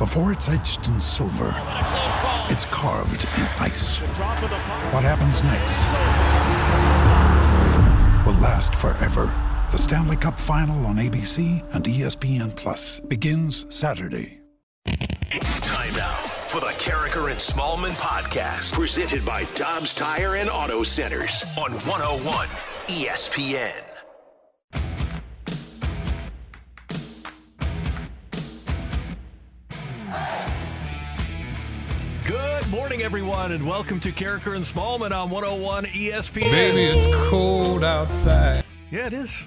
Before it's etched in silver, it's carved in ice. What happens next will last forever. The Stanley Cup Final on ABC and ESPN Plus begins Saturday. Time now for the Karraker and Smallman podcast, presented by Dobbs Tire and Auto Centers on 101 ESPN. Good morning, everyone, and welcome to Karraker and Smallman on 101 ESPN. Baby, it's cold outside. Yeah, it is.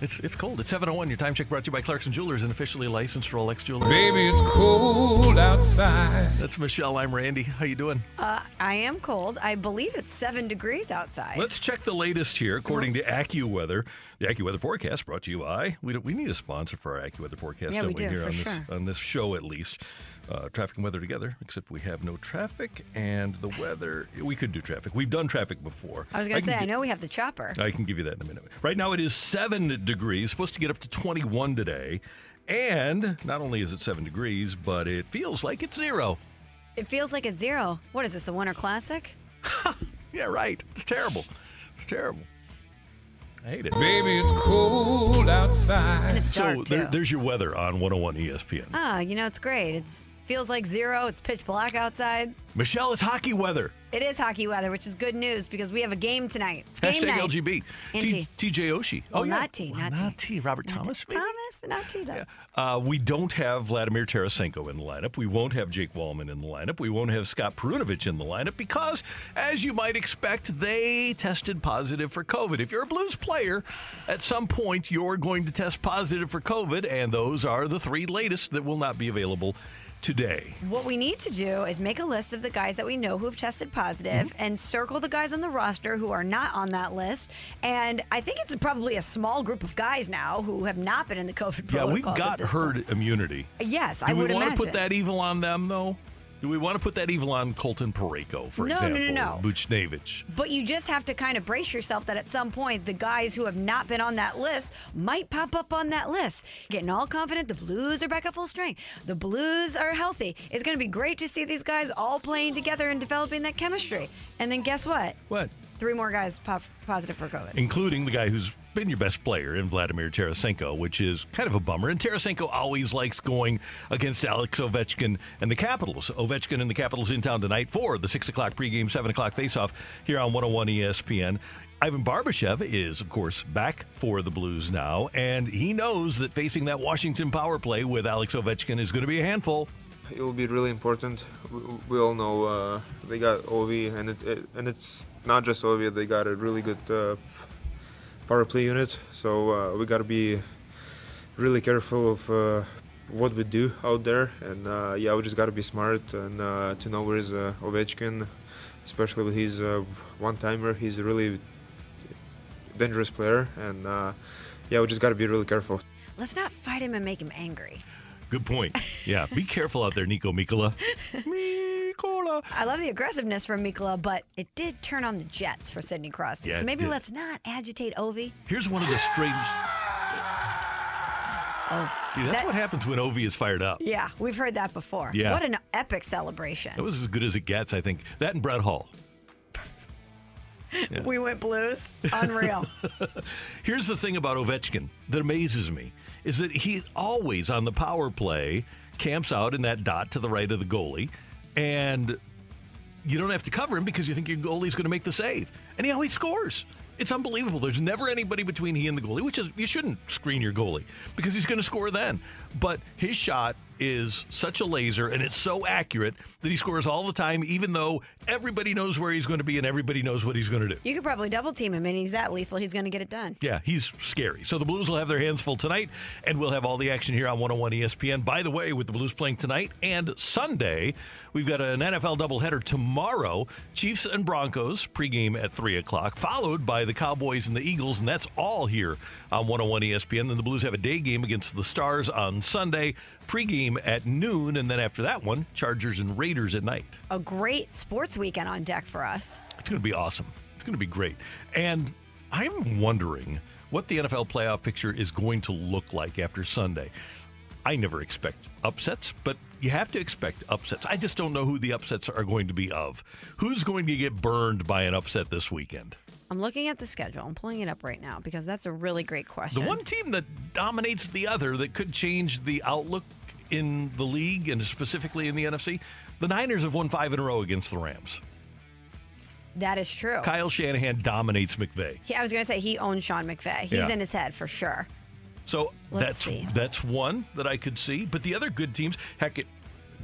It's it's cold. It's 701. Your time check brought to you by Clarkson Jewelers, an officially licensed Rolex jeweler. Baby, it's cold outside. That's Michelle. I'm Randy. How you doing? Uh, I am cold. I believe it's seven degrees outside. Let's check the latest here. According to AccuWeather, the AccuWeather forecast brought to you by we don't, we need a sponsor for our AccuWeather forecast, Yeah, don't we do, here for on this sure. on this show at least. Uh, traffic and weather together, except we have no traffic and the weather. We could do traffic. We've done traffic before. I was going to can say, I know we have the chopper. I can give you that in a minute. Right now it is seven degrees, supposed to get up to 21 today. And not only is it seven degrees, but it feels like it's zero. It feels like it's zero. What is this, the Winter Classic? Yeah, right. It's terrible. It's terrible. I hate it. Baby, it's cold outside. And it's So there, too. there's your weather on 101 ESPN. Ah, you know, it's great. It's feels like zero. It's pitch black outside. Michelle, it's hockey weather. It is hockey weather, which is good news because we have a game tonight. It's game Hashtag night. LGB. And T- T. TJ Oshie. Well, oh, yeah. not T, Well, not not T. T. Robert Not Thomas, T. Thomas, not T. though. Uh, we don't have Vladimir Tarasenko in the lineup. We won't have Jake Walman in the lineup. We won't have Scott Perunovich in the lineup because, as you might expect, they tested positive for COVID. If you're a Blues player, at some point you're going to test positive for COVID, and those are the three latest that will not be available today. What we need to do is make a list of the guys that we know who have tested positive Mm-hmm. and circle the guys on the roster who are not on that list. And I think it's probably a small group of guys now who have not been in the COVID protocol. Yeah, we've got herd point. immunity. Yes, Do I we want to put that evil on them, though? Do we want to put that evil on Colton Parayko, for No, no, no, example? no. Buchnevich. But you just have to kind of brace yourself that at some point the guys who have not been on that list might pop up on that list. Getting all confident, the Blues are back at full strength. The Blues are healthy. It's going to be great to see these guys all playing together and developing that chemistry. And then guess what? What? Three more guys pop positive for COVID. including the guy who's been your best player in Vladimir Tarasenko, which is kind of a bummer. And Tarasenko always likes going against Alex Ovechkin and the Capitals. Ovechkin and the Capitals in town tonight for the 6 o'clock pregame, 7 o'clock faceoff here on 101 ESPN. Ivan Barbashev is, of course, back for the Blues now, and he knows that facing that Washington power play with Alex Ovechkin is going to be a handful. it will be really important. We, we all know uh, they got Ovi, and it, it and it's not just Ovi. They got a really good uh, power play unit. So uh, we got to be really careful of uh, what we do out there. And uh, yeah, we just got to be smart and to know where is Ovechkin, especially with his uh, one-timer. He's a really dangerous player, and yeah, we just got to be really careful. Let's not fight him and make him angry. Good point. Yeah, be careful out there, Niko Mikkola. Mikkola. I love the aggressiveness from Mikkola, but it did turn on the Jets for Sidney Crosby. Yeah, so maybe let's not agitate Ovi. Here's one of the strange. Oh, See, that's that- what happens when Ovi is fired up. Yeah, we've heard that before. Yeah. What an epic celebration. That was as good as it gets, I think. That and Brett Hull. Yeah. We went blues. Unreal. Here's the thing about Ovechkin that amazes me is that he always on the power play camps out in that dot to the right of the goalie, and you don't have to cover him because you think your goalie's going to make the save, and he always scores. It's unbelievable. There's never anybody between he and the goalie, which is you shouldn't screen your goalie because he's going to score then. But his shot is such a laser and it's so accurate that he scores all the time, even though everybody knows where he's going to be and everybody knows what he's going to do. You could probably double team him, and he's that lethal. He's going to get it done. Yeah, he's scary. So the Blues will have their hands full tonight, and we'll have all the action here on 101 ESPN. By the way, with the Blues playing tonight and Sunday, we've got an NFL doubleheader tomorrow Chiefs and Broncos pregame at 3 o'clock, followed by the Cowboys and the Eagles, and that's all here on 101 ESPN. Then the Blues have a day game against the Stars on Sunday, pregame at noon, and then after that one, Chargers and Raiders at night. A great sports weekend on deck for us. It's going to be awesome. It's going to be great. And I'm wondering what the NFL playoff picture is going to look like after Sunday. I never expect upsets, but you have to expect upsets. I just don't know who the upsets are going to be of. Who's going to get burned by an upset this weekend? I'm looking at the schedule. I'm pulling it up right now because that's a really great question. The one team that dominates the other that could change the outlook in the league and specifically in the NFC, the Niners have won five in a row against the Rams. that is true. Kyle Shanahan dominates McVay. Yeah, I was going to say he owns Sean McVay. He's Yeah. in his head for sure. So Let's that's see. that's one that I could see. But the other good teams, heck, it,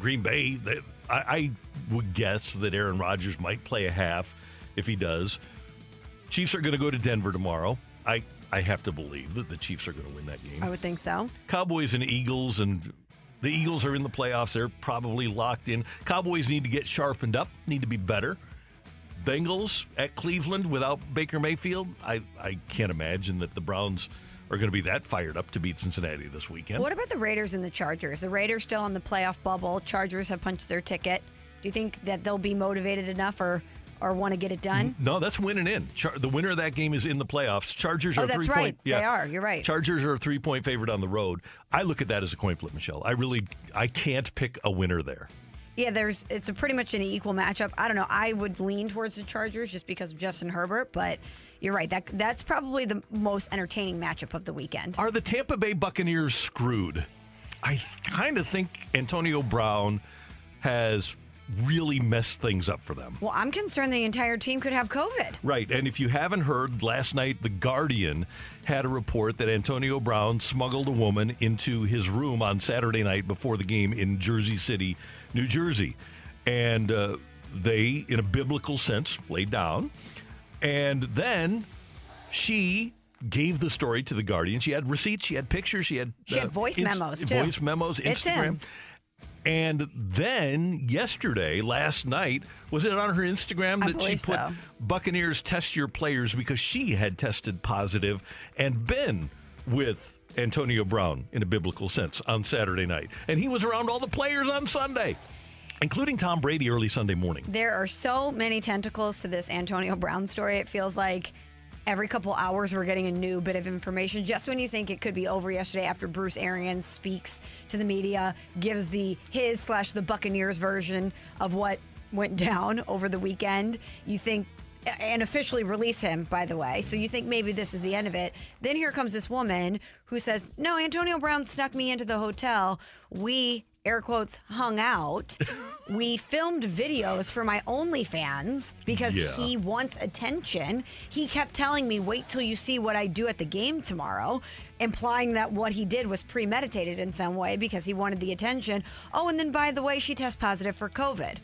Green Bay. They, I, I would guess that Aaron Rodgers might play a half. If he does, Chiefs are going to go to Denver tomorrow. I I have to believe that the Chiefs are going to win that game. I would think so. Cowboys and Eagles, and the Eagles are in the playoffs. They're probably locked in. Cowboys need to get sharpened up, need to be better. Bengals at Cleveland without Baker Mayfield. I, I can't imagine that the Browns are going to be that fired up to beat Cincinnati this weekend. What about the Raiders and the Chargers? The Raiders still in the playoff bubble. Chargers have punched their ticket. Do you think that they'll be motivated enough or or want to get it done? no, that's winning in. Char- the winner of that game is in the playoffs. Chargers Oh, are that's three right. point. Yeah, They are. You're right. Chargers are a three point favorite on the road. I look at that as a coin flip, Michelle. I really I can't pick a winner there. Yeah, there's it's a pretty much an equal matchup. I don't know. I would lean towards the Chargers just because of Justin Herbert, but you're right. That that's probably the most entertaining matchup of the weekend. Are the Tampa Bay Buccaneers screwed? I kind of think Antonio Brown has really messed things up for them. Well, I'm concerned the entire team could have COVID. Right. And if you haven't heard, last night The Guardian had a report that Antonio Brown smuggled a woman into his room on Saturday night before the game in Jersey City, New Jersey. And uh, they, in a biblical sense, laid down. And then she gave the story to The Guardian. She had receipts, she had pictures, she had, uh, She had voice memos, too. Voice memos, Instagram. And then yesterday, last night, was it on her Instagram that she put so. Buccaneers test your players because she had tested positive and been with Antonio Brown in a biblical sense on Saturday night. And he was around all the players on Sunday, including Tom Brady early Sunday morning. There are so many tentacles to this Antonio Brown story. It feels like every couple hours we're getting a new bit of information. Just when you think it could be over yesterday after Bruce Arians speaks to the media, gives the his slash the Buccaneers version of what went down over the weekend, you think and officially release him, by the way. So you think maybe this is the end of it. Then here comes this woman who says, No, Antonio Brown snuck me into the hotel. We, air quotes, hung out. we filmed videos for my OnlyFans because Yeah. he wants attention. He kept telling me, Wait till you see what I do at the game tomorrow, implying that what he did was premeditated in some way because he wanted the attention. Oh, and then by the way, she tests positive for COVID.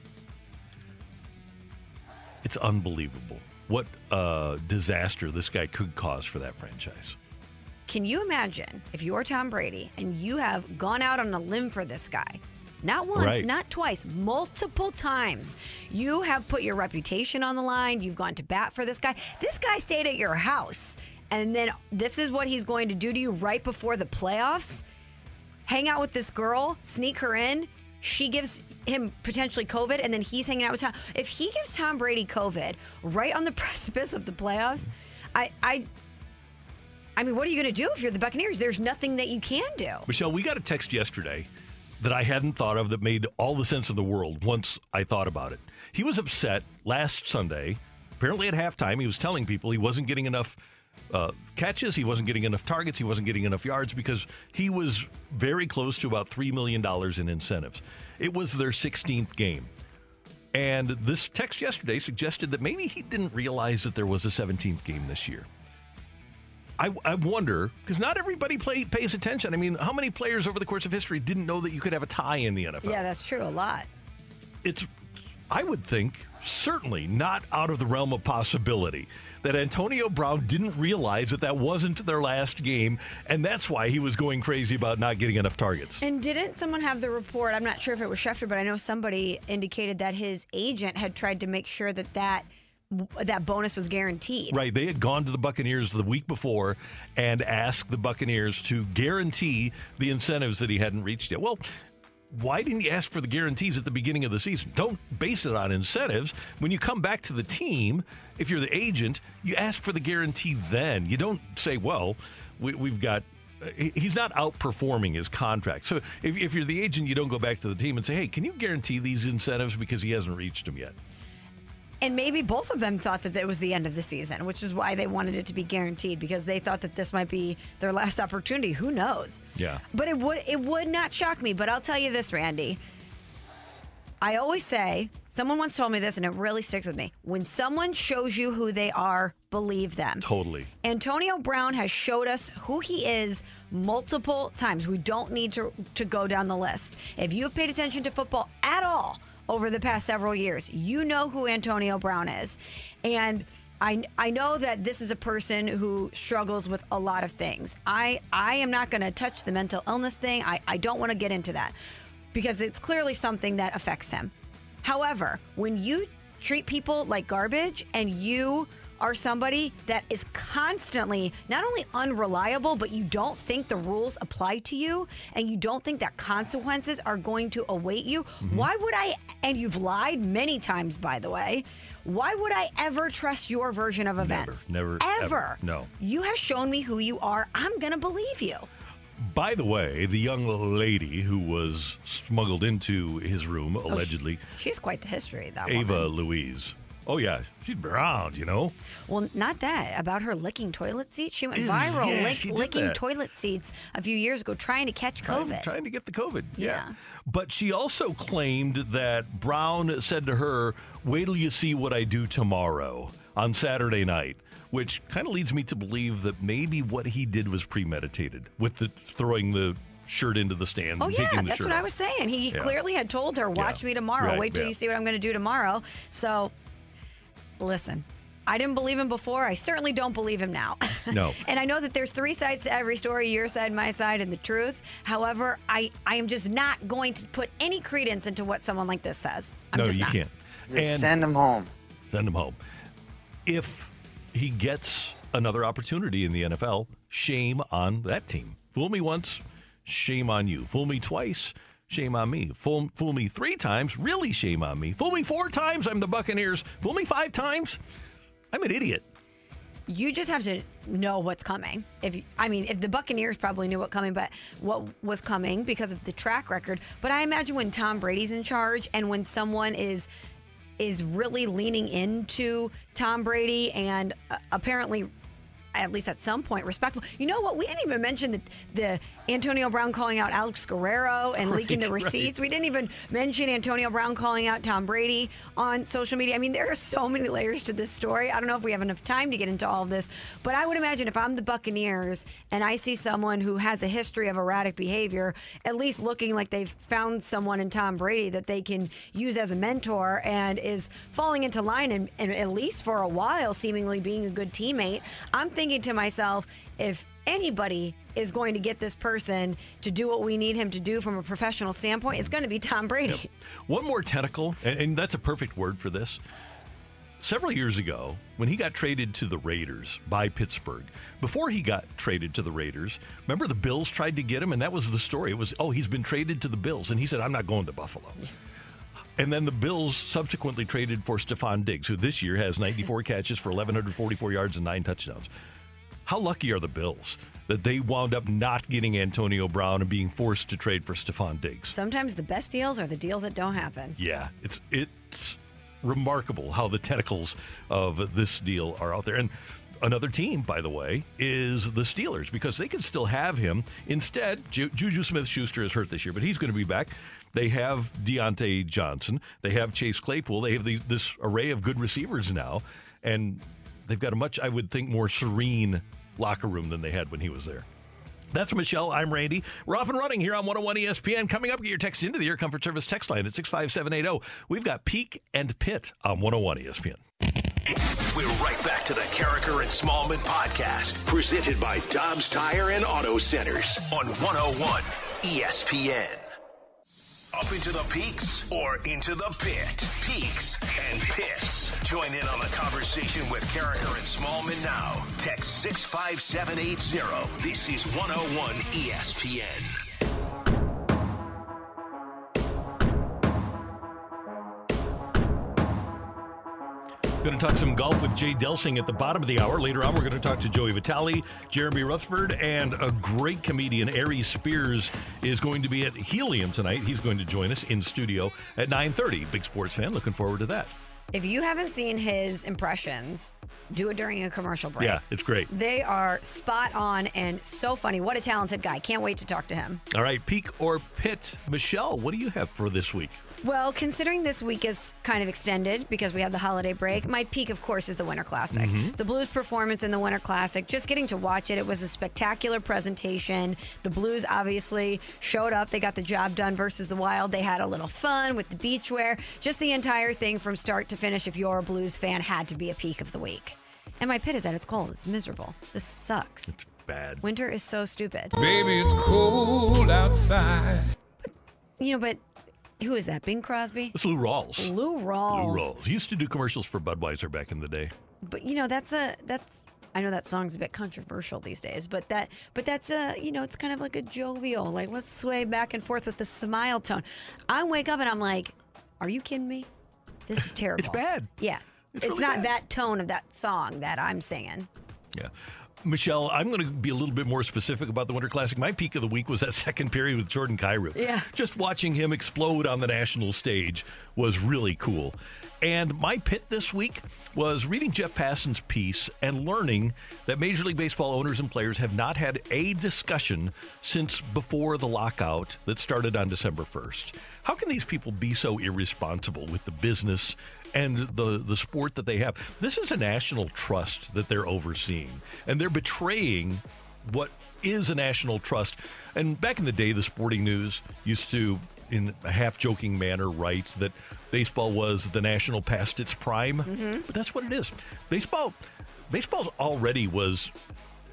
It's unbelievable what uh, disaster this guy could cause for that franchise. Can you imagine if you're Tom Brady and you have gone out on a limb for this guy? Not once, Right. not twice, multiple times. You have put your reputation on the line. You've gone to bat for this guy. This guy stayed at your house. And then this is what he's going to do to you right before the playoffs hang out with this girl, sneak her in. She gives him potentially COVID, and then he's hanging out with Tom. If he gives Tom Brady COVID right on the precipice of the playoffs, I, I, I mean, what are you going to do if you're the Buccaneers? There's nothing that you can do. Michelle, we got a text yesterday that I hadn't thought of that made all the sense in the world once I thought about it. He was upset last Sunday. Apparently, at halftime, he was telling people he wasn't getting enough uh, catches, he wasn't getting enough targets, he wasn't getting enough yards because he was very close to about $3 million in incentives. It was their 16th game. And this text yesterday suggested that maybe he didn't realize that there was a 17th game this year. I, I wonder because not everybody play, pays attention. I mean, how many players over the course of history didn't know that you could have a tie in the NFL? Yeah, that's true. A lot. it's I would think certainly not out of the realm of possibility that Antonio Brown didn't realize that that wasn't their last game and that's why he was going crazy about not getting enough targets. And didn't someone have the report? I'm not sure if it was Schefter, but I know somebody indicated that his agent had tried to make sure that that that bonus was guaranteed. Right, they had gone to the Buccaneers the week before and asked the Buccaneers to guarantee the incentives that he hadn't reached yet. Well, why didn't you ask for the guarantees at the beginning of the season? Don't base it on incentives. When you come back to the team, if you're the agent, you ask for the guarantee then. You don't say, well, we, we've got. He's not outperforming his contract. So if, if you're the agent, you don't go back to the team and say, hey, can you guarantee these incentives because he hasn't reached them yet? And maybe both of them thought that it was the end of the season, which is why they wanted it to be guaranteed because they thought that this might be their last opportunity. Who knows? Yeah. But it would it would not shock me. But I'll tell you this, Randy. I always say, someone once told me this, and it really sticks with me. When someone shows you who they are, believe them. Totally. Antonio Brown has showed us who he is multiple times. We don't need to, to go down the list. If you have paid attention to football at all over the past several years, you know who Antonio Brown is. And I, I know that this is a person who struggles with a lot of things. I, I am not going to touch the mental illness thing. I, I don't want to get into that because it's clearly something that affects him. However, when you treat people like garbage and you are somebody that is constantly not only unreliable, but you don't think the rules apply to you and you don't think that consequences are going to await you, mm-hmm. why would I, and you've lied many times, by the way, why would I ever trust your version of events? never, Ever. ever. No. You have shown me who you are. I'm going to believe you. By the way, the young lady who was smuggled into his room, oh, allegedly, She has quite the history, that Ava woman. Louise. Oh, yeah. She's around, you know? Well, not that. About her licking toilet seats. She went viral yeah, lick, she licking that. toilet seats a few years ago, trying to catch Trying, COVID. trying to get the COVID. Yeah. Yeah. But she also claimed that Brown said to her, Wait till you see what I do tomorrow on Saturday night, which kind of leads me to believe that maybe what he did was premeditated with the throwing the shirt into the stands Oh and yeah, taking the that's shirt what I was saying. He Yeah. clearly had told her, "Watch Yeah. me tomorrow. Right, Wait till yeah. you see what I'm going to do tomorrow." So, listen, I didn't believe him before. I certainly don't believe him now. No. and I know that there's three sides to every story: your side, my side, and the truth. However, I I am just not going to put any credence into what someone like this says. I'm no, just you not. can't. Just send him home. Send him home. If he gets another opportunity in the NFL, shame on that team. Fool me once, shame on you. Fool me twice, shame on me. Fool, fool me three times, really shame on me. Fool me four times, I'm the Buccaneers. Fool me five times, I'm an idiot. you just have to know what's coming. If I mean, if the Buccaneers probably knew what coming, but what was coming because of the track record. But I imagine when Tom Brady's in charge and when someone is is really leaning into Tom Brady and uh, apparently at least at some point respectful. You know what? We didn't even mention the, the Antonio Brown calling out Alex Guerrero and leaking the Right, right. receipts. We didn't even mention Antonio Brown calling out Tom Brady on social media. I mean, there are so many layers to this story. I don't know if we have enough time to get into all of this, but I would imagine if I'm the Buccaneers and I see someone who has a history of erratic behavior, at least looking like they've found someone in Tom Brady that they can use as a mentor and is falling into line and, and at least for a while seemingly being a good teammate, I'm thinking to myself, if anybody is going to get this person to do what we need him to do from a professional standpoint, it's going to be Tom Brady. One more tentacle, and, and that's a perfect word for this. Several years ago, when he got traded to the Raiders by Pittsburgh, before he got traded to the Raiders, remember the Bills tried to get him, and that was the story. It was, oh, he's been traded to the Bills, and he said, I'm not going to Buffalo. And then the Bills subsequently traded for Stefon Diggs, who this year has 94 catches for 1,144 yards and nine touchdowns. How lucky are the Bills that they wound up not getting Antonio Brown and being forced to trade for Stefon Diggs? Sometimes the best deals are the deals that don't happen. Yeah, it's it's remarkable how the tentacles of this deal are out there. And another team, by the way, is the Steelers because they can still have him. Instead, Ju- Juju Smith-Schuster is hurt this year, but he's going to be back. They have Diontae Johnson. They have Chase Claypool. They have the, this array of good receivers now, and they've got a much, I would think, more serene locker room than they had when he was there. That's Michelle. I'm Randy. We're off and running here on 101 ESPN. Coming up, get your text into the Air Comfort Service text line at 65780. We've got Peak and Pit on 101 ESPN. We're right back to the Karraker and Smallman podcast, presented by Dobbs Tire and Auto Centers on 101 ESPN. Up into the peaks or into the pit? Peaks and pits. Join in on the conversation with Karraker and Smallman now. Text 65780. This is 101 ESPN. Going to talk some golf with Jay Delsing at the bottom of the hour. Later on, we're going to talk to Joey Vitale, Jeremy Rutherford, and a great comedian, Aries Spears, is going to be at Helium tonight. He's going to join us in studio at 9.30. Big sports fan. Looking forward to that. If you haven't seen his impressions, do it during a commercial break. Yeah, it's great. They are spot on and so funny. What a talented guy. Can't wait to talk to him. All right, peak or pit. Michelle, what do you have for this week? Well, considering this week is kind of extended because we have the holiday break, my peak, of course, is the Winter Classic. Mm-hmm. The Blues performance in the Winter Classic, just getting to watch it, it was a spectacular presentation. The Blues obviously showed up. They got the job done versus the Wild. They had a little fun with the beachwear. Just the entire thing from start to finish, if you're a Blues fan, had to be a peak of the week. And my pit is that it's cold. It's miserable. This sucks. It's bad. Winter is so stupid. Baby, it's cold outside. You know, but who is that? Bing Crosby? It's Lou Rawls. Lou Rawls. Lou Rawls. He used to do commercials for Budweiser back in the day. But you know, that's a that's I know that song's a bit controversial these days, but that but that's a you know, it's kind of like a jovial, like let's sway back and forth with the smile tone. I wake up and I'm like, Are you kidding me? This is terrible. It's bad. Yeah. It's It's, really not bad. that tone of that song that I'm singing. Yeah. Michelle, I'm going to be a little bit more specific about the Winter Classic. My peak of the week was that second period with Jordan Kyrou. Yeah. Just watching him explode on the national stage was really cool. And my pit this week was reading Jeff Passan's piece and learning that Major League Baseball owners and players have not had a discussion since before the lockout that started on December 1st. How can these people be so irresponsible with the business and the the sport that they have. This is a national trust that they're overseeing, and they're betraying what is a national trust. And back in the day, the Sporting News used to, in a half joking manner, write that baseball was the national past its prime. Mm-hmm. But that's what it is. Baseball, baseball's already was.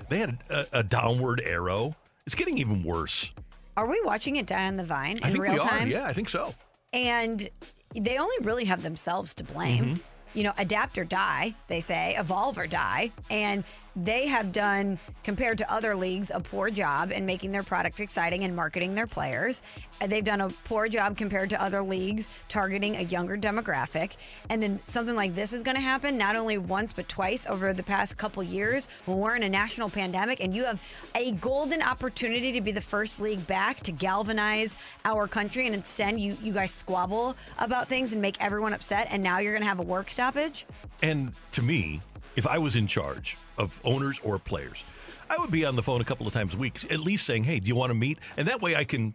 They had a, a downward arrow. It's getting even worse. Are we watching it die on the vine in I think real time? Yeah, I think so. And they only really have themselves to blame. Mm-hmm. You know, adapt or die, they say, evolve or die. And they have done, compared to other leagues, a poor job in making their product exciting and marketing their players. They've done a poor job compared to other leagues targeting a younger demographic. And then something like this is going to happen not only once, but twice over the past couple years when we're in a national pandemic and you have a golden opportunity to be the first league back to galvanize our country. And instead, you, you guys squabble about things and make everyone upset. And now you're going to have a work stoppage. And to me, if I was in charge of owners or players, I would be on the phone a couple of times a week, at least saying, "Hey, do you want to meet?" And that way, I can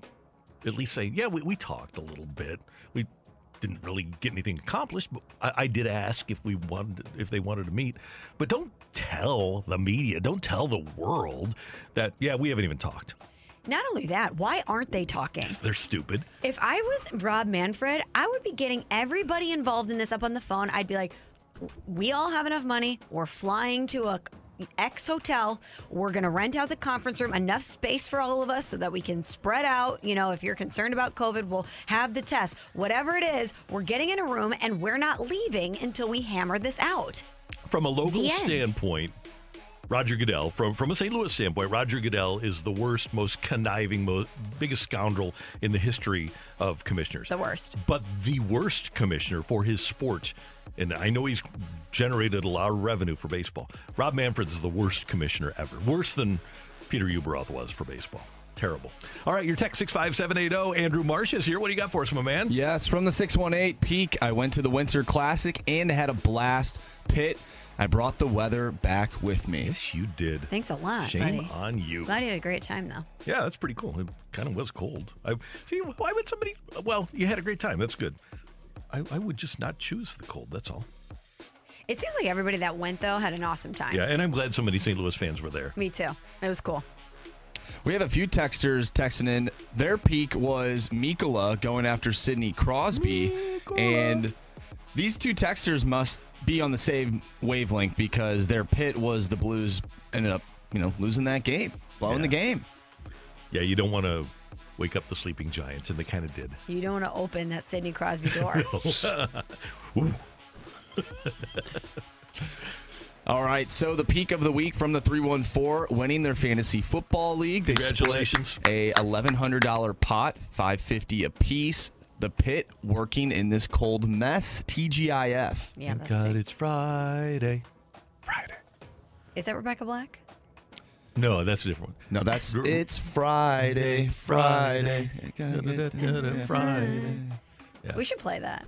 at least say, "Yeah, we, we talked a little bit. We didn't really get anything accomplished, but I, I did ask if we wanted if they wanted to meet. But don't tell the media, don't tell the world that yeah, we haven't even talked. Not only that, why aren't they talking? They're stupid. If I was Rob Manfred, I would be getting everybody involved in this up on the phone. I'd be like, we all have enough money. We're flying to a X hotel. We're going to rent out the conference room, enough space for all of us so that we can spread out. You know, if you're concerned about COVID, we'll have the test. Whatever it is, we're getting in a room and we're not leaving until we hammer this out. From a local standpoint, Roger Goodell, from from a St. Louis standpoint, Roger Goodell is the worst, most conniving, most biggest scoundrel in the history of commissioners. The worst. But the worst commissioner for his sport, and I know he's generated a lot of revenue for baseball. Rob Manfred is the worst commissioner ever. Worse than Peter Ueberroth was for baseball. Terrible. All right, your text 65780. Andrew Marsh is here. What do you got for us, my man? Yes, from the 618 peak, I went to the Winter Classic and had a blast. Pit, I brought the weather back with me. Yes, you did. Thanks a lot, Shame buddy. on you. Glad you had a great time, though. Yeah, that's pretty cool. It kind of was cold. I see. Why would somebody? Well, you had a great time. That's good. I, I would just not choose the cold. That's all. It seems like everybody that went though had an awesome time. Yeah, and I'm glad so many St. Louis fans were there. Me too. It was cool. We have a few texters texting in. Their peak was Mikkola going after Sidney Crosby. And these two texters must be on the same wavelength because their pit was the Blues ended up, you know, losing that game, blowing Yeah. the game. Yeah, you don't want to wake up the sleeping giants, and they kind of did. You don't want to open that Sidney Crosby door. All right, so the peak of the week from the 314 winning their fantasy football league. They Congratulations. a $1100 pot, 550 a piece. The pit working in this cold mess. TGIF. yeah, Thank that's God it. it's Friday. Friday. Is that Rebecca Black? No, that's a different one. No, that's it's Friday, Friday. Friday. Yeah. We should play that.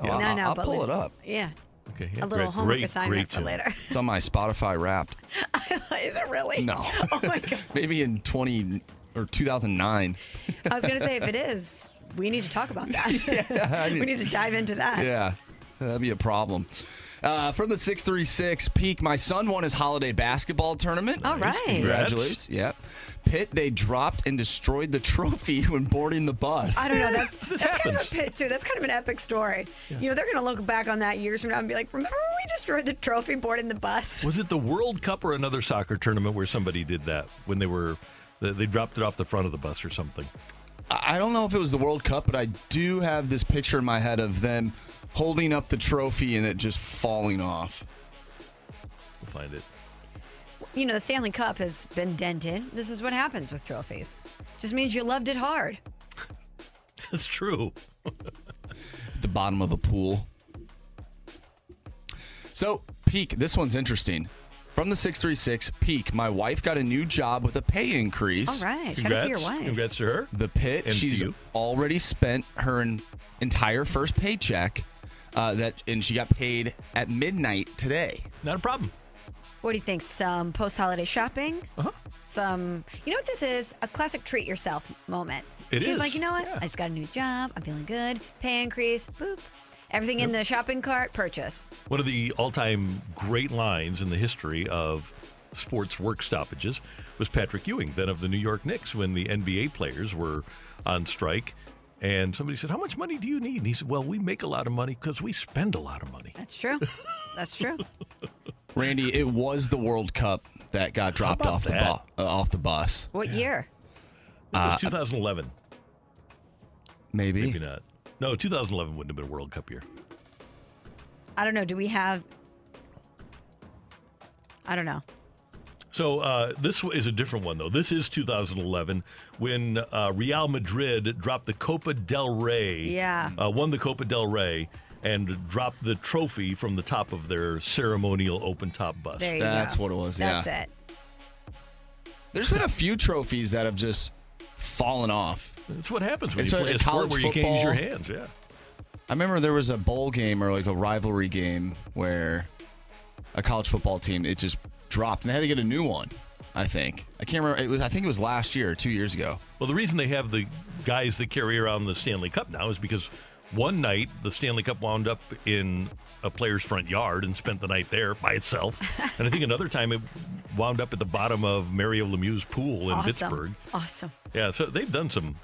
Oh, no, I'll, no, I'll but pull later. it up. Yeah. Okay, yeah, A little great, homework great, assignment great for later. It's on my Spotify Wrapped. Is it really? No, Oh my god. maybe in 20 or 2009. I was gonna say if it is, we need to talk about that. Yeah. we need to dive into that. Yeah, that'd be a problem. Uh, from the 636 peak, my son won his holiday basketball tournament. All right. Congrats. Congratulations. Yep. Pitt, they dropped and destroyed the trophy when boarding the bus. I don't know. That's that's kind of a pit too. That's kind of an epic story. You know, they're gonna look back on that years from now and be like, "Remember when we destroyed the trophy board in the bus?" Was it the World Cup or another soccer tournament where somebody did that when they were they they dropped it off the front of the bus or something? I I don't know if it was the World Cup, but I do have this picture in my head of them holding up the trophy and it just falling off. We'll find it. You know, the Stanley Cup has been dented. This is what happens with trophies. Just means you loved it hard. That's true. at the bottom of a pool. So, Peak, this one's interesting. From the 636, Peak, my wife got a new job with a pay increase. All right. Shout Congrats. out to your wife. Congrats to her. The pit, And she's you. already spent her entire first paycheck. Uh, that and she got paid at midnight today. Not a problem. What do you think? Some post-holiday shopping? Uh-huh. Some, you know what this is? A classic treat yourself moment. It She's is, like, you know what? yeah. I just got a new job. I'm feeling good. Pay increase. Boop. Everything in the shopping cart. Purchase. One of the all-time great lines in the history of sports work stoppages was Patrick Ewing, then of the New York Knicks, when the NBA players were on strike. And somebody said, "How much money do you need?" And he said, "Well, we make a lot of money because we spend a lot of money." That's true. That's true. Randy, it was the World Cup that got dropped about off the that? bu- uh, off the bus. What year? It was 2011. Maybe. Maybe not. No, 2011 wouldn't have been a World Cup year. I don't know. Do we have? I don't know. So uh, this is a different one, though. This is 2011 when uh, Real Madrid dropped the Copa del Rey. Yeah. Uh, won the Copa del Rey and dropped the trophy from the top of their ceremonial open top bus. There you That's go. what it was, Yeah. That's yeah. it. There's been a few trophies that have just fallen off. That's what happens when you play a sport college where you can't use your hands. Yeah. I remember there was a bowl game or like a rivalry game where a college football team it just dropped and they had to get a new one. I think I can't remember. It was I think it was last year or two years ago. Well, the reason they have the guys that carry around the Stanley Cup now is because one night the Stanley Cup wound up in a player's front yard and spent the night there by itself. and I think another time it wound up at the bottom of Mario Lemieux's pool in awesome. Pittsburgh. Awesome. Yeah, so they've done some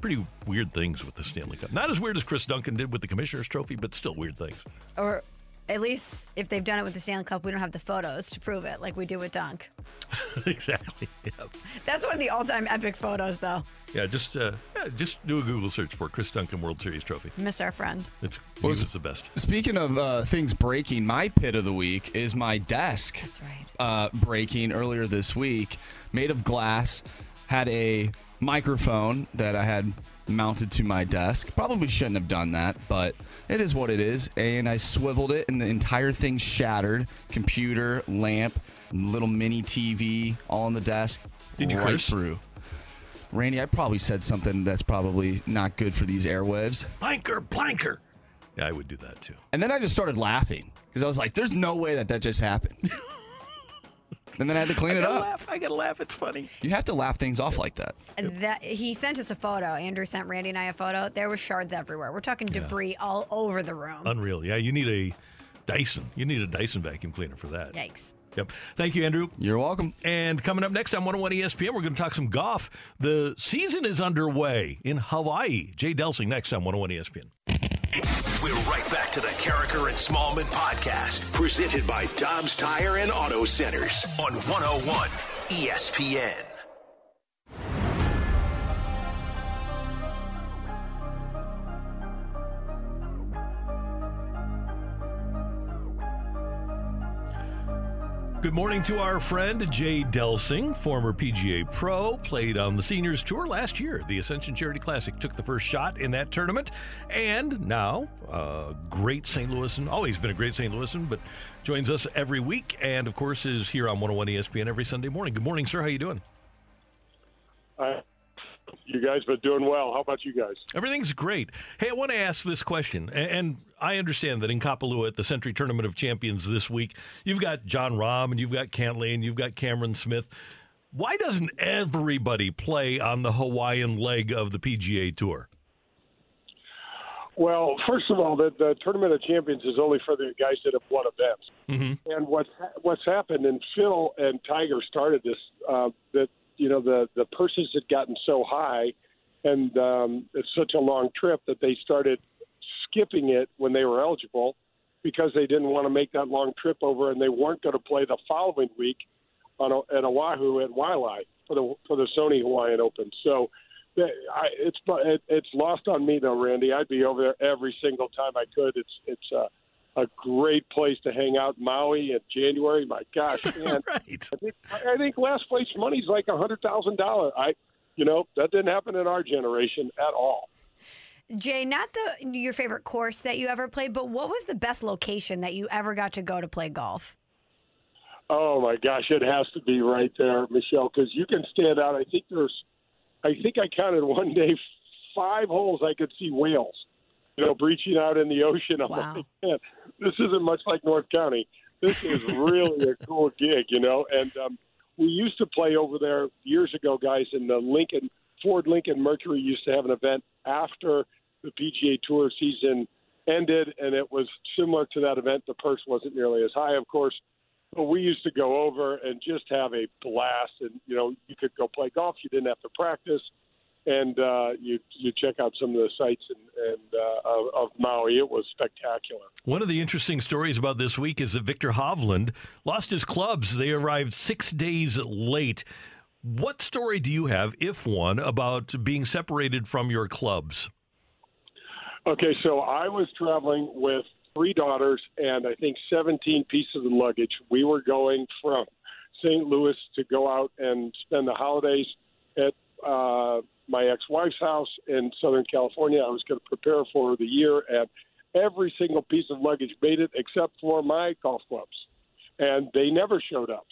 pretty weird things with the Stanley Cup. Not as weird as Chris Duncan did with the Commissioner's Trophy, but still weird things. Or at least if they've done it with the Stanley Cup, we don't have the photos to prove it, like we do with Dunk. exactly. Yeah. That's one of the all-time epic photos, though. Yeah, just uh, yeah, just do a Google search for Chris Duncan World Series Trophy. Miss our friend. It's he Was- was the best. Speaking of uh, things breaking, my pit of the week is my desk That's right. uh, breaking earlier this week, made of glass. Had a microphone that I had mounted to my desk. Probably shouldn't have done that, but it is what it is. And I swiveled it, and the entire thing shattered. Computer, lamp, little mini TV, all on the desk. Did you right curse? through? Randy, I probably said something that's probably not good for these airwaves. Blanker, blanker. Yeah, I would do that too. And then I just started laughing because I was like, there's no way that that just happened. and then I had to clean it up. laugh. I gotta laugh. It's funny. You have to laugh things off like that. That he sent us a photo. Andrew sent Randy and I a photo. There was shards everywhere. We're talking debris all over the room. Unreal. Yeah, you need a Dyson. You need a Dyson vacuum cleaner for that. Yikes. Yep. Thank you, Andrew. You're welcome. And coming up next on 101 ESPN, we're going to talk some golf. The season is underway in Hawaii. Jay Delsing next on 101 ESPN. We're right back to the Karraker and Smallman podcast, presented by Dobbs Tire and Auto Centers on 101 ESPN. Good morning to our friend Jay Delsing, former PGA pro, played on the Seniors Tour last year. The Ascension Charity Classic took the first shot in that tournament, and now uh, great St. Louisan, always been a great St. Louisan, but joins us every week, and of course is here on 101 ESPN every Sunday morning. Good morning, sir. How you doing? Uh, you guys been doing well. How about you guys? Everything's great. Hey, I want to ask this question, and, I understand that in Kapalua at the Sentry Tournament of Champions this week, you've got Jon Rahm and you've got Cantlay and you've got Cameron Smith. Why doesn't everybody play on the Hawaiian leg of the PGA Tour? Well, first of all, the, the Tournament of Champions is only for the guys that have won events. Mm-hmm. And what's what's happened, and Phil and Tiger started this. Uh, that you know the the purses had gotten so high, and um, it's such a long trip that they started skipping it when they were eligible because they didn't want to make that long trip over, and they weren't going to play the following week on at Oahu at Waialae for the for the Sony Hawaiian Open. So. I, it's it, it's lost on me though, Randy. I'd be over there every single time I could. It's it's uh, a great place to hang out. Maui in January. My gosh, man! right. I think I think last place money's like a hundred thousand dollar. I, you know, that didn't happen in our generation at all. Jay, not the your favorite course that you ever played, but what was the best location that you ever got to go to play golf? Oh my gosh, it has to be right there, Michelle, because you can stand out. I think there's, I think I counted one day five holes I could see whales, you know, breaching out in the ocean. I'm Wow. like, man, this isn't much like North County. This is really a cool gig, you know. And um, we used to play over there years ago, guys, in the Lincoln Ford Lincoln Mercury used to have an event after the PGA Tour season ended, and it was similar to that event. The purse wasn't nearly as high, of course. But we used to go over and just have a blast, and you know, you could go play golf. You didn't have to practice, and uh, you you check out some of the sights and, and uh, of, of Maui. It was spectacular. One of the interesting stories about this week is that Viktor Hovland lost his clubs. They arrived six days late. What story do you have, if one, about being separated from your clubs? Okay, so I was traveling with three daughters and I think 17 pieces of luggage. We were going from St. Louis to go out and spend the holidays at uh, my ex-wife's house in Southern California. I was going to prepare for the year, and every single piece of luggage made it except for my golf clubs, and they never showed up.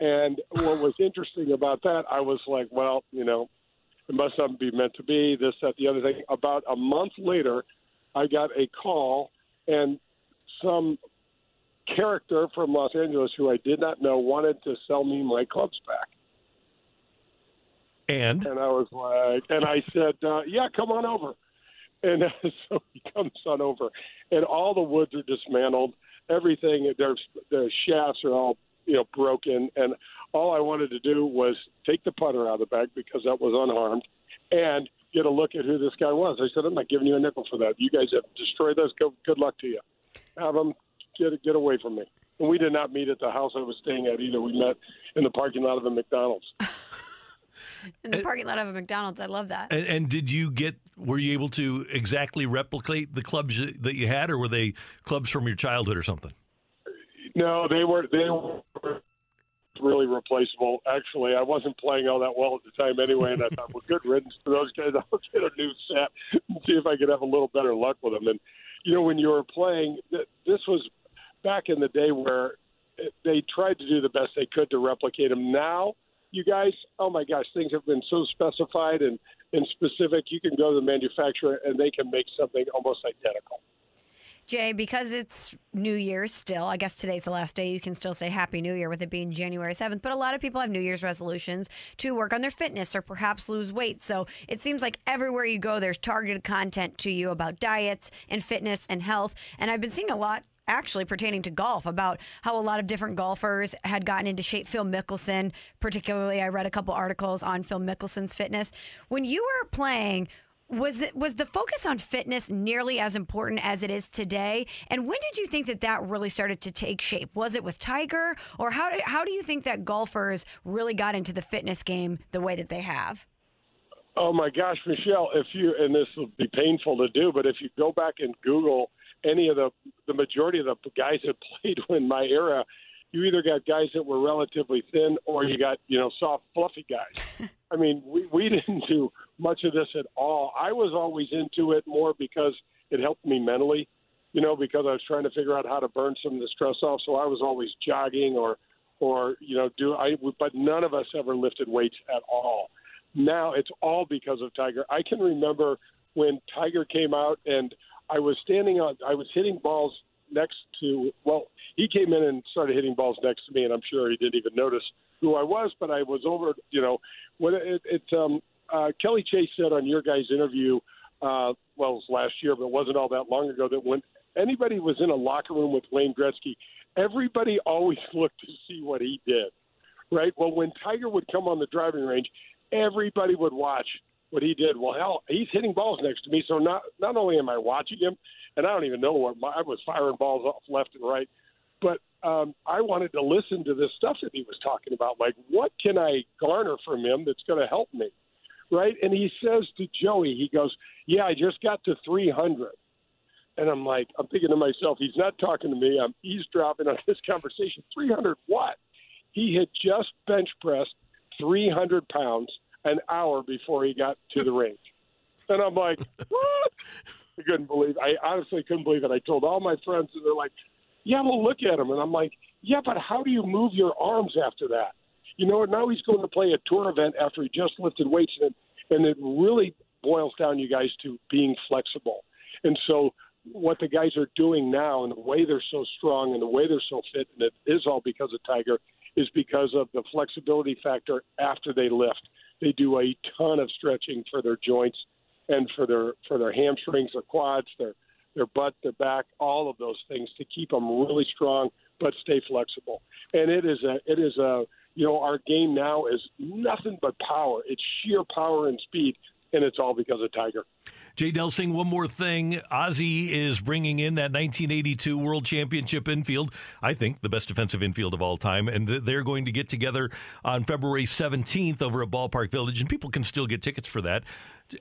And what was interesting about that, I was like, well, you know, it must not be meant to be, this, that, the other thing. About a month later, I got a call, and some character from Los Angeles who I did not know wanted to sell me my clubs back. And And I was like, and I said, uh, yeah, come on over. And so he comes on over, and all the woods are dismantled. Everything, their the shafts are all you know broken, and all I wanted to do was take the putter out of the bag because that was unharmed, and get a look at who this guy was. I said, I'm not giving you a nickel for that. You guys have destroyed this. Go, good luck to you. Have them get get away from me. And we did not meet at the house I was staying at either. We met in the parking lot of a McDonald's. In the parking lot of a McDonald's. I love that. And, and did you get? Were you able to exactly replicate the clubs that you had, or were they clubs from your childhood or something? No, they were they were really replaceable. Actually, I wasn't playing all that well at the time anyway, and I thought, well, good riddance to those guys. I'll get a new set and see if I could have a little better luck with them. And you know, when you were playing, this was back in the day where they tried to do the best they could to replicate them. Now, you guys, oh my gosh, things have been so specified and and specific. You can go to the manufacturer and they can make something almost identical. Jay, because it's New Year's still, I guess today's the last day you can still say Happy New Year with it being January 7th. But a lot of people have New Year's resolutions to work on their fitness or perhaps lose weight. So it seems like everywhere you go, there's targeted content to you about diets and fitness and health. And I've been seeing a lot actually pertaining to golf about how a lot of different golfers had gotten into shape. Phil Mickelson, particularly, I read a couple articles on Phil Mickelson's fitness. When you were playing, was it was the focus on fitness nearly as important as it is today? And when did you think that that really started to take shape? Was it with Tiger, or how do, how do you think that golfers really got into the fitness game the way that they have? Oh my gosh, Michelle! If you and this will be painful to do, but if you go back and Google any of the the majority of the guys that played in my era, you either got guys that were relatively thin or you got you know soft, fluffy guys. I mean, we we didn't do much of this at all. I was always into it more because it helped me mentally, you know, because I was trying to figure out how to burn some of the stress off. So I was always jogging or or you know do I. But none of us ever lifted weights at all now it's all because of Tiger. I can remember when Tiger came out and I was standing on, I was hitting balls next to, well, he came in and started hitting balls next to me, and I'm sure he didn't even notice who I was, but I was over, you know, when it, it um, uh, Kelly Chase said on your guys' interview, uh, well, it was last year, but it wasn't all that long ago, that when anybody was in a locker room with Wayne Gretzky, everybody always looked to see what he did, right? Well, when Tiger would come on the driving range, everybody would watch what he did. Well, hell, he's hitting balls next to me, so not not only am I watching him, and I don't even know what my, I was firing balls off left and right, but um, I wanted to listen to this stuff that he was talking about. Like, what can I garner from him that's going to help me, right? And he says to Joey, he goes, "Yeah, I just got to 300." And I'm like, I'm thinking to myself, he's not talking to me. I'm eavesdropping on this conversation. 300 what? He had just bench pressed 300 pounds an hour before he got to the range. And I'm like, what? I couldn't believe. I honestly couldn't believe it. I told all my friends, and they're like, "Yeah, well, look at him." And I'm like, "Yeah, but how do you move your arms after that?" You know, now he's going to play a tour event after he just lifted weights, and and it really boils down, you guys, to being flexible. And so, what the guys are doing now, and the way they're so strong, and the way they're so fit, and it is all because of Tiger, is because of the flexibility factor after they lift. They do a ton of stretching for their joints and for their for their hamstrings, their quads, their their butt, their back, all of those things to keep them really strong but stay flexible. And it is a it is a you know our game now is nothing but power. It's sheer power and speed, and it's all because of Tiger. Jay Delsing, one more thing. Ozzie is bringing in that 1982 World Championship infield. I think the best defensive infield of all time. And they're going to get together on February 17th over at Ballpark Village. And people can still get tickets for that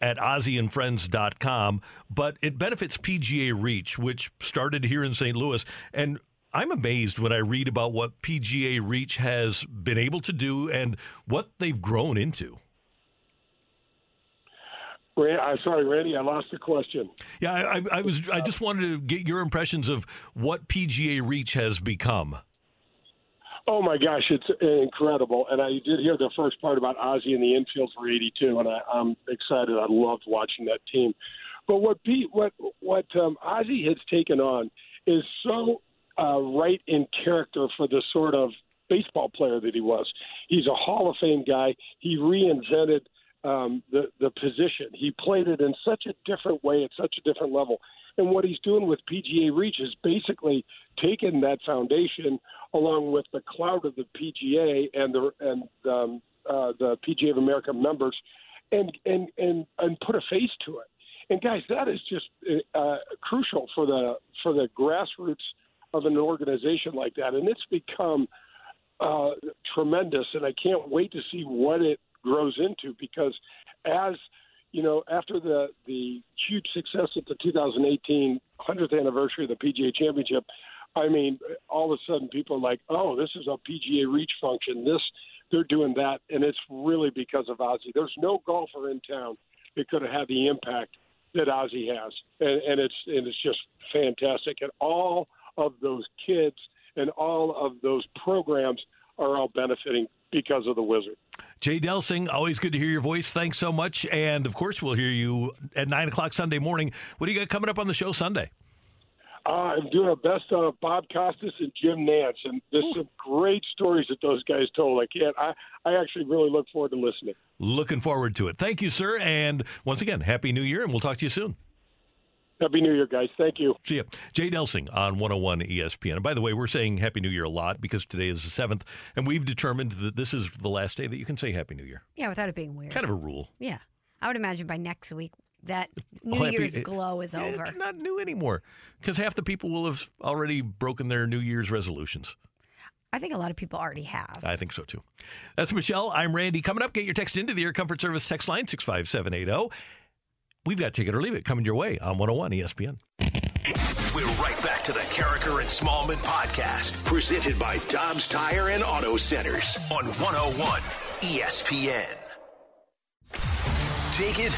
at OzzieandFriends.com. But it benefits PGA Reach, which started here in St. Louis. And I'm amazed when I read about what PGA Reach has been able to do and what they've grown into. I'm sorry, Randy, I lost the question. Yeah, I, I, I was. I just wanted to get your impressions of what PGA Reach has become. Oh my gosh, it's incredible! And I did hear the first part about Ozzie and the infield for '82, and I, I'm excited. I loved watching that team. But what Pete, what what um, Ozzie has taken on is so uh, right in character for the sort of baseball player that he was. He's a Hall of Fame guy. He reinvented um, the the position. He played it in such a different way at such a different level. And what he's doing with PGA Reach is basically taking that foundation along with the cloud of the PGA and the and um, uh, the PGA of America members, and and and and put a face to it. And guys, that is just uh, crucial for the for the grassroots of an organization like that, and it's become uh, tremendous. And I can't wait to see what it grows into because as you know, after the the huge success at the 2018 100th anniversary of the PGA Championship, I mean, all of a sudden people are like, "Oh, this is a PGA Reach function. This, they're doing that," and it's really because of Ozzie. There's no golfer in town that could have had the impact that Ozzie has, and, and it's and it's just fantastic. And all of those kids and all of those programs are all benefiting because of the Wizard. Jay Delsing, always good to hear your voice. Thanks so much. And of course, we'll hear you at 9 o'clock Sunday morning. What do you got coming up on the show Sunday? Uh, I'm doing a best of Bob Costas and Jim Nantz, and there's Ooh. some great stories that those guys told. I can't. I, I actually really look forward to listening. Looking forward to it. Thank you, sir. And once again, happy New Year, and we'll talk to you soon. Happy New Year, guys. Thank you. See ya. Jay Delsing on 101 ESPN. And by the way, we're saying Happy New Year a lot because today is the 7th, and we've determined that this is the last day that you can say Happy New Year. Yeah, without it being weird. Kind of a rule. Yeah. I would imagine by next week that New Happy- Year's glow is over. It's not new anymore because half the people will have already broken their New Year's resolutions. I think a lot of people already have. I think so too. That's Michelle. I'm Randy. Coming up, get your text into the Air Comfort Service text line 65780. We've got Take It or Leave It coming your way on 101 ESPN. We're right back to the Karraker and Smallman podcast, presented by Dobbs Tire and Auto Centers on 101 ESPN. Take it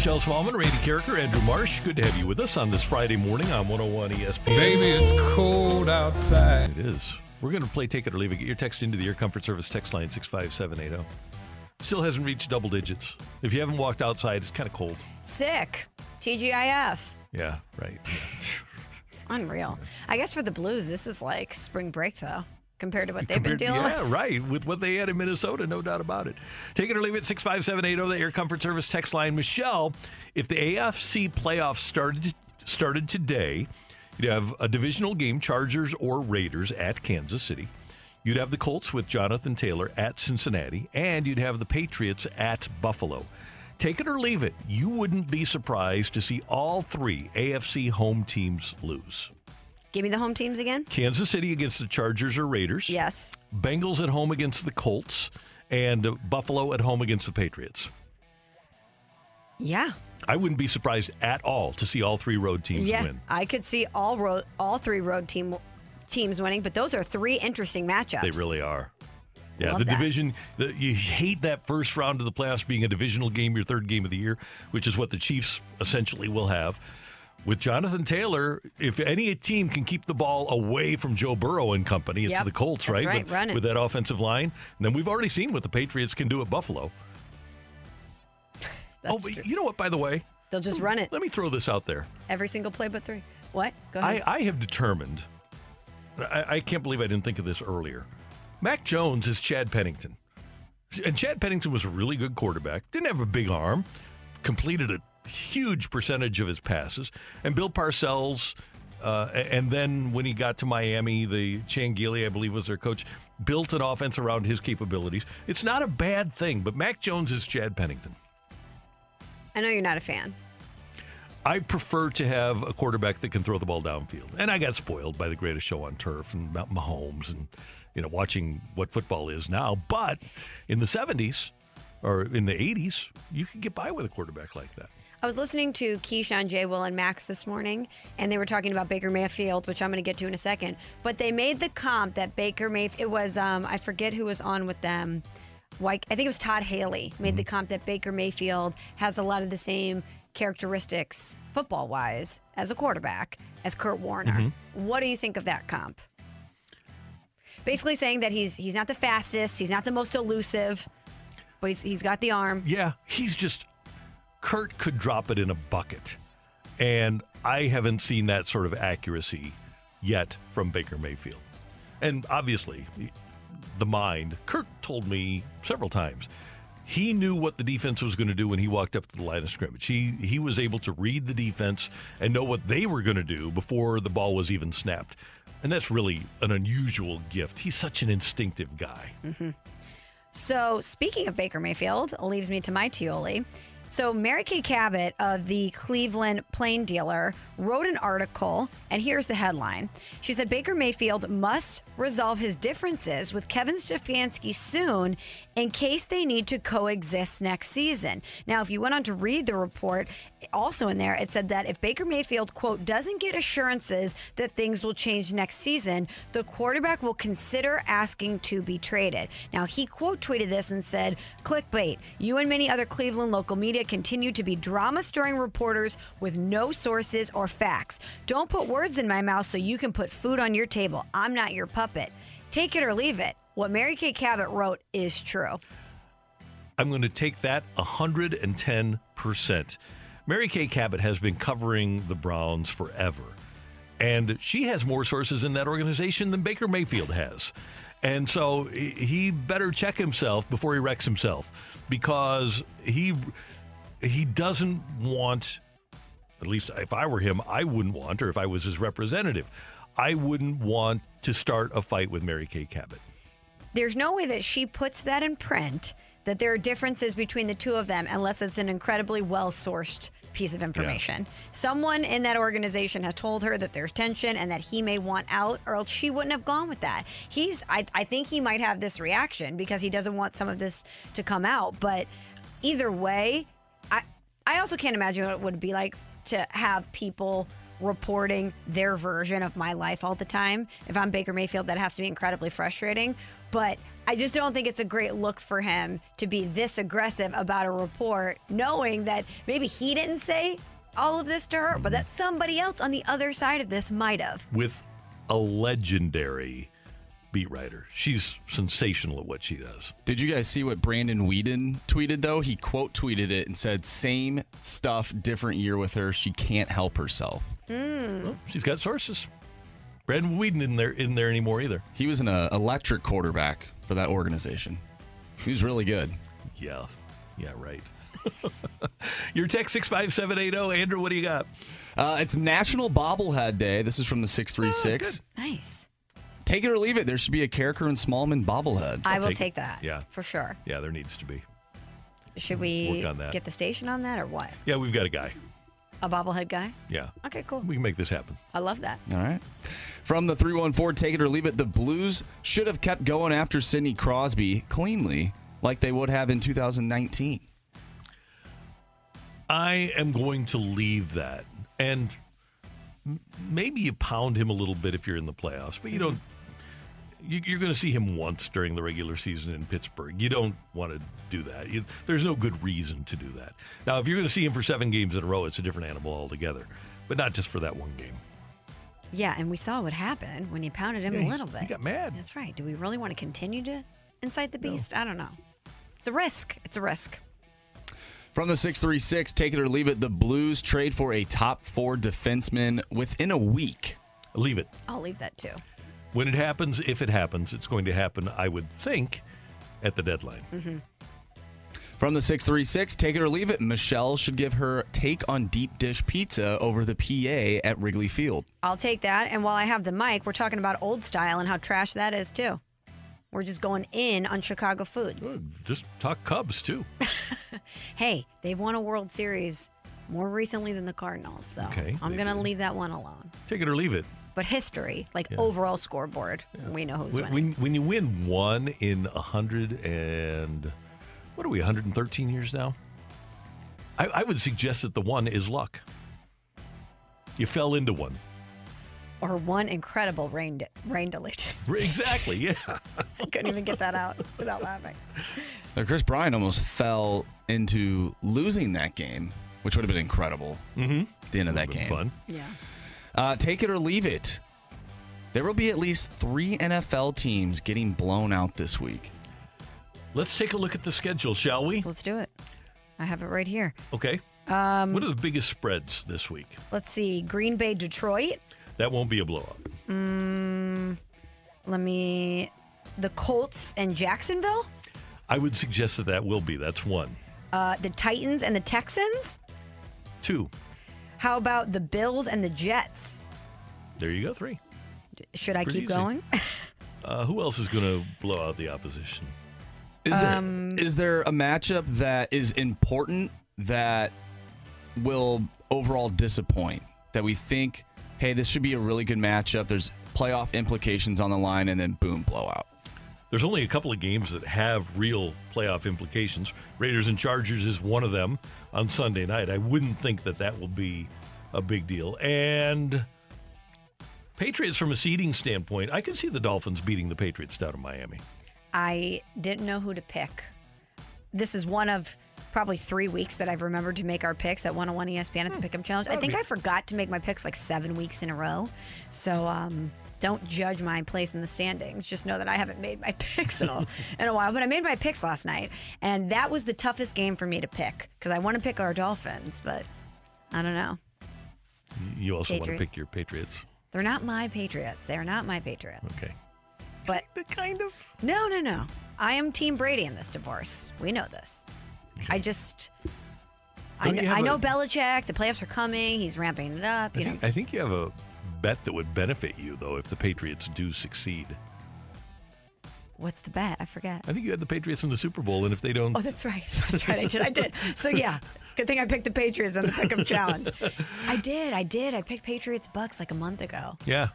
Michelle Smallman, Randy Karraker, Andrew Marsh. Good to have you with us on this Friday morning on 101 ESPN. Baby, it's cold outside. It is. We're going to play Take It or Leave It. Get your text into the Air Comfort Service text line 65780. Still hasn't reached double digits. If you haven't walked outside, it's kind of cold. Sick. TGIF. Yeah, right. Unreal. I guess for the Blues, this is like spring break, though, compared to what they've Compared- been dealing yeah, with. right. With what they had in Minnesota, no doubt about it. Take it or leave it, 65780, the Air Comfort Service text line. Michelle, if the AFC playoffs started started today, you'd have a divisional game, Chargers or Raiders at Kansas City. You'd have the Colts with Jonathan Taylor at Cincinnati, and you'd have the Patriots at Buffalo. Take it or leave it, you wouldn't be surprised to see all three AFC home teams lose. Give me the home teams again. Kansas City against the Chargers or Raiders. Yes. Bengals at home against the Colts, and Buffalo at home against the Patriots. Yeah. I wouldn't be surprised at all to see all three road teams yeah. win. I could see all road, all three road team teams winning, but those are three interesting matchups. They really are. Yeah, Love the that. division. The, you hate that first round of the playoffs being a divisional game, your third game of the year, which is what the Chiefs essentially will have. With Jonathan Taylor, if any team can keep the ball away from Joe Burrow and company, it's Yep, the Colts, right? right, With, run it. with that offensive line. And then we've already seen what the Patriots can do at Buffalo. That's oh, but true. you know what, by the way? They'll just run it Let me throw this out there. every single play but three. What? Go I. I have determined, I, I can't believe I didn't think of this earlier. Mac Jones is Chad Pennington. And Chad Pennington was a really good quarterback, didn't have a big arm, completed a huge percentage of his passes. And Bill Parcells, uh, and then when he got to Miami, the Changeli, I believe, was their coach, built an offense around his capabilities. It's not a bad thing, but Mac Jones is Chad Pennington. I know you're not a fan. I prefer to have a quarterback that can throw the ball downfield. And I got spoiled by the greatest show on turf and Mount Mahomes and you know watching what football is now. But in the 70s or in the 80s, you could get by with a quarterback like that. I was listening to Keyshawn, J. Will, and Max this morning, and they were talking about Baker Mayfield, which I'm going to get to in a second. But they made the comp that Baker Mayfield, it was, um, I forget who was on with them. Like, I think it was Todd Haley made the comp that Baker Mayfield has a lot of the same characteristics, football wise, as a quarterback as Kurt Warner. What do you think of that comp? Basically saying that he's he's not the fastest, he's not the most elusive, but he's he's got the arm. Yeah, he's just Kurt could drop it in a bucket. And I haven't seen that sort of accuracy yet from Baker Mayfield. And obviously, the mind, Kurt told me several times, he knew what the defense was going to do when he walked up to the line of scrimmage. He he was able to read the defense and know what they were going to do before the ball was even snapped. And that's really an unusual gift. He's such an instinctive guy. Mm-hmm. So, speaking of Baker Mayfield, leads me to my Tioli. So, Mary Kay Cabot of the Cleveland Plain Dealer wrote an article, and here's the headline. She said Baker Mayfield must resolve his differences with Kevin Stefanski soon in case they need to coexist next season. Now, if you went on to read the report, also in there, it said that if Baker Mayfield, quote, doesn't get assurances that things will change next season, the quarterback will consider asking to be traded. Now, he quote tweeted this and said, clickbait, you and many other Cleveland local media continue to be drama stirring reporters with no sources or facts. Don't put words in my mouth so you can put food on your table. I'm not your puppet. It take it or leave it. what Mary Kay Cabot wrote is true. I'm going to take that 110%. Mary Kay Cabot has been covering the Browns forever. And she has more sources in that organization than Baker Mayfield has. And so he- he better check himself before he wrecks himself because he he doesn't want at least if I were him, I wouldn't want or if I was his representative, I wouldn't want to start a fight with Mary Kay Cabot. There's no way that she puts that in print that there are differences between the two of them unless it's an incredibly well sourced piece of information. Someone in that organization has told her that there's tension and that he may want out, or else she wouldn't have gone with that. He's, I, I think he might have this reaction because he doesn't want some of this to come out. But either way, I, I also can't imagine what it would be like to have people reporting their version of my life all the time. If I'm Baker Mayfield, that has to be incredibly frustrating. But I just don't think it's a great look for him to be this aggressive about a report, knowing that maybe he didn't say all of this to her, but that somebody else on the other side of this might have. with a legendary beat writer. She's sensational at what she does. Did you guys see what Brandon Weeden tweeted though? He quote tweeted it and said, "Same stuff, different year with her. She can't help herself." Hmm. She's got sources. Brandon Weeden isn't there, isn't there anymore either. He was an uh, electric quarterback for that organization. He was really good. Yeah. Yeah, right. Your text 65780. Andrew, what do you got? Uh, it's National Bobblehead Day. This is from the 636. Nice. Take it or leave it. There should be a Karraker and Smallman bobblehead. I will take take, that. Yeah. For sure. Yeah, there needs to be. Should we Work on that. get the station on that or what? Yeah, we've got a guy. A bobblehead guy? Yeah. Okay, cool. We can make this happen. I love that. All right. From the 314, take it or leave it. The Blues should have kept going after Sidney Crosby cleanly, like they would have in 2019. I am going to leave that. And maybe you pound him a little bit if you're in the playoffs, but you don't. You- You're going to see him once during the regular season in Pittsburgh. You don't want to do that. You, there's no good reason to do that. Now, if you're going to see him for seven games in a row, it's a different animal altogether, but not just for that one game. Yeah, and we saw what happened when you pounded him Yeah, a little bit. he got mad. That's right. Do we really want to continue to incite the beast? I don't know. It's a risk. It's a risk. From the 636, take it or leave it. The Blues trade for a top four defenseman within a week. Leave it. I'll leave that too. When it happens, if it happens, it's going to happen, I would think, at the deadline. Mm-hmm. From the 636, take it or leave it. Michelle should give her take on deep dish pizza over the PA at Wrigley Field. I'll take that. And while I have the mic, we're talking about old style and how trash that is too. We're just going in on Chicago foods. Just talk Cubs, too. Hey, they've won a World Series more recently than the Cardinals, so Okay, I'm going to leave that one alone. Take it or leave it. But history, like Yeah. overall scoreboard, we know who's When, winning. when, when you win one in a hundred and what are we, 113 years now? I, I would suggest that the one is luck. You fell into one. Or one incredible rain de- rain delay. Exactly. Yeah. I couldn't even get that out without laughing. Now, Kris Bryant almost fell into losing that game, which would have been incredible. Mm-hmm. At the end of that game. Fun. Yeah. Uh, take it or leave it. There will be at least three NFL teams getting blown out this week. Let's take a look at the schedule, shall we? Let's do it. I have it right here. Okay. Um, What are the biggest spreads this week? let's see. Green Bay, Detroit. That won't be a blowout. Mm, let me. The Colts and Jacksonville. I would suggest that that will be. That's one. Uh, the Titans and the Texans. Two. How about the Bills and the Jets? There you go. Three. Should I Pretty keep easy. going? Uh, who else is going to blow out the opposition? Is there, Um, is there a matchup that is important that will overall disappoint? That we think, hey, this should be a really good matchup. There's playoff implications on the line, and then boom, blowout. There's only a couple of games that have real playoff implications. Raiders and Chargers is one of them on Sunday night. I wouldn't think that that will be a big deal. And Patriots, from a seeding standpoint, I can see the Dolphins beating the Patriots down in Miami. I didn't know who to pick. This is one of probably three weeks that I've remembered to make our picks at 101 ESPN at the Pick'em Challenge. I think I forgot to make my picks like seven weeks in a row. So um, don't judge my place in the standings. Just know that I haven't made my picks in a, in a while. But I made my picks last night, and that was the toughest game for me to pick because I want to pick our Dolphins, but I don't know. You also want to pick your Patriots. They're not my Patriots. They're not my Patriots. Okay. But the kind of. No, no, no. I am Team Brady in this divorce. We know this. I just. I, Don't you kn- have I know a- Belichick. The playoffs are coming. He's ramping it up. I You know, think, I think you have a bet that would benefit you, though, if the Patriots do succeed. what's the bet? I forget. I think you had the Patriots in the Super Bowl, and if they don't. Oh, that's right. That's right. I did. I did. So yeah, good thing I picked the Patriots in the Pick'em Challenge. I did. I did. I picked Patriots Bucks like a month ago. Yeah.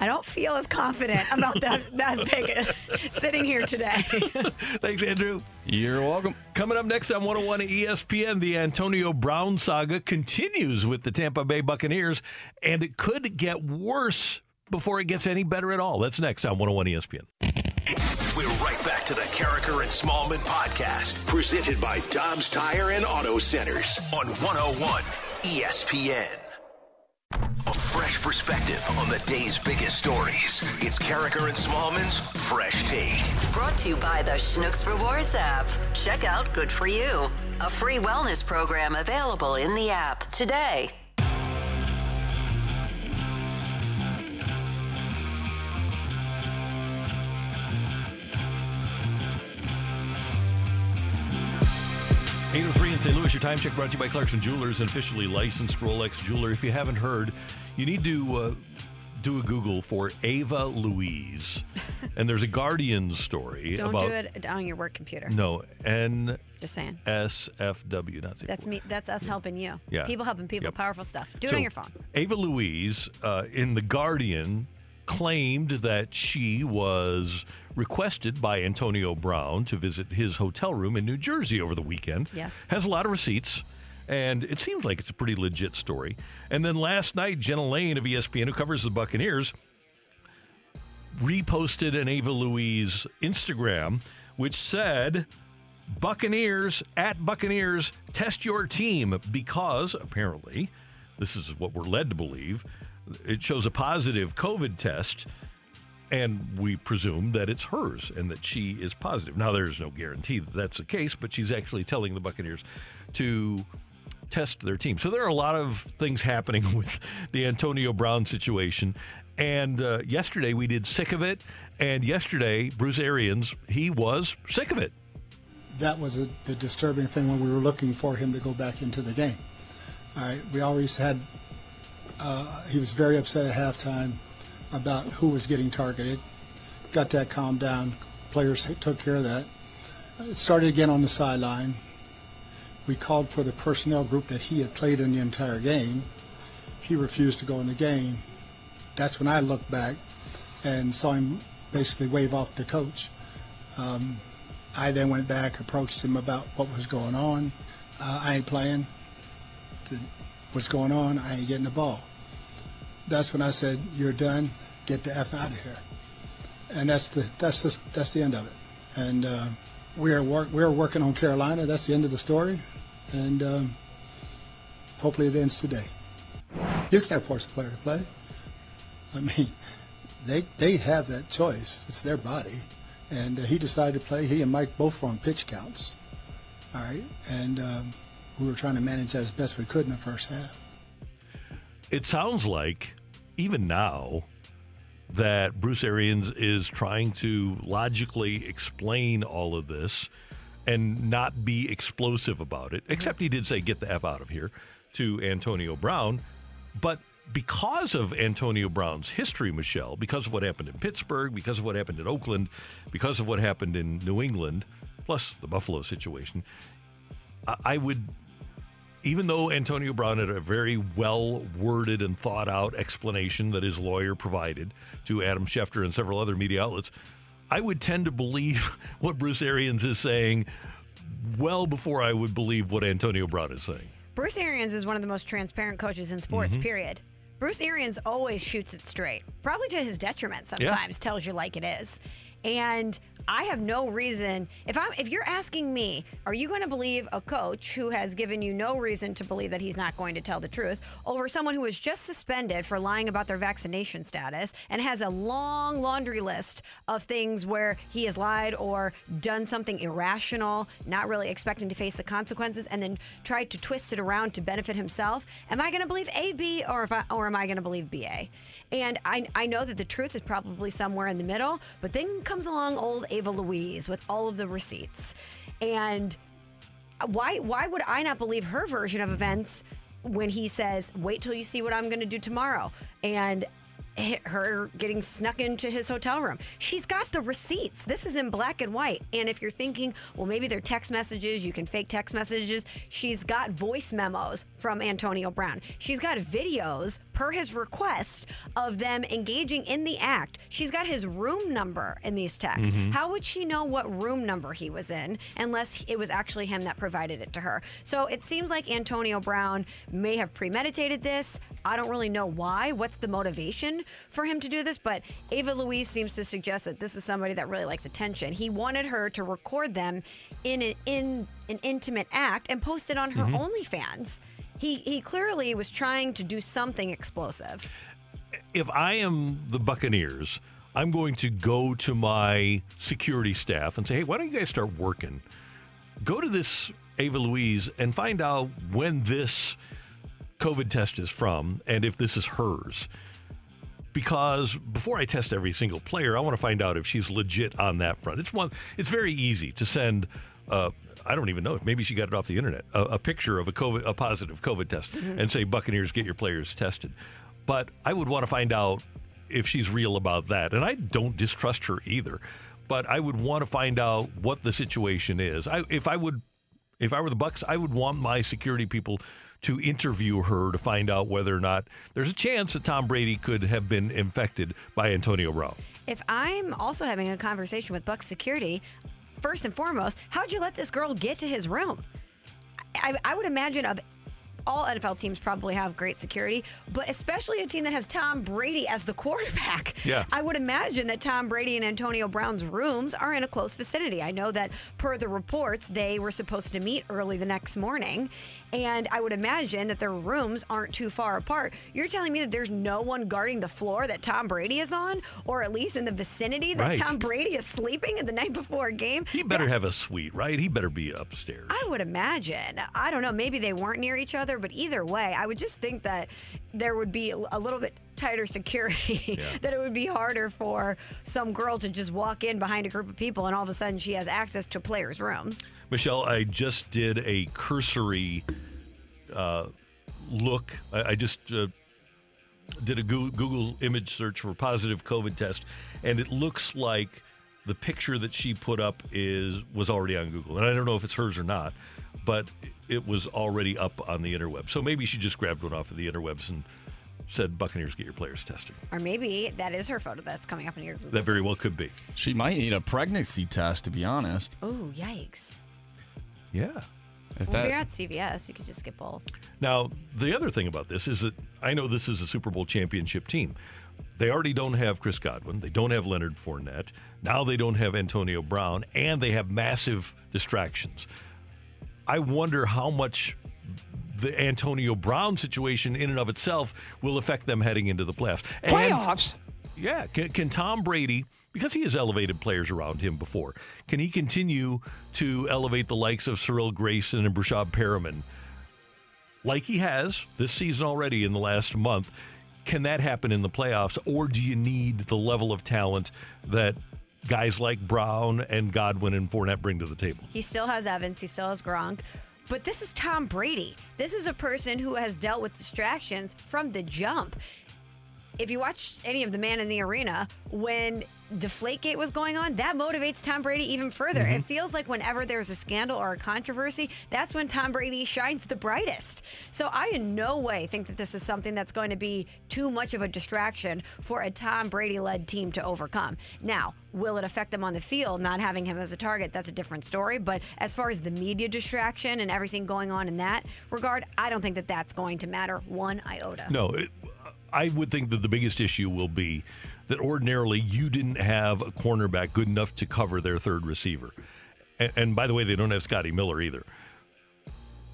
I don't feel as confident about that that pick sitting here today. Thanks, Andrew. You're welcome. Coming up next on 101 ESPN, the Antonio Brown saga continues with the Tampa Bay Buccaneers, and it could get worse before it gets any better at all. That's next on 101 ESPN. We're right back to the Karraker and Smallman podcast, presented by Dobbs Tire and Auto Centers on 101 ESPN. A fresh perspective on the day's biggest stories. It's Karraker and Smallman's Fresh Take. Brought to you by the Schnucks Rewards app. Check out Good For You, a free wellness program available in the app today. Eight oh three in St. Louis. Your time check brought to you by Clarkson Jewelers, an officially licensed Rolex jeweler. If you haven't heard, you need to uh, do a Google for Ava Louise, and there's a Guardian story don't about do it on your work computer. no N Just saying. S F W. Not That's me. That's us helping you. Yeah. People helping people. Yep. Powerful stuff. Do it on your phone. Ava Louise uh, in The Guardian claimed that she was requested by Antonio Brown to visit his hotel room in New Jersey over the weekend. Yes. Has a lot of receipts. And it seems like it's a pretty legit story. And then last night, Jenna Laine of ESPN, who covers the Buccaneers, reposted an Ava Louise Instagram, which said, Buccaneers at Buccaneers, test your team because apparently, this is what we're led to believe, it shows a positive COVID test, and we presume that it's hers and that she is positive. Now, there's no guarantee that that's the case, but she's actually telling the Buccaneers to test their team. So there are a lot of things happening with the Antonio Brown situation. And uh, yesterday we did sick of it, and yesterday Bruce Arians he was sick of it. that was a, the disturbing thing when we were looking for him to go back into the game. All right, we always had. Uh, he was very upset at halftime about who was getting targeted. Got that calmed down. Players took care of that. It started again on the sideline. We called for the personnel group that he had played in the entire game. He refused to go in the game. That's when I looked back and saw him basically wave off the coach. Um, I then went back, approached him about what was going on. Uh, I ain't playing. The, what's going on? I ain't getting the ball. That's when I said, "You're done. Get the f out of here." And that's the that's the that's the end of it. And uh, we are work we are working on Carolina. That's the end of the story. And um, hopefully it ends today. You can't force a player to play. I mean, they they have that choice. It's their body, and uh, he decided to play. He and Mike both were on pitch counts. All right, and um, we were trying to manage that as best we could in the first half. It sounds like even now that Bruce Arians is trying to logically explain all of this and not be explosive about it. Except he did say get the f out of here to Antonio Brown, but because of Antonio Brown's history, Michelle, because of what happened in Pittsburgh, because of what happened in Oakland, because of what happened in New England, plus the Buffalo situation, I, I would, even though Antonio Brown had a very well worded and thought out explanation that his lawyer provided to Adam Schefter and several other media outlets, I would tend to believe what Bruce Arians is saying well before I would believe what Antonio Brown is saying. Bruce Arians is one of the most transparent coaches in sports, Mhm. period. Bruce Arians always shoots it straight, probably to his detriment sometimes, tells you like it is. And I have no reason. If I'm, if you're asking me, are you going to believe a coach who has given you no reason to believe that he's not going to tell the truth over someone who was just suspended for lying about their vaccination status and has a long laundry list of things where he has lied or done something irrational, not really expecting to face the consequences, and then tried to twist it around to benefit himself? Am I going to believe A, B, or if I, or am I going to believe BA? And I, I know that the truth is probably somewhere in the middle, but then comes along old Ava Louise with all of the receipts. And why why would I not believe her version of events when he says, "Wait till you see what I'm going to do tomorrow," and her getting snuck into his hotel room. She's got the receipts. This is in black and white. And if you're thinking, well, maybe they're text messages, you can fake text messages. She's got voice memos from Antonio Brown. She's got videos per his request of them engaging in the act. She's got his room number in these texts. Mhm. How would she know what room number he was in unless it was actually him that provided it to her? So it seems like Antonio Brown may have premeditated this. I don't really know why. What's the motivation for him to do this? But Ava Louise seems to suggest that this is somebody that really likes attention. He wanted her to record them in an in an intimate act and post it on her Mhm. OnlyFans. He he clearly was trying to do something explosive. if I am the Buccaneers, I'm going to go to my security staff and say, hey, why don't you guys start working? Go to this Ava Louise and find out when this COVID test is from and if this is hers. Because before I test every single player, I want to find out if she's legit on that front. It's one. It's very easy to send. Uh, I don't even know if maybe she got it off the internet. A, a picture of a COVID, a positive COVID test, Mhm. and say Buccaneers get your players tested. But I would want to find out if she's real about that, and I don't distrust her either. But I would want to find out what the situation is. I, if I would, if I were the Bucks, I would want my security people to interview her to find out whether or not there's a chance that Tom Brady could have been infected by Antonio Brown. If I'm also having a conversation with Buck Security, first and foremost, how'd you let this girl get to his room? I, I would imagine of all NFL teams probably have great security, but especially a team that has Tom Brady as the quarterback. Yeah. I would imagine that Tom Brady and Antonio Brown's rooms are in a close vicinity. I know that per the reports, they were supposed to meet early the next morning, and I would imagine that their rooms aren't too far apart. You're telling me that there's no one guarding the floor that Tom Brady is on, or at least in the vicinity that Right. Tom Brady is sleeping in the night before a game? He better have a suite, right? He better be upstairs. I would imagine. I don't know. Maybe they weren't near each other, but either way, I would just think that there would be a little bit tighter security. Yeah. that it would be harder for some girl to just walk in behind a group of people and all of a sudden she has access to players' rooms. Michelle, I just did a cursory uh, look. I, I just uh, did a Goo- Google image search for positive COVID test, and it looks like the picture that she put up is was already on Google, and I don't know if it's hers or not, but it was already up on the interweb. So maybe she just grabbed one off of the interwebs and said, "Buccaneers, get your players tested." Or maybe that is her photo that's coming up in your Google. That very well could be. She might need a pregnancy test, to be honest. Oh, yikes. Yeah. If Well, that, you're at CVS, you could just get both. Now, the other thing about this is that I know this is a Super Bowl championship team. They already don't have Chris Godwin. They don't have Leonard Fournette. Now they don't have Antonio Brown, and they have massive distractions. I wonder how much the Antonio Brown situation in and of itself will affect them heading into the playoffs. And- Playoffs? yeah. Can, can Tom Brady, because he has elevated players around him before, can he continue to elevate the likes of Cyril Grayson and Breshad Perriman like he has this season already in the last month? Can that happen in the playoffs, or do you need the level of talent that guys like Brown and Godwin and Fournette bring to the table? He still has Evans. He still has Gronk. But this is Tom Brady. This is a person who has dealt with distractions from the jump. If you watch any of the Man in the Arena, when Deflategate was going on, that motivates Tom Brady even further. Mhm. It feels like whenever there's a scandal or a controversy, that's when Tom Brady shines the brightest. So I in no way think that this is something that's going to be too much of a distraction for a Tom Brady led team to overcome. Now, will it affect them on the field, not having him as a target? That's a different story. But as far as the media distraction and everything going on in that regard, I don't think that that's going to matter one iota. No, it, I would think that the biggest issue will be that ordinarily you didn't have a cornerback good enough to cover their third receiver. And, and by the way, they don't have Scotty Miller either.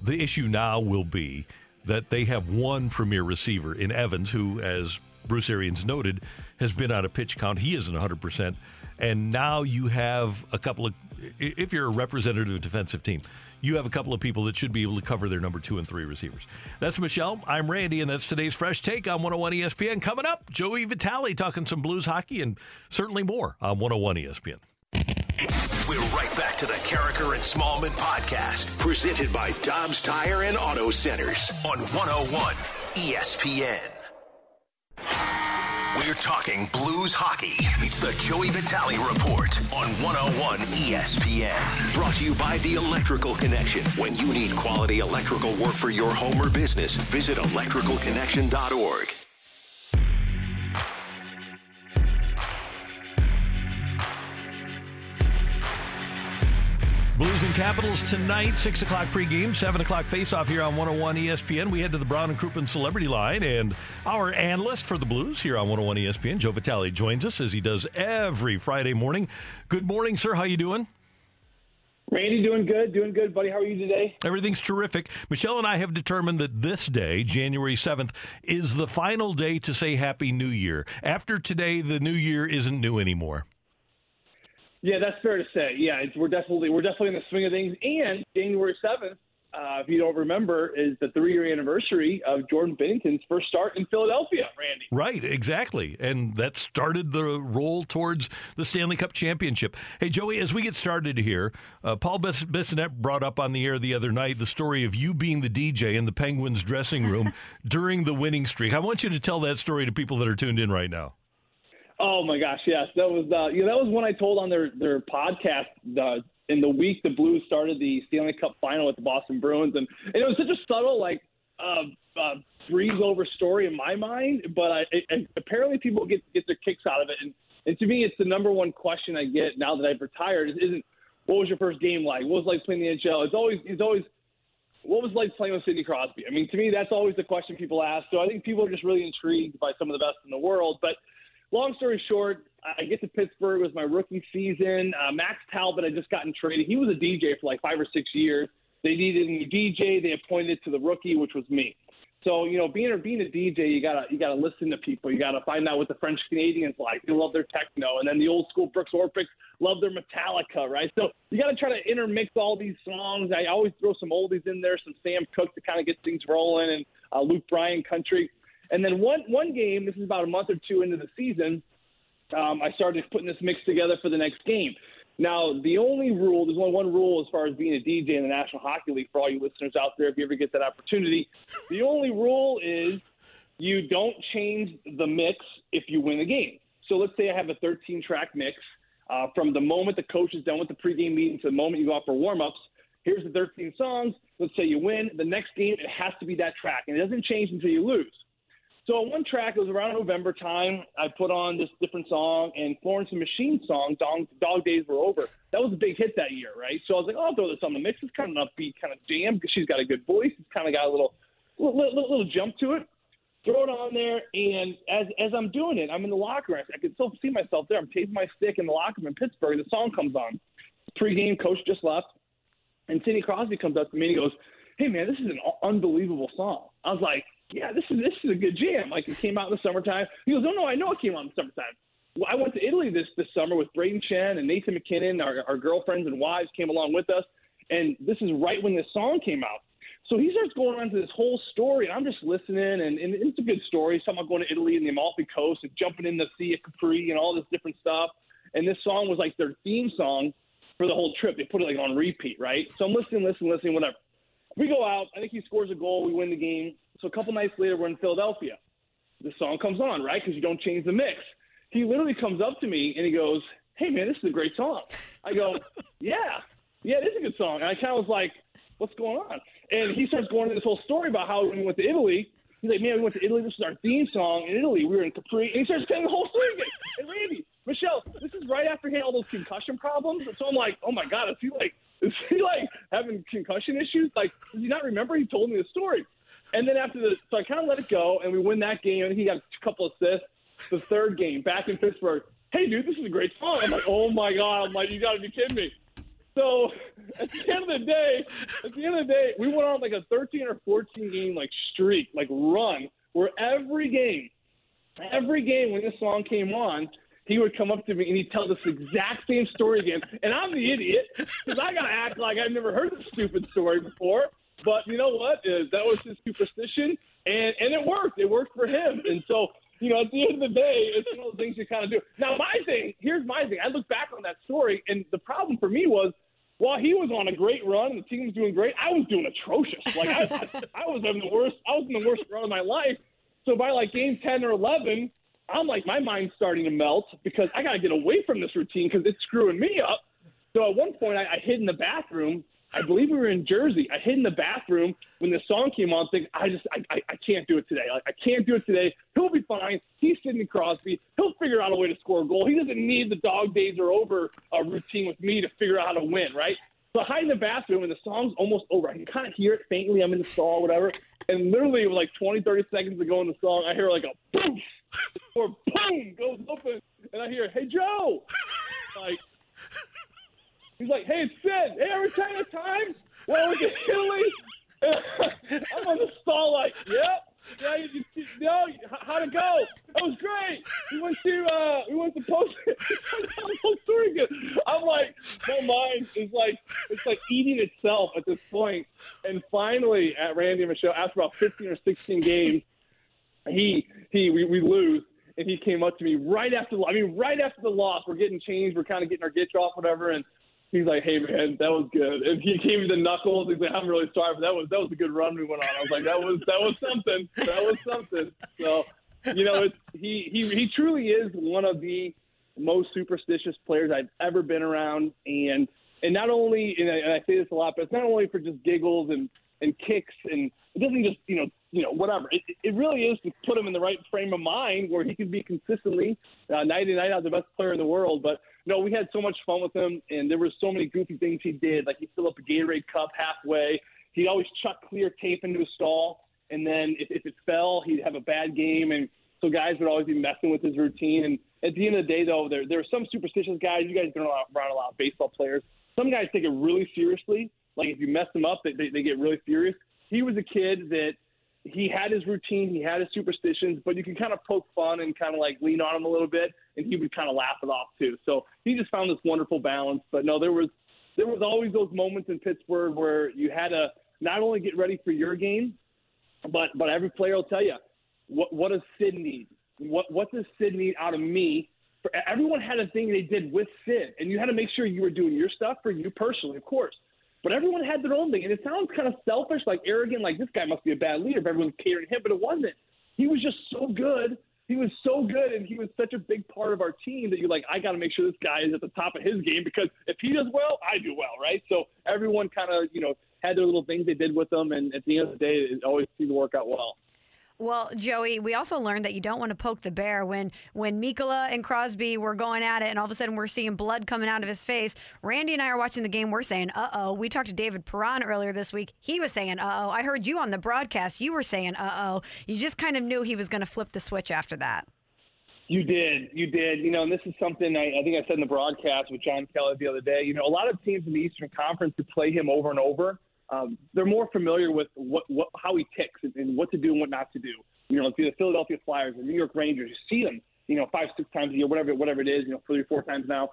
The issue now will be that they have one premier receiver in Evans, who, as Bruce Arians noted, has been on a pitch count. He isn't 100%. And now you have a couple of, if you're a representative defensive team, you have a couple of people that should be able to cover their number two and three receivers. That's Michelle. I'm Randy, and that's today's Fresh Take on 101 ESPN. Coming up, Joey Vitale talking some Blues hockey and certainly more on 101 ESPN. We're right back to the Karraker and Smallman podcast, presented by Dobbs Tire and Auto Centers on 101 ESPN. We're talking Blues hockey. It's the Joey Vitale Report on 101 ESPN. Brought to you by The Electrical Connection. When you need quality electrical work for your home or business, visit electricalconnection.org. Capitals tonight, 6 o'clock pregame, 7 o'clock face-off here on 101 ESPN. We head to the Brown and Crouppen Celebrity Line, and our analyst for the Blues here on 101 ESPN, Joe Vitale, joins us as he does every Friday morning. Good morning, sir. How you doing? Randy, doing good, doing good, buddy. How are you today? Everything's terrific. Michelle and I have determined that this day, January 7th, is the final day to say Happy New Year. After today, the new year isn't new anymore. Yeah, that's fair to say. Yeah, we're definitely we're definitely in the swing of things. And January seventh, uh, if you don't remember, is the three-year anniversary of Jordan Binnington's first start in Philadelphia. Randy. Right, exactly, and that started the roll towards the Stanley Cup championship. Hey, Joey, as we get started here, uh, Paul Bess- Bissonnette brought up on the air the other night the story of you being the DJ in the Penguins dressing room during the winning streak. I want you to tell that story to people that are tuned in right now. Oh my gosh, yes, that was uh, know, that was one I told on their their podcast in the week the Blues started the Stanley Cup final with the Boston Bruins, and, and it was such a subtle like uh, uh, breeze over story in my mind, but I, apparently people get get their kicks out of it, and and to me it's the number one question I get now that I've retired is, isn't what was your first game like? What was it like playing the NHL? It's always it's always what was it like playing with Sidney Crosby? I mean, to me, that's always the question people ask. So I think people are just really intrigued by some of the best in the world. But long story short, I get to Pittsburgh. It was my rookie season. Uh, Max Talbot had just gotten traded. He was a DJ for like five or six years. They needed a new DJ. They appointed to the rookie, which was me. So you know, being a being a DJ, you gotta you gotta listen to people. You gotta find out what the French Canadians like. They love their techno, and then the old school Brooks Orpik love their Metallica, right? So you gotta try to intermix all these songs. I always throw some oldies in there, some Sam Cooke to kind of get things rolling, and uh, Luke Bryan country. And then one one game, this is about a month or two into the season, um, I started putting this mix together for the next game. Now, the only rule, there's only one rule as far as being a DJ in the National Hockey League for all you listeners out there, if you ever get that opportunity. The only rule is you don't change the mix if you win the game. So let's say I have a 13 track mix. Uh, from the moment the coach is done with the pregame meeting to the moment you go out for warmups, here's the 13 songs. Let's say you win. The next game, it has to be that track, and it doesn't change until you lose. So on one track, it was around November time. I put on this different song, and Florence and Machine song, Dog, Dog Days Were Over. That was a big hit that year, right? So I was like, oh, I'll throw this on the mix. It's kind of an upbeat kind of jam she's got a good voice. It's kind of got a little, little, little, little jump to it. Throw it on there, and as as I'm doing it, I'm in the locker room. I can still see myself there. I'm taping my stick in the locker room in Pittsburgh. The song comes on. Pre-game, coach just left, and Sidney Crosby comes up to me and he goes, "Hey man, this is an unbelievable song." I was like, yeah, this is this is a good jam. Like it came out in the summertime. He goes, no, no, I know it came out in the summertime. Well, I went to Italy this this summer with Brayden Schenn and Nathan MacKinnon. Our, our girlfriends and wives came along with us, and this is right when this song came out. So he starts going on to this whole story, and I'm just listening, and, and it's a good story. He's about going to Italy and the Amalfi Coast and jumping in the Sea of Capri and all this different stuff. And this song was like their theme song for the whole trip. They put it like on repeat, right? So I'm listening, listening, listening, whatever. We go out. I think he scores a goal. We win the game. So a couple nights later, we're in Philadelphia. The song comes on, right? Because you don't change the mix. He literally comes up to me and he goes, "Hey man, this is a great song." I go, "Yeah, yeah, it is a good song." And I kind of was like, "What's going on?" And he starts going into this whole story about how we went to Italy, he's like, "Man, we went to Italy. This is our theme song in Italy. We were in Capri." And he starts telling the whole story again. And Randy, Michelle, this is right after he had all those concussion problems. So I'm like, "Oh my god, is he like, is he like having concussion issues? Like, does he not remember? He told me the story." And then after the, so I kind of let it go, and we win that game. And he got a couple assists. the third game back in Pittsburgh. Hey, dude, this is a great song. I'm like, oh my god. I'm like, you got to be kidding me. So at the end of the day, at the end of the day, we went on like a 13 or 14 game like streak, like run, where every game, every game when this song came on, he would come up to me and he'd tell this exact same story again. And I'm the idiot because I gotta act like I've never heard this stupid story before. But you know what? Is that was his superstition, and and it worked. It worked for him. And so you know, at the end of the day, it's one of the things you kind of do. Now, my thing here's my thing. I look back on that story, and the problem for me was while he was on a great run the team was doing great, I was doing atrocious. Like I, I, was having the worst. I was in the worst run of my life. So by like game ten or eleven, I'm like my mind's starting to melt because I got to get away from this routine because it's screwing me up. So at one point, I, I hid in the bathroom. I believe we were in Jersey. I hid in the bathroom when the song came on. Thinking, I just, I, I, I can't do it today. Like, I can't do it today. He'll be fine. He's Sidney Crosby. He'll figure out a way to score a goal. He doesn't need the dog days are over uh, routine with me to figure out how to win, right? So I hide in the bathroom, and the song's almost over. I can kind of hear it faintly. I'm in the stall, whatever. And literally, like 20, 30 seconds to go in the song, I hear like a boom, or boom goes open, and I hear, "Hey Joe," like he's like, "Hey it's Sid. Hey, every time of time, well, we get Italy." I'm on the stall, like, "Yep." Yeah, you, you, no, how'd it go? That was great. We went to uh, we went to post again. I'm like, my mind is like it's like eating itself at this point. And finally, at Randy and Michelle, after about 15 or 16 games, he he we, we lose, and he came up to me right after I mean right after the loss. We're getting changed. We're kind of getting our gitch off, whatever, and he's like, "Hey man, that was good." And he gave me the knuckles. He's like, "I'm really sorry, but that was that was a good run we went on." I was like, "That was that was something. That was something." So, you know, it's he he he truly is one of the most superstitious players I've ever been around, and and not only and I, and I say this a lot, but it's not only for just giggles and and kicks, and it doesn't just you know you know whatever. It, it really is to put him in the right frame of mind where he can be consistently uh, night in night out the best player in the world, but no, we had so much fun with him, and there were so many goofy things he did. Like he filled up a Gatorade cup halfway. He'd always chuck clear tape into a stall, and then if, if it fell, he'd have a bad game, and so guys would always be messing with his routine. And at the end of the day, though, there there are some superstitious guys. You guys don't around a lot of baseball players. Some guys take it really seriously. Like if you mess them up, they, they, they get really furious. He was a kid that he had his routine, he had his superstitions, but you can kind of poke fun and kind of like lean on him a little bit, and he would kind of laugh it off too. So he just found this wonderful balance. But no, there was there was always those moments in Pittsburgh where you had to not only get ready for your game, but but every player will tell you what what does Sid need? What what does Sid need out of me? For, everyone had a thing they did with Sid, and you had to make sure you were doing your stuff for you personally, of course. But everyone had their own thing, and it sounds kind of selfish, like arrogant, like this guy must be a bad leader if everyone's catering him. But it wasn't. He was just so good. He was so good, and he was such a big part of our team that you're like, I got to make sure this guy is at the top of his game because if he does well, I do well, right? So everyone kind of, you know, had their little things they did with them, and at the end of the day, it always seemed to work out well. Well, Joey, we also learned that you don't want to poke the bear when when Mikkola and Crosby were going at it, and all of a sudden we're seeing blood coming out of his face. Randy and I are watching the game. We're saying, "Uh oh." We talked to David Perron earlier this week. He was saying, "Uh oh." I heard you on the broadcast. You were saying, "Uh oh." You just kind of knew he was going to flip the switch after that. You did, you did. You know, and this is something I, I think I said in the broadcast with John Kelly the other day. You know, a lot of teams in the Eastern Conference who play him over and over um, they're more familiar with what, what how he ticks and, and what to do and what not to do. You know, the Philadelphia Flyers, the New York Rangers, you see them, you know, five, six times a year, whatever, whatever it is, you know, three or four times now.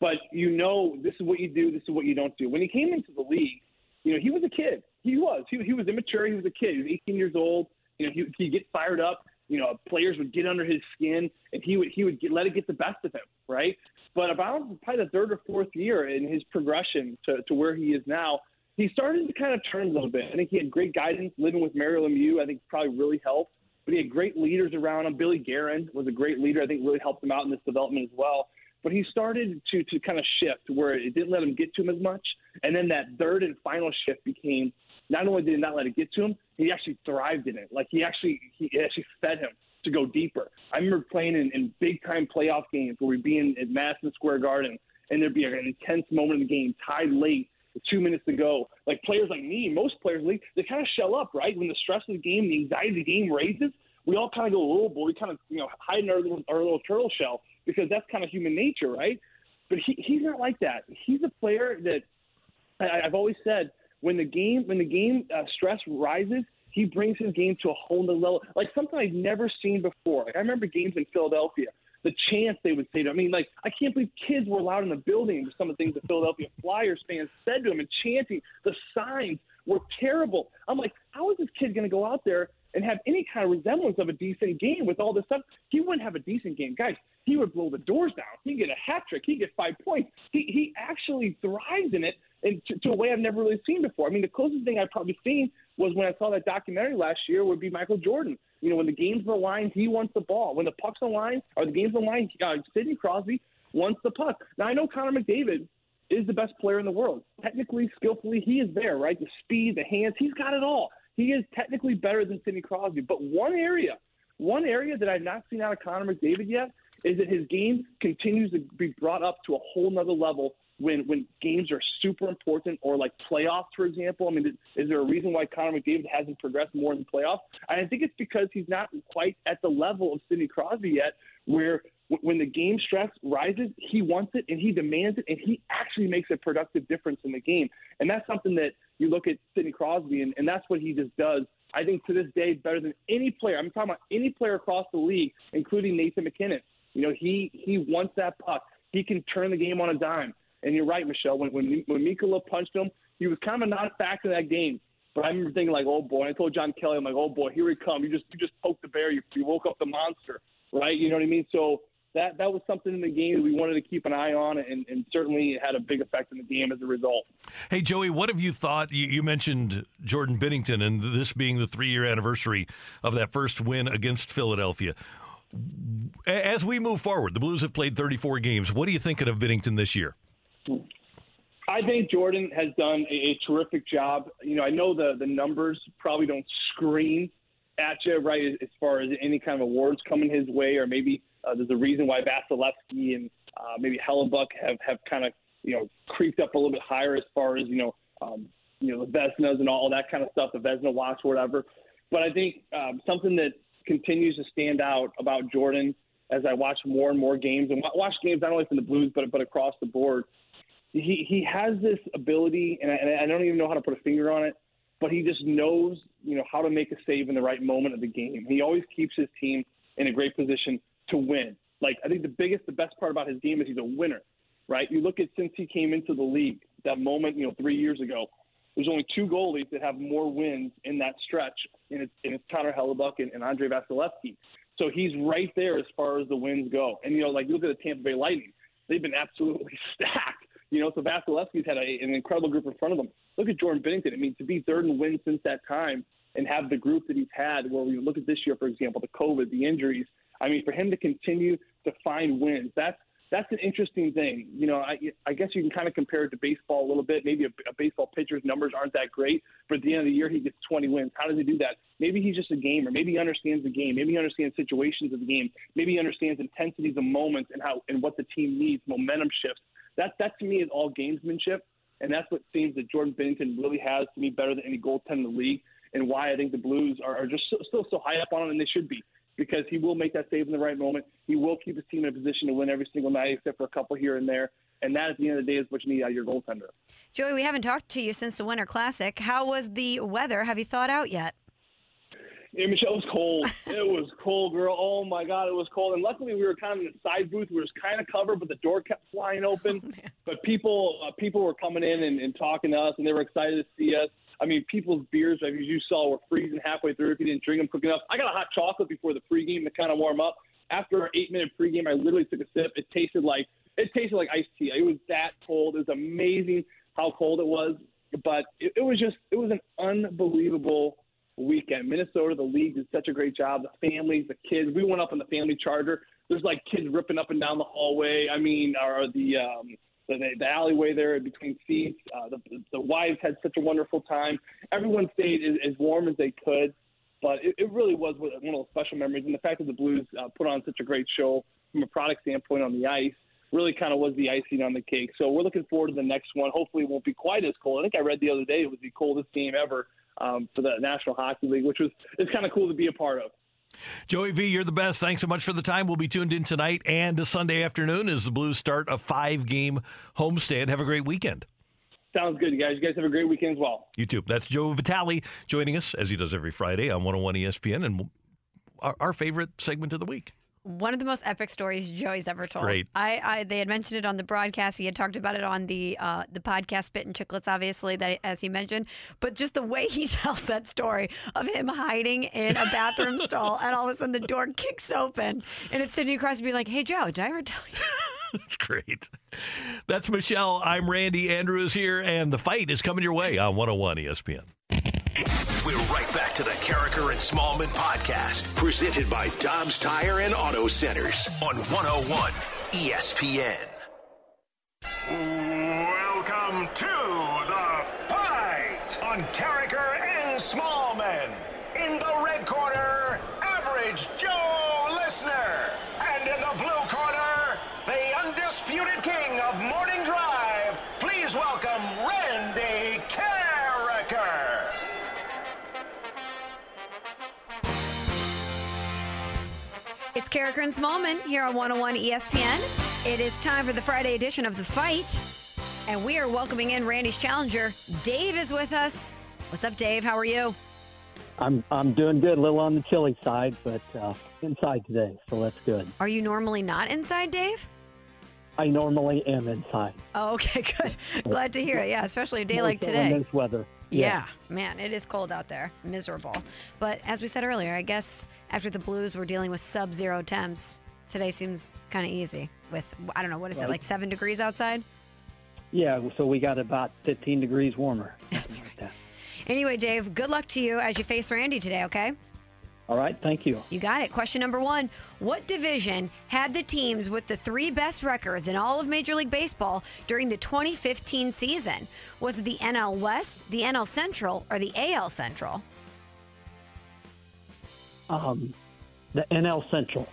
But you know, this is what you do, this is what you don't do. When he came into the league, you know, he was a kid. He was. He, he was immature. He was a kid. He was 18 years old. You know, he he'd get fired up. You know, players would get under his skin, and he would he would get, let it get the best of him, right? But about probably the third or fourth year in his progression to, to where he is now, he started to kind of turn a little bit. I think he had great guidance living with Mario Lemieux. I think probably really helped. But he had great leaders around him. Billy Guerin was a great leader. I think really helped him out in this development as well. But he started to to kind of shift where it didn't let him get to him as much. And then that third and final shift became not only did it not let it get to him, he actually thrived in it. Like he actually he actually fed him to go deeper. I remember playing in, in big time playoff games where we'd be in at Madison Square Garden and there'd be an intense moment in the game, tied late, two minutes to go. Like players like me, most players league, they kind of shell up, right? When the stress of the game, the anxiety of the game raises, we all kind of go, oh boy, we kind of you know hide in our little, our little turtle shell because that's kind of human nature, right? But he, he's not like that. He's a player that I, I've always said when the game when the game uh, stress rises, he brings his game to a whole new level, like something I've never seen before. Like I remember games in Philadelphia, the chance they would say to him. I mean, like I can't believe kids were allowed in the building with some of the things the Philadelphia Flyers fans said to him and chanting. The signs were terrible. I'm like, how is this kid going to go out there and have any kind of resemblance of a decent game with all this stuff? He wouldn't have a decent game, guys. He would blow the doors down. He'd get a hat trick. He'd get five points. He he actually thrives in it and to, to a way I've never really seen before. I mean, the closest thing I've probably seen was when I saw that documentary last year would be Michael Jordan. You know, when the game's on the line, he wants the ball. When the puck's on the line or the game's on the line, uh, Sidney Crosby wants the puck. Now I know Connor McDavid is the best player in the world. Technically, skillfully, he is there, right? The speed, the hands, he's got it all. He is technically better than Sidney Crosby. But one area, one area that I've not seen out of Connor McDavid yet is that his game continues to be brought up to a whole nother level when when games are super important or like playoffs, for example. I mean, is, there a reason why Connor McDavid hasn't progressed more in the playoffs? And I think it's because he's not quite at the level of Sidney Crosby yet, where when the game stress rises, he wants it and he demands it, and he actually makes a productive difference in the game. And that's something that you look at Sidney Crosby, and, and that's what he just does. I think to this day, better than any player. I'm talking about any player across the league, including Nathan MacKinnon. You know, he he wants that puck. He can turn the game on a dime. And you're right, Michelle. When when when Mikkola punched him, he was kind of a non-factor in that game. But I remember thinking like, oh boy. And I told John Kelly, I'm like, oh boy, here he comes. You just you just poked the bear. You, you woke up the monster, right? You know what I mean? So that that was something in the game that we wanted to keep an eye on, and, and certainly it had a big effect in the game as a result. Hey, Joey, what have you thought? You, you mentioned Jordan Binnington, and this being the three year anniversary of that first win against Philadelphia. As we move forward, the Blues have played 34 games. What are you thinking of Binnington this year? I think Jordan has done a, a terrific job. You know, I know the the numbers probably don't scream at you, right, as far as any kind of awards coming his way, or maybe uh, there's a reason why Vasilevskiy and uh, maybe Hellebuyck have have kind of you know creeped up a little bit higher as far as you know um, you know the Vezinas and all that kind of stuff, the Vezina watch or whatever. But I think um, something that continues to stand out about Jordan as I watch more and more games and watch games not only from the Blues but but across the board. He he has this ability, and I, and I don't even know how to put a finger on it, but he just knows you know how to make a save in the right moment of the game. He always keeps his team in a great position to win. Like I think the biggest, the best part about his game is he's a winner, right? You look at since he came into the league, that moment, you know, three years ago. There's only two goalies that have more wins in that stretch, and it's, and it's Connor Hellebuyck and, and Andrei Vasilevskiy. So he's right there as far as the wins go. And you know, like you look at the Tampa Bay Lightning; they've been absolutely stacked. You know, so Vasilevskiy's had a, an incredible group in front of them. Look at Jordan Binnington. I mean, to be third in wins since that time and have the group that he's had, where we look at this year, for example, the COVID, the injuries, I mean, for him to continue to find wins, that's that's an interesting thing. You know, I, I guess you can kind of compare it to baseball a little bit. Maybe a, a baseball pitcher's numbers aren't that great, but at the end of the year, he gets 20 wins. How does he do that? Maybe he's just a gamer. Maybe he understands the game. Maybe he understands situations of the game. Maybe he understands intensities of moments and how and what the team needs, momentum shifts. That that to me is all gamesmanship, and that's what seems that Jordan Binnington really has to me better than any goaltender in the league, and why I think the Blues are, are just so, still so high up on him, and they should be because he will make that save in the right moment. He will keep his team in a position to win every single night, except for a couple here and there. And that, at the end of the day, is what you need out of your goaltender. Joey, we haven't talked to you since the Winter Classic. How was the weather? Have you thought out yet? Yeah, Michelle, it was cold. it was cold, girl. Oh my God, it was cold. And luckily, we were kind of in the side booth. We were kind of covered, but the door kept flying open. Oh, but people, uh, people were coming in and, and talking to us, and they were excited to see us. I mean, people's beers, as you saw, were freezing halfway through if you didn't drink them quick enough. I got a hot chocolate before the pregame to kind of warm up. After our eight-minute pregame, I literally took a sip. It tasted like it tasted like iced tea. It was that cold. It was amazing how cold it was, but it, it was just it was an unbelievable weekend. Minnesota, the league did such a great job. The families, the kids. We went up on the family charter. There's like kids ripping up and down the hallway. I mean, or the um, the, the alleyway there between seats. Uh, the, the wives had such a wonderful time. Everyone stayed as, as warm as they could, but it, it really was one of those special memories. And the fact that the Blues uh, put on such a great show from a product standpoint on the ice really kind of was the icing on the cake. So we're looking forward to the next one. Hopefully, it won't be quite as cold. I think I read the other day it was the coldest game ever um, for the National Hockey League, which was it's kind of cool to be a part of. Joey V, you're the best. Thanks so much for the time. We'll be tuned in tonight and a Sunday afternoon as the Blues start a five game homestand. Have a great weekend. Sounds good, you guys. You guys have a great weekend as well. You too. That's Joe Vitale joining us as he does every Friday on 101 ESPN and our, our favorite segment of the week. One of the most epic stories Joey's ever told. great. I, I they had mentioned it on the broadcast. He had talked about it on the uh, the podcast Spittin' Chiclets, obviously, that as he mentioned. But just the way he tells that story of him hiding in a bathroom stall, and all of a sudden the door kicks open, and it's Sidney Crosby being like, "Hey Joe, did I ever tell you?" That's great. That's Michelle. I'm Randy. Andrews here, and the fight is coming your way on 101 ESPN. We're right back to the Karraker and Smallmon podcast, presented by Dobbs Tire and Auto Centers on 101 ESPN. Welcome to the fight on Karraker and Smallmon. It's Karraker and Smallmon here on 101 ESPN. It is time for the Friday edition of The Fight. And we are welcoming in Randy's challenger. Dave is with us. What's up, Dave? How are you? I'm I'm doing good, a little on the chilly side, but uh, inside today, so that's good. Are you normally not inside, Dave? I normally am inside. Oh, okay, good. Glad to hear it. Yeah, especially a day like in today. this weather. Yeah, man, it is cold out there. Miserable. But as we said earlier, I guess after the Blues were dealing with sub zero temps, today seems kind of easy with, I don't know, what is it, like seven degrees outside? Yeah, so we got about 15 degrees warmer. That's right. Anyway, Dave, good luck to you as you face Randy today, okay? All right, thank you. You got it. Question number one What division had the teams with the three best records in all of Major League Baseball during the 2015 season? Was it the NL West, the NL Central, or the AL Central? Um, the NL Central.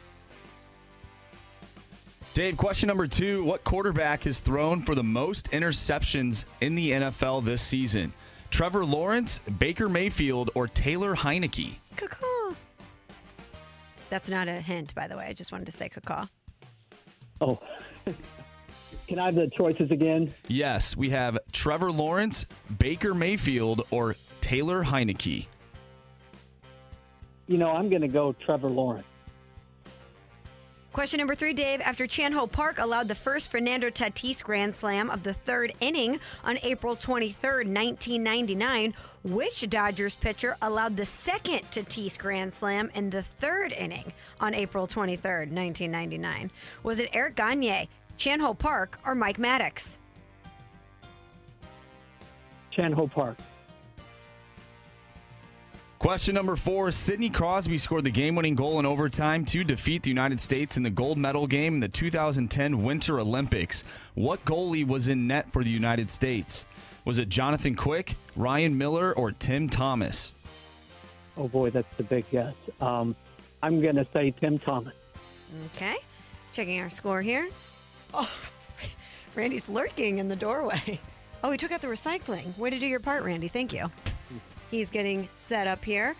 Dave, question number two. What quarterback has thrown for the most interceptions in the NFL this season? Trevor Lawrence, Baker Mayfield, or Taylor Heinicke? Caw. That's not a hint, by the way. I just wanted to say caw. Oh, can I have the choices again? Yes, we have Trevor Lawrence, Baker Mayfield, or Taylor Heinicke. You know, I'm going to go Trevor Lawrence. Question number three, Dave. After Chan Ho Park allowed the first Fernando Tatis Grand Slam of the third inning on April 23rd, 1999, which Dodgers pitcher allowed the second Tatis Grand Slam in the third inning on April 23rd, 1999? Was it Eric Gagne, Chan Ho Park, or Mike Maddux? Chan Ho Park. Question number four Sidney Crosby scored the game winning goal in overtime to defeat the United States in the gold medal game in the 2010 Winter Olympics. What goalie was in net for the United States? Was it Jonathan Quick, Ryan Miller, or Tim Thomas? Oh boy, that's the big guess. Um, I'm going to say Tim Thomas. Okay. Checking our score here. Oh, Randy's lurking in the doorway. Oh, he took out the recycling. Way to do your part, Randy. Thank you. He's getting set up here.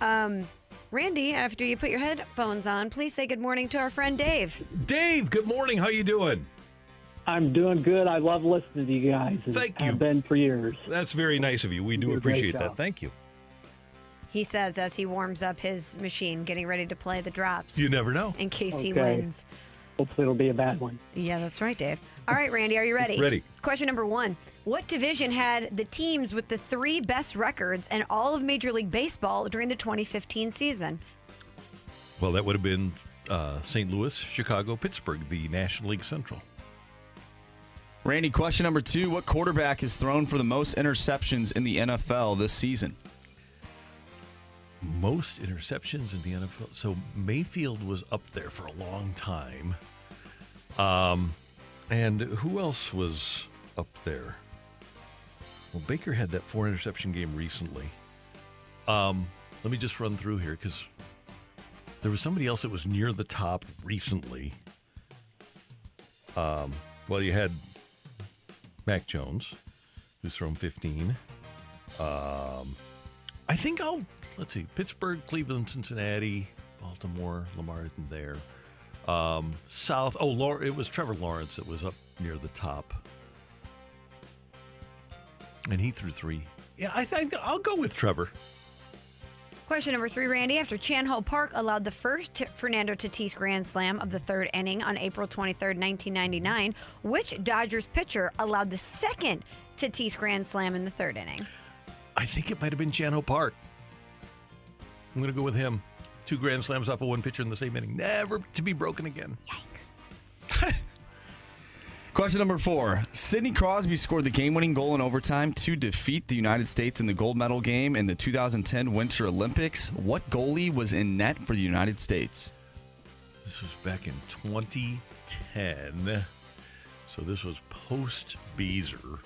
Um, Randy, after you put your headphones on, please say good morning to our friend Dave. Dave, good morning. How you doing? I'm doing good. I love listening to you guys. and Thank have you. been for years. That's very nice of you. We do do a appreciate that. Thank you. He says as he warms up his machine, getting ready to play the drops. You never know. In case he Okay. wins. Hopefully, it'll be a bad one. Yeah, that's right, Dave. All right, Randy, are you ready? Ready. Question number one What division had the teams with the three best records in all of Major League Baseball during the 2015 season? Well, that would have been uh, St. Louis, Chicago, Pittsburgh, the National League Central. Randy, question number two What quarterback has thrown for the most interceptions in the NFL this season? Most interceptions in the NFL. So Mayfield was up there for a long time. Um, and who else was up there? Well, Baker had that four interception game recently. Um, let me just run through here because there was somebody else that was near the top recently. Um, well, you had Mac Jones, who's thrown 15. Um, I think I'll let's see Pittsburgh, Cleveland, Cincinnati, Baltimore. Lamar isn't there. Um, South. Oh, Law- it was Trevor Lawrence that was up near the top, and he threw three. Yeah, I think I'll go with Trevor. Question number three, Randy. After Chan Ho Park allowed the first T- Fernando Tatis grand slam of the third inning on April 23rd, 1999, which Dodgers pitcher allowed the second Tatis grand slam in the third inning? I think it might have been Chan Ho Park. I'm going to go with him. Two grand slams off of one pitcher in the same inning, never to be broken again. Question number four. Sidney Crosby scored the game winning goal in overtime to defeat the United States in the gold medal game in the 2010 Winter Olympics. What goalie was in net for the United States? This was back in 2010. So this was post Beezer.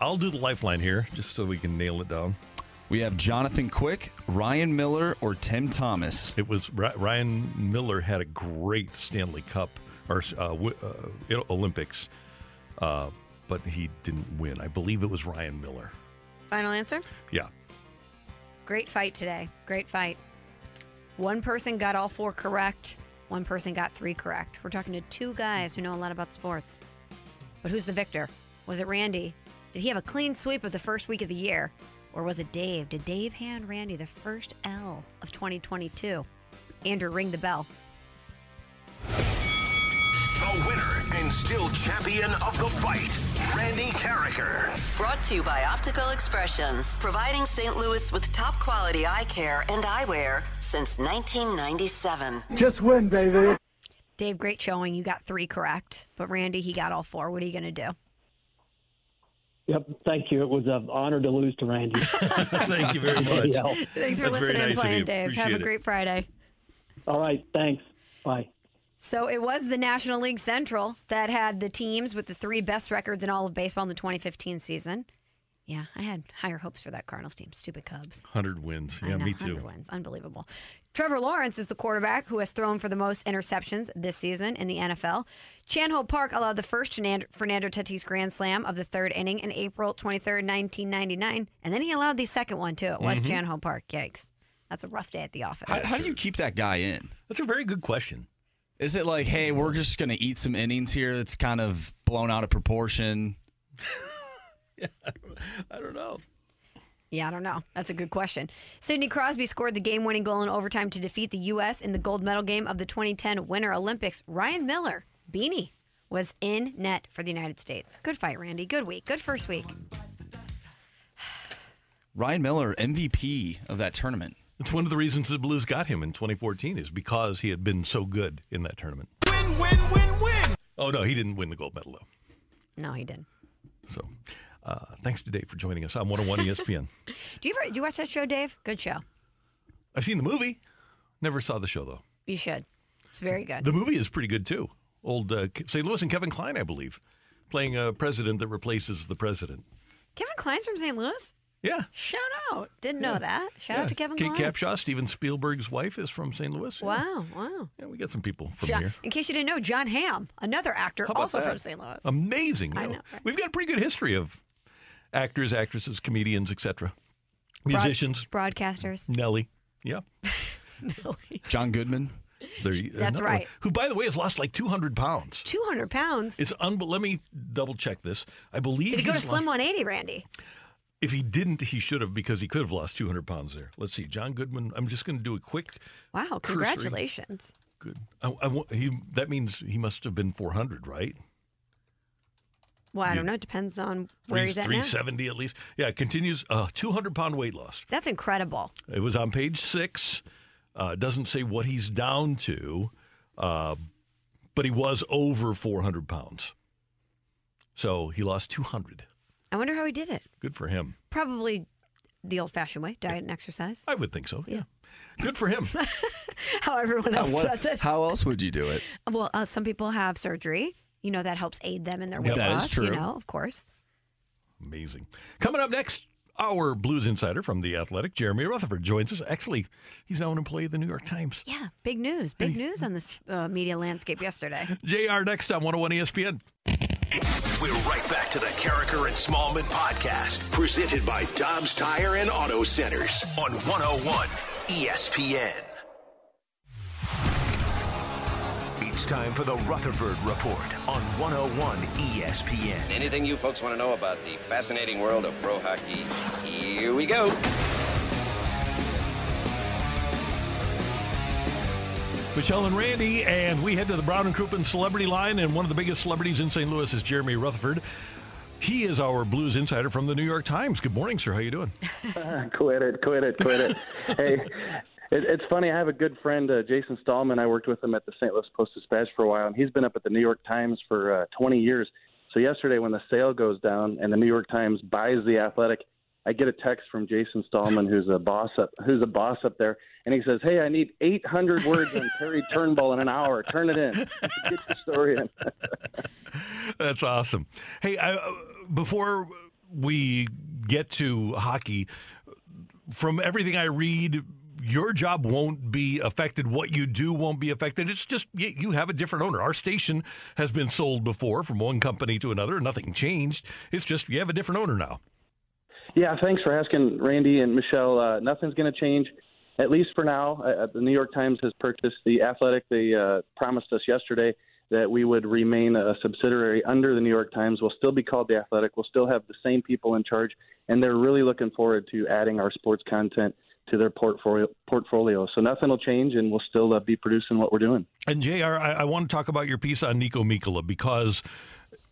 I'll do the lifeline here just so we can nail it down. We have Jonathan Quick, Ryan Miller, or Tim Thomas. It was Ryan Miller had a great Stanley Cup or uh, uh, Olympics, uh, but he didn't win. I believe it was Ryan Miller. Final answer? Yeah. Great fight today. Great fight. One person got all four correct. One person got three correct. We're talking to two guys who know a lot about sports. But who's the victor? Was it Randy? Did he have a clean sweep of the first week of the year? Or was it Dave? Did Dave hand Randy the first L of 2022? Andrew, ring the bell. The winner and still champion of the fight, Randy Karraker. Brought to you by Optical Expressions, providing St. Louis with top quality eye care and eyewear since 1997. Just win, baby. Dave, great showing. You got three correct. But Randy, he got all four. What are you going to do? Yep, thank you. It was an honor to lose to Randy. Thank you very much. Thanks for That's listening and nice of playing, you. Dave. Have Appreciate a it. great Friday. All right, thanks. Bye. So it was the National League Central that had the teams with the three best records in all of baseball in the 2015 season. Yeah, I had higher hopes for that Cardinals team. Stupid Cubs. 100 wins. Yeah, know, me too. 100 wins. Unbelievable. Trevor Lawrence is the quarterback who has thrown for the most interceptions this season in the NFL. Chan Ho Park allowed the first Fernando Fernando Tatis grand slam of the third inning in April 23rd, 1999. And then he allowed the second one, too. It was Mhm. Chan Ho Park. Yikes. That's a rough day at the office. How, how do you keep that guy in? That's a very good question. Is it like, hey, we're just going to eat some innings here that's kind of blown out of proportion? yeah, I don't know. Yeah, I don't know. That's a good question. Sidney Crosby scored the game winning goal in overtime to defeat the U.S. in the gold medal game of the 2010 Winter Olympics. Ryan Miller, Beanie, was in net for the United States. Good fight, Randy. Good week. Good first week. Ryan Miller, MVP of that tournament. It's one of the reasons the Blues got him in 2014 is because he had been so good in that tournament. Win, win, win, win. Oh no, he didn't win the gold medal though. No, he didn't. So, uh, thanks to Dave for joining us on 101 ESPN. Do you ever do you watch that show, Dave? Good show. I've seen the movie. Never saw the show though. You should. It's very good. The movie is pretty good too. Old uh, St. Louis and Kevin Kline, I believe, playing a president that replaces the president. Kevin Kline's from St. Louis. Yeah. Shout out. Didn't know that. Shout Yeah. out to Kevin Kate Kline. Capshaw, Steven Spielberg's wife, is from St. Louis. Yeah. Wow, wow. Yeah, we got some people from John- here. in case you didn't know, Jon Hamm, another actor, How about also from? St. Louis. Amazing. I know. know, right? We've got a pretty good history of actors, actresses, comedians, etc. Musicians. Broadcasters. Nelly. Yeah. Nelly. John Goodman. There That's right. one. Who, by the way, has lost like 200 pounds. 200 pounds. It's un- Let me double check this. I believe Did he go to Slim lost- 180, Randy? If he didn't, he should have because he could have lost 200 pounds there. Let's see. John Goodman. I'm just going to do a quick. Wow, cursory- congratulations. Good. I, I he, that means he must have been 400, right? Well, I don't know. It depends on where Three- he's at now. 370 at least. Yeah, it continues. Uh, 200 pound weight loss. That's incredible. It was on page six. Uh, doesn't say what he's down to, uh, but he was over 400 pounds. So he lost 200. I wonder how he did it. Good for him. Probably the old fashioned way diet and exercise. I would think so. Yeah. Good for him. How everyone else What- does it. how else would you do it? Well, uh, some people have surgery. You know, that helps aid them in their weight That is loss. You true. know, of course. Amazing. Coming up next, our Blues insider from The Athletic, Jeremy Rutherford, joins us. Actually, he's now an employee of the New York Times. Yeah, big news. Big news on this uh, media landscape yesterday. JR next on 101 ESPN. We're right back to the Karraker and Smallmon podcast, presented by Dobbs Tire and Auto Centers on 101 ESPN. It's time for the Rutherford Report on 101 ESPN. Anything you folks want to know about the fascinating world of pro hockey? Here we go. Michelle and Randy, and we head to the Brown and Crouppen celebrity line, and one of the biggest celebrities in St. Louis is Jeremy Rutherford. He is our Blues insider from the New York Times. Good morning, sir. How you doing? quit it, quit it, quit it. hey, it, it's funny. I have a good friend, uh, Jason Stallman. I worked with him at the St. Louis Post Dispatch for a while, and he's been up at the New York Times for uh, 20 years. So yesterday, when the sale goes down and the New York Times buys the Athletic, I get a text from Jason Stallman, who's a boss up, who's a boss up there, and he says, "Hey, I need 800 words on Terry Turnbull in an hour. Turn it in. Get story in." That's awesome. Hey, I, uh, before we get to hockey, from everything I read, your job won't be affected. What you do won't be affected. It's just you have a different owner. Our station has been sold before from one company to another. Nothing changed. It's just you have a different owner now. Yeah, thanks for asking, Randy and Michelle. Uh, nothing's going to change, at least for now. Uh, the New York Times has purchased the Athletic. They uh, promised us yesterday that we would remain a subsidiary under the New York Times. We'll still be called the Athletic. We'll still have the same people in charge, and they're really looking forward to adding our sports content to their portfolio. portfolio. So nothing will change, and we'll still uh, be producing what we're doing. And Jr., I, I want to talk about your piece on Niko Mikkola because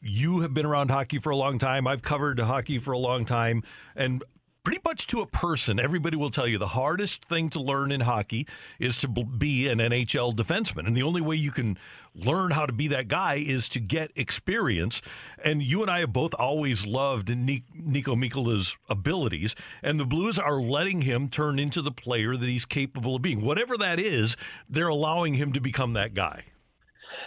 you have been around hockey for a long time. I've covered hockey for a long time, and pretty much to a person, everybody will tell you the hardest thing to learn in hockey is to be an NHL defenseman. And the only way you can learn how to be that guy is to get experience. And you and I have both always loved Niko Mikkola's abilities, and the Blues are letting him turn into the player that he's capable of being. Whatever that is, they're allowing him to become that guy.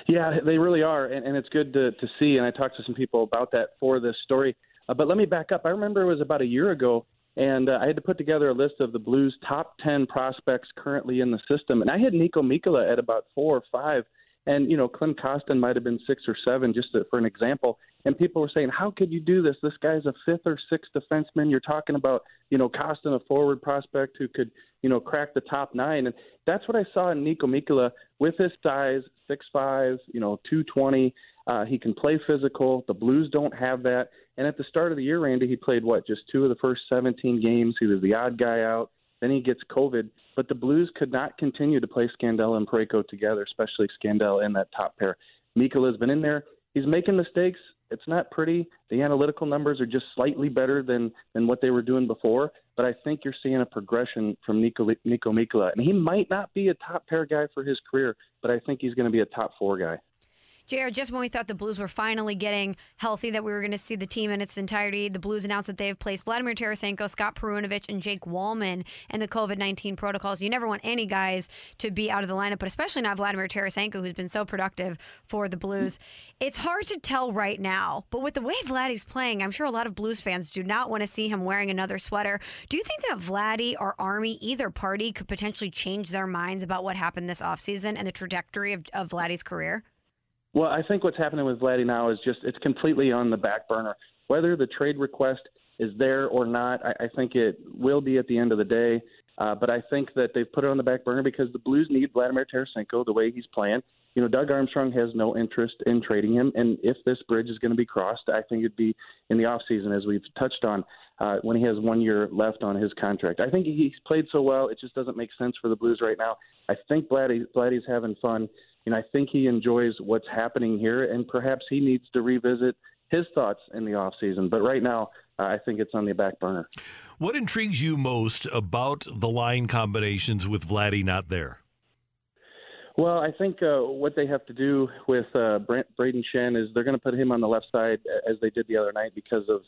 Yeah, they really are, and, and it's good to, to see. And I talked to some people about that for this story. Uh, but let me back up. I remember it was about a year ago and uh, I had to put together a list of the Blues' top 10 prospects currently in the system. And I had Niko Mikkola at about four or five. And, you know, Klim Kostin might have been six or seven, just to, for an example. And people were saying, how could you do this? This guy's a fifth or sixth defenseman. You're talking about, you know, Costin, a forward prospect who could, you know, crack the top nine. And that's what I saw in Niko Mikkola with his size, six five, you know, 220. Uh, he can play physical. The Blues don't have that. And at the start of the year, Randy, he played what? Just two of the first 17 games. He was the odd guy out. Then he gets COVID. But the Blues could not continue to play Scandella and Parayko together, especially Scandella in that top pair. Mikkola has been in there. He's making mistakes. It's not pretty. The analytical numbers are just slightly better than than what they were doing before. But I think you're seeing a progression from Nico Niko Mikkola, and he might not be a top pair guy for his career, but I think he's going to be a top four guy. JR, just when we thought the Blues were finally getting healthy, that we were going to see the team in its entirety, the Blues announced that they have placed Vladimir Tarasenko, Scott Perunovich, and Jake Walman in the COVID 19 protocols. You never want any guys to be out of the lineup, but especially not Vladimir Tarasenko, who's been so productive for the Blues. It's hard to tell right now, but with the way Vladdy's playing, I'm sure a lot of Blues fans do not want to see him wearing another sweater. Do you think that Vladdy or Army, either party, could potentially change their minds about what happened this offseason and the trajectory of, of Vladdy's career? Well, I think what's happening with Vladdy now is just it's completely on the back burner. Whether the trade request is there or not, I, I think it will be at the end of the day. Uh, but I think that they've put it on the back burner because the Blues need Vladimir Tarasenko the way he's playing. You know, Doug Armstrong has no interest in trading him, and if this bridge is going to be crossed, I think it'd be in the off season, as we've touched on, uh, when he has one year left on his contract. I think he's played so well; it just doesn't make sense for the Blues right now. I think Vladdy, Vladdy's having fun and I think he enjoys what's happening here, and perhaps he needs to revisit his thoughts in the off season. But right now, uh, I think it's on the back burner. What intrigues you most about the line combinations with Vladdy not there? Well, I think uh, what they have to do with uh, Brent, Brayden Schenn is they're going to put him on the left side as they did the other night because of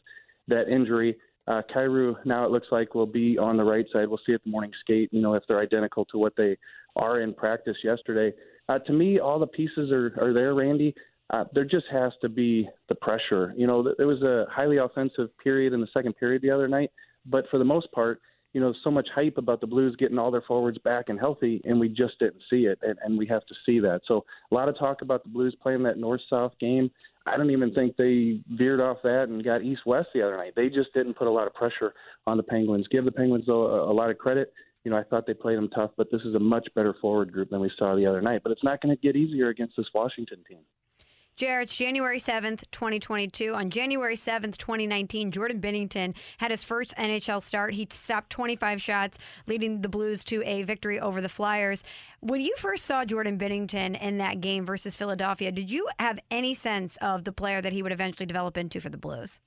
that injury. Uh, Kyrou now it looks like will be on the right side. We'll see at the morning skate. You know if they're identical to what they are in practice yesterday. Uh, to me, all the pieces are, are there, Randy. Uh, there just has to be the pressure. You know, there was a highly offensive period in the second period the other night, but for the most part, you know, so much hype about the Blues getting all their forwards back and healthy, and we just didn't see it, and, and we have to see that. So a lot of talk about the Blues playing that north-south game. I don't even think they veered off that and got east-west the other night. They just didn't put a lot of pressure on the Penguins. Give the Penguins a, a lot of credit you know, I thought they played them tough, but this is a much better forward group than we saw the other night. But it's not going to get easier against this Washington team. Jared, it's January 7th, 2022. On January 7th, 2019, Jordan Binnington had his first NHL start. He stopped 25 shots, leading the Blues to a victory over the Flyers. When you first saw Jordan Binnington in that game versus Philadelphia, did you have any sense of the player that he would eventually develop into for the Blues?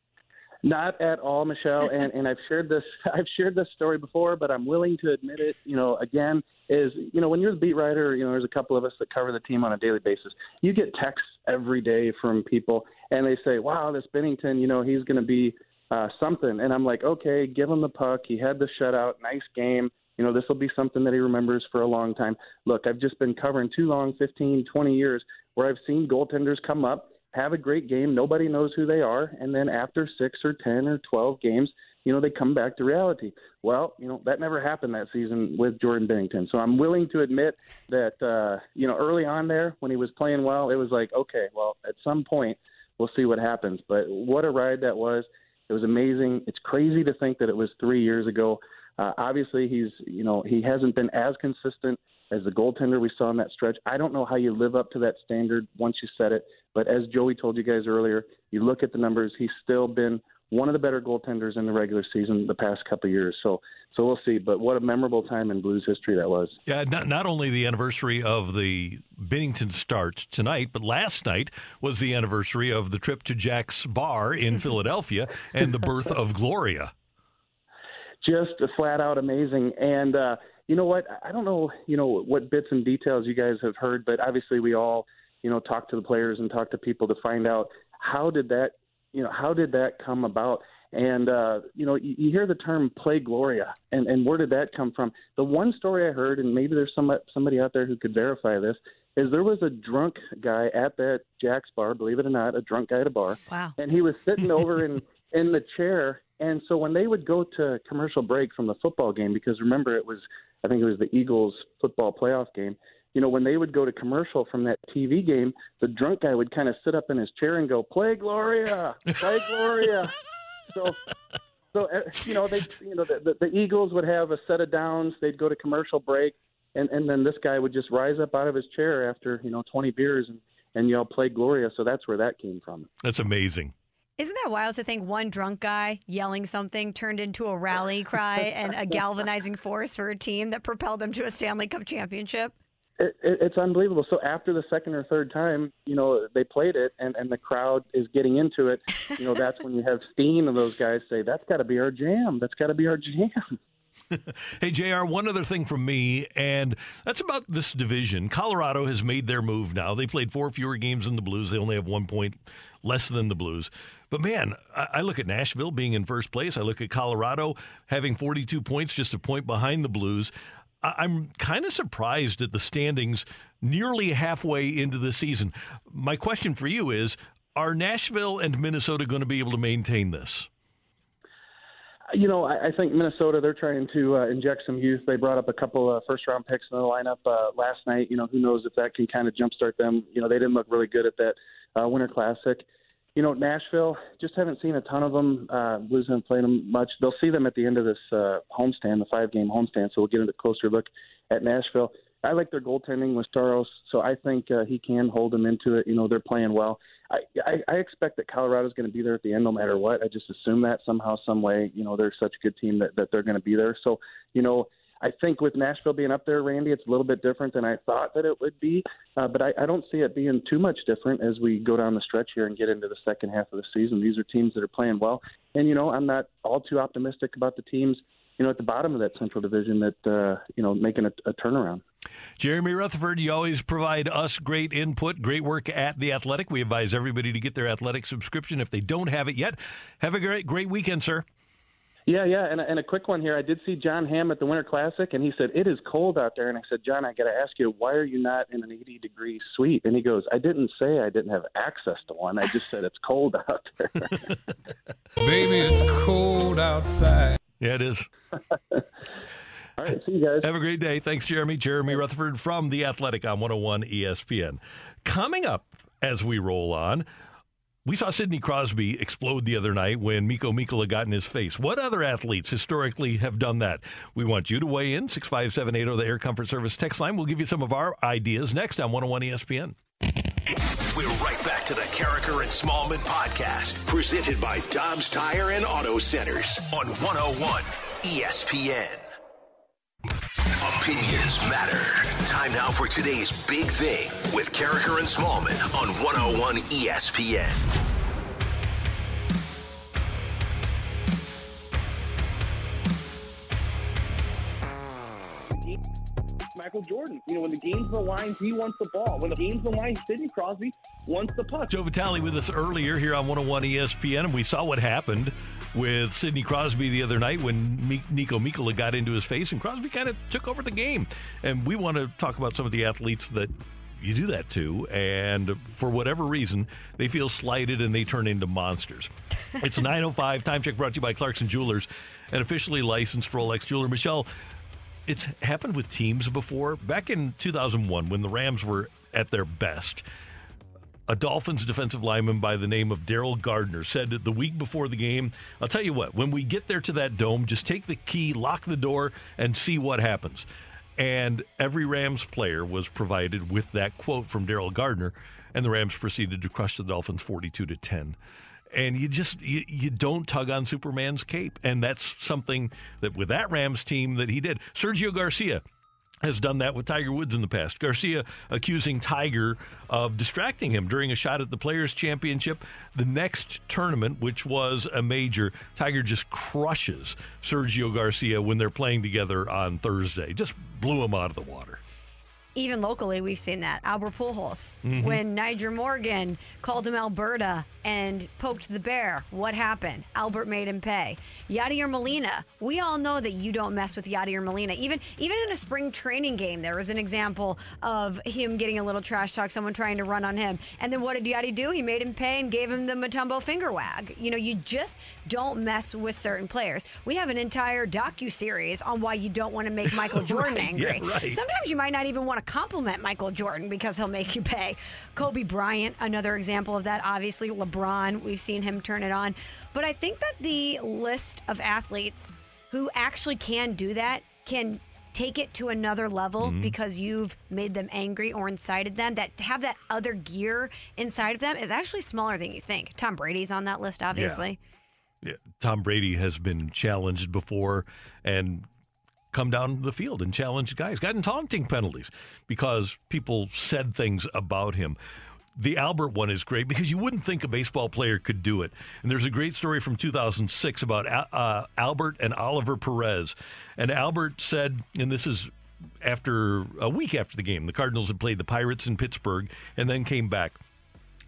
Not at all, Michelle. And and I've shared this I've shared this story before, but I'm willing to admit it. You know, again, is you know when you're the beat writer, you know, there's a couple of us that cover the team on a daily basis. You get texts every day from people, and they say, "Wow, this Binnington, you know, he's going to be uh, something." And I'm like, "Okay, give him the puck. He had the shutout. Nice game." You know, this will be something that he remembers for a long time. Look, I've just been covering too long, 15, 20 years, where I've seen goaltenders come up have a great game. Nobody knows who they are. And then after six or 10 or 12 games, you know, they come back to reality. Well, you know, that never happened that season with Jordan Binnington. So I'm willing to admit that, uh, you know, early on there when he was playing well, it was like, okay, well, at some point we'll see what happens. But what a ride that was. It was amazing. It's crazy to think that it was three years ago. Uh, obviously, he's, you know, he hasn't been as consistent as the goaltender we saw in that stretch. I don't know how you live up to that standard once you set it, but as Joey told you guys earlier, you look at the numbers, he's still been one of the better goaltenders in the regular season the past couple years. So, so we'll see. But what a memorable time in Blues history that was. Yeah, not, not only the anniversary of the Binnington start tonight, but last night was the anniversary of the trip to Jack's Bar in Philadelphia and the birth of Gloria. Just flat out amazing. And uh, you know what? I don't know, you know, what bits and details you guys have heard, but obviously we all, you know, talk to the players and talk to people to find out how did that, you know, how did that come about? And uh, you know, you, you hear the term "play Gloria," and and where did that come from? The one story I heard, and maybe there's some somebody out there who could verify this, is there was a drunk guy at that Jack's bar, believe it or not, a drunk guy at a bar. Wow. And he was sitting over in in the chair, and so when they would go to commercial break from the football game, because remember it was I think it was the Eagles football playoff game. You know, when they would go to commercial from that TV game, the drunk guy would kind of sit up in his chair and go, "Play Gloria, play Gloria." so, so uh, you know, they, you know, the, the, the Eagles would have a set of downs. They'd go to commercial break, and and then this guy would just rise up out of his chair after you know 20 beers and and yell, "Play Gloria." So that's where that came from. That's amazing. Isn't that wild to think one drunk guy yelling something turned into a rally cry and a galvanizing force for a team that propelled them to a Stanley Cup championship? It, it, it's unbelievable. So after the second or third time, you know, they played it, and and the crowd is getting into it. You know, that's when you have Steen and those guys say, "That's got to be our jam. That's got to be our jam." hey, JR, one other thing from me, and that's about this division. Colorado has made their move now. They played four fewer games than the Blues. They only have one point less than the Blues. But man, I look at Nashville being in first place. I look at Colorado having 42 points, just a point behind the Blues. I'm kind of surprised at the standings nearly halfway into the season. My question for you is Are Nashville and Minnesota going to be able to maintain this? You know, I, I think Minnesota, they're trying to uh, inject some youth. They brought up a couple of first round picks in the lineup uh, last night. You know, who knows if that can kind of jumpstart them. You know, they didn't look really good at that uh, Winter Classic. You know, Nashville, just haven't seen a ton of them. Uh, Blues haven't played them much. They'll see them at the end of this uh, homestand, the five game homestand, so we'll get a closer look at Nashville. I like their goaltending with Saros, so I think uh, he can hold them into it. You know, they're playing well. I, I, I expect that Colorado's going to be there at the end no matter what. I just assume that somehow, some way. You know, they're such a good team that, that they're going to be there. So, you know, I think with Nashville being up there, Randy, it's a little bit different than I thought that it would be. Uh, but I, I don't see it being too much different as we go down the stretch here and get into the second half of the season. These are teams that are playing well. And, you know, I'm not all too optimistic about the teams, you know, at the bottom of that Central Division that, uh, you know, making a, a turnaround. Jeremy Rutherford, you always provide us great input, great work at The Athletic. We advise everybody to get their athletic subscription if they don't have it yet. Have a great, great weekend, sir. Yeah, yeah, and, and a quick one here. I did see Jon Hamm at the Winter Classic, and he said it is cold out there. And I said, John, I got to ask you, why are you not in an 80 degree suite? And he goes, I didn't say I didn't have access to one. I just said it's cold out there. Baby, it's cold outside. Yeah, it is. All right, see you guys. Have a great day. Thanks, Jeremy. Jeremy Rutherford from The Athletic on 101 ESPN. Coming up as we roll on, We saw Sidney Crosby explode the other night when Niko Mikkola got in his face. What other athletes historically have done that? We want you to weigh in. 65780, the Air Comfort Service text line. We'll give you some of our ideas next on 101 ESPN. We're right back to the Karraker and Smallmon podcast, presented by Dobbs Tire and Auto Centers on 101 ESPN. Opinions matter. Time now for today's big thing with Karraker and Smallmon on 101 ESPN. Michael Jordan. You know, when the game's in the line, he wants the ball. When the game's in the line, Sidney Crosby wants the puck. Joe Vitale with us earlier here on 101 ESPN, and we saw what happened with Sidney Crosby the other night when Niko Mikkola got into his face, and Crosby kind of took over the game. And we want to talk about some of the athletes that you do that to, and for whatever reason, they feel slighted and they turn into monsters. It's 905 time check brought to you by Clarkson Jewelers, an officially licensed Rolex jeweler. Michelle, it's happened with teams before. Back in 2001, when the Rams were at their best, a Dolphins defensive lineman by the name of Daryl Gardner said the week before the game, I'll tell you what, when we get there to that dome, just take the key, lock the door, and see what happens. And every Rams player was provided with that quote from Daryl Gardner, and the Rams proceeded to crush the Dolphins 42 to 10 and you just you, you don't tug on Superman's cape, and that's something that with that Rams team that he did. Sergio Garcia has done that with Tiger Woods in the past. Garcia accusing Tiger of distracting him during a shot at the Players Championship. The next tournament, which was a major, Tiger just crushes Sergio Garcia when they're playing together on Thursday. Just blew him out of the water. Even locally, we've seen that. Albert Pujols, Mhm. when Nyjer Morgan called him Alberta and poked the bear, what happened? Albert made him pay. Yadier Molina, we all know that you don't mess with Yadier Molina. Even even in a spring training game, there was an example of him getting a little trash talk, someone trying to run on him, and then what did Yadi do? He made him pay and gave him the Mutombo finger wag. You know, you just don't mess with certain players. We have an entire docu series on why you don't want to make Michael Jordan Right, angry. yeah, right. Sometimes you might not even want to compliment Michael Jordan because he'll make you pay. Kobe Bryant, another example of that. Obviously, LeBron, we've seen him turn it on. But I think that the list of athletes who actually can do that can take it to another level Mhm. because you've made them angry or incited them that have that other gear inside of them is actually smaller than you think. Tom Brady's on that list, obviously. Yeah, Tom Brady has been challenged before and come down the field and challenged guys, gotten taunting penalties because people said things about him. The Albert one is great because you wouldn't think a baseball player could do it. And there's a great story from 2006 about uh, Albert and Oliver Perez. And Albert said, and this is after a week after the game, the Cardinals had played the Pirates in Pittsburgh and then came back.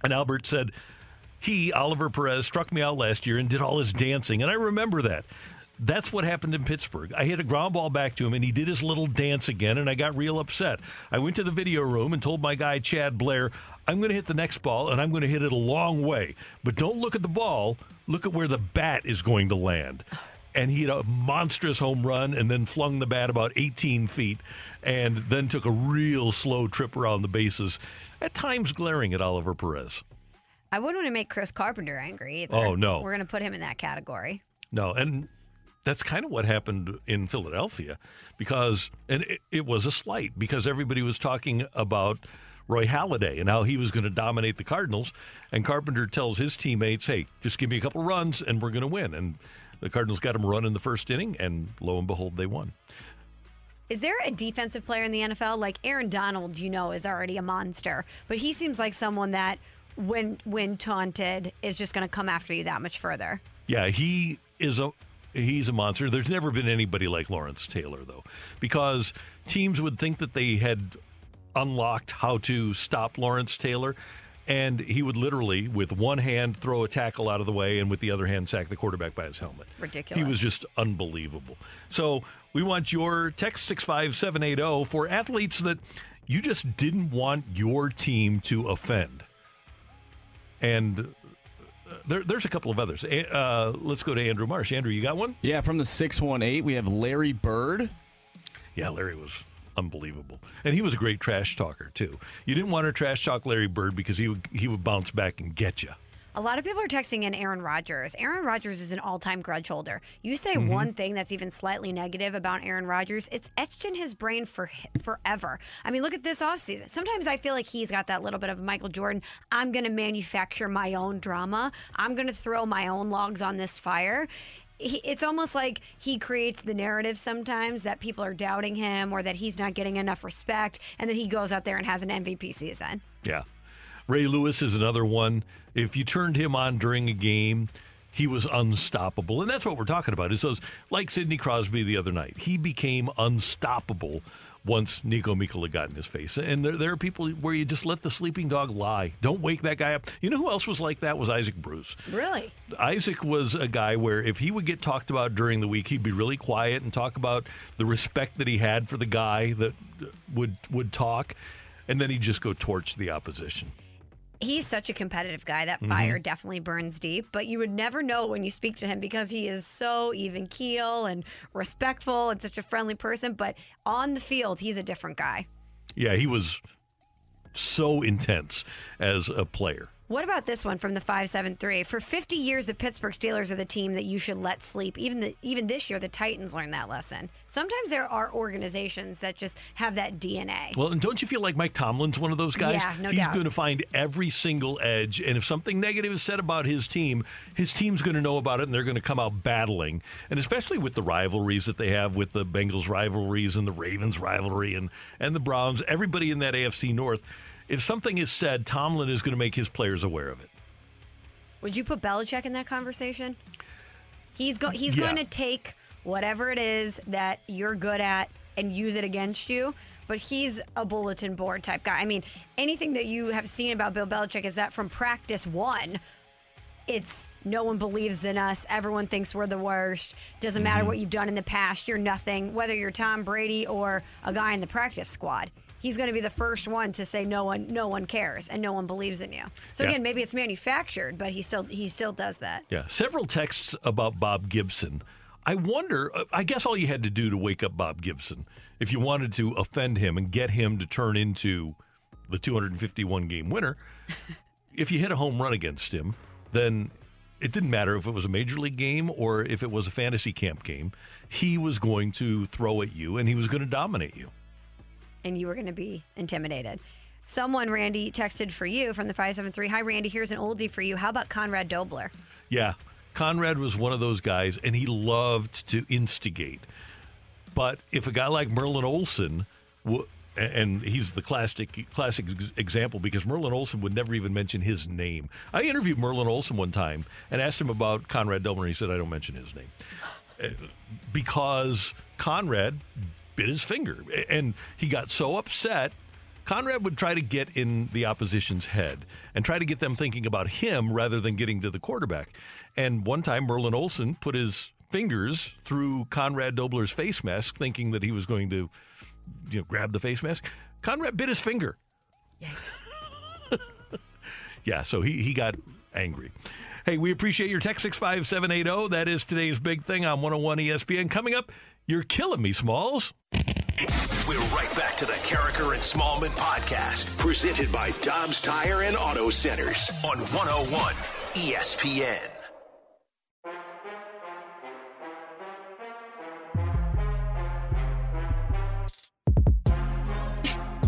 And Albert said, he, Oliver Perez, struck me out last year and did all his dancing. And I remember that. That's what happened in Pittsburgh. I hit a ground ball back to him, and he did his little dance again, and I got real upset. I went to the video room and told my guy, Chad Blair, I'm going to hit the next ball, and I'm going to hit it a long way. But don't look at the ball, look at where the bat is going to land. And he had a monstrous home run and then flung the bat about 18 feet and then took a real slow trip around the bases, at times glaring at Oliver Perez. I wouldn't want to make Chris Carpenter angry either. Oh, no. We're going to put him in that category. No, and that's kind of what happened in Philadelphia because, and it, it was a slight because everybody was talking about Roy Halladay and how he was going to dominate the Cardinals. And Carpenter tells his teammates, hey, just give me a couple runs and we're going to win. And the Cardinals got him run in the first inning, and lo and behold, they won. Is there a defensive player in the NFL like Aaron Donald? You know, is already a monster, but he seems like someone that, when when taunted, is just going to come after you that much further. Yeah, he is a he's a monster. There's never been anybody like Lawrence Taylor though, because teams would think that they had unlocked how to stop Lawrence Taylor. And he would literally, with one hand, throw a tackle out of the way, and with the other hand, sack the quarterback by his helmet. Ridiculous. He was just unbelievable. So we want your text 65780 for athletes that you just didn't want your team to offend. And there, there's a couple of others. Uh, let's go to Andrew Marsh. Andrew, you got one? Yeah, from the 618, we have Larry Bird. Yeah, Larry was unbelievable. And he was a great trash talker, too. You didn't want to trash talk Larry Bird because he would, he would bounce back and get you. A lot of people are texting in Aaron Rodgers. Aaron Rodgers is an all-time grudge holder. You say Mhm. one thing that's even slightly negative about Aaron Rodgers, it's etched in his brain for forever. I mean, look at this offseason. Sometimes I feel like he's got that little bit of Michael Jordan. I'm going to manufacture my own drama. I'm going to throw my own logs on this fire. He, it's almost like he creates the narrative sometimes that people are doubting him or that he's not getting enough respect, and then he goes out there and has an MVP season. Yeah. Ray Lewis is another one. If you turned him on during a game, he was unstoppable. And that's what we're talking about. Is those like Sidney Crosby the other night. He became unstoppable once Niko Mikkola got in his face. And there, there are people where you just let the sleeping dog lie. Don't wake that guy up. You know who else was like that was Isaac Bruce. Really? Isaac was a guy where if he would get talked about during the week, he'd be really quiet and talk about the respect that he had for the guy that would would talk, and then he'd just go torch the opposition. He's such a competitive guy. That Mhm. fire definitely burns deep, but you would never know when you speak to him because he is so even keel and respectful and such a friendly person. But on the field, he's a different guy. Yeah, he was so intense as a player. What about this one from the 573? For 50 years, the Pittsburgh Steelers are the team that you should let sleep. Even the, even this year, the Titans learned that lesson. Sometimes there are organizations that just have that DNA. Well, and don't you feel like Mike Tomlin's one of those guys? Yeah, no He's doubt. going to find every single edge, and if something negative is said about his team, his team's going to know about it, and they're going to come out battling. And especially with the rivalries that they have with the Bengals rivalries and the Ravens rivalry and and the Browns, everybody in that AFC North. If something is said, Tomlin is going to make his players aware of it. Would you put Belichick in that conversation? He's go- he's Yeah. going to take whatever it is that you're good at and use it against you. But he's a bulletin board type guy. I mean, anything that you have seen about Bill Belichick is that from practice one, it's no one believes in us. Everyone thinks we're the worst. Doesn't matter Mm-hmm. what you've done in the past. You're nothing. Whether you're Tom Brady or a guy in the practice squad, he's going to be the first one to say no one, no one cares and no one believes in you. So Yeah. again, maybe it's manufactured, but he still he still does that. Yeah, several texts about Bob Gibson. I wonder, uh, I guess all you had to do to wake up Bob Gibson, if you wanted to offend him and get him to turn into the 251 game winner, if you hit a home run against him, then it didn't matter if it was a major league game or if it was a fantasy camp game. He was going to throw at you and he was going to dominate you. And you were going to be intimidated. Someone, Randy, texted for you from the 573. Hi, Randy. Here's an oldie for you. How about Conrad Dobler? Yeah, Conrad was one of those guys, and he loved to instigate. But if a guy like Merlin Olsen, w- and he's the classic classic example because Merlin Olsen would never even mention his name. I interviewed Merlin Olsen one time and asked him about Conrad Dobler, and he said, "I don't mention his name." Uh, because Conrad bit his finger and he got so upset Conrad would try to get in the opposition's head and try to get them thinking about him rather than getting to the quarterback. And one time Merlin Olsen put his fingers through Conrad Dobler's face mask thinking that he was going to you know grab the face mask. Conrad bit his finger. yeah, so he he got angry. Hey, we appreciate your text 65780. That is today's big thing on 101 ESPN. Coming up, you're killing me, Smalls. We're right back to the Karraker and Smallmon podcast, presented by Dobbs Tire and Auto Centers on 101 ESPN.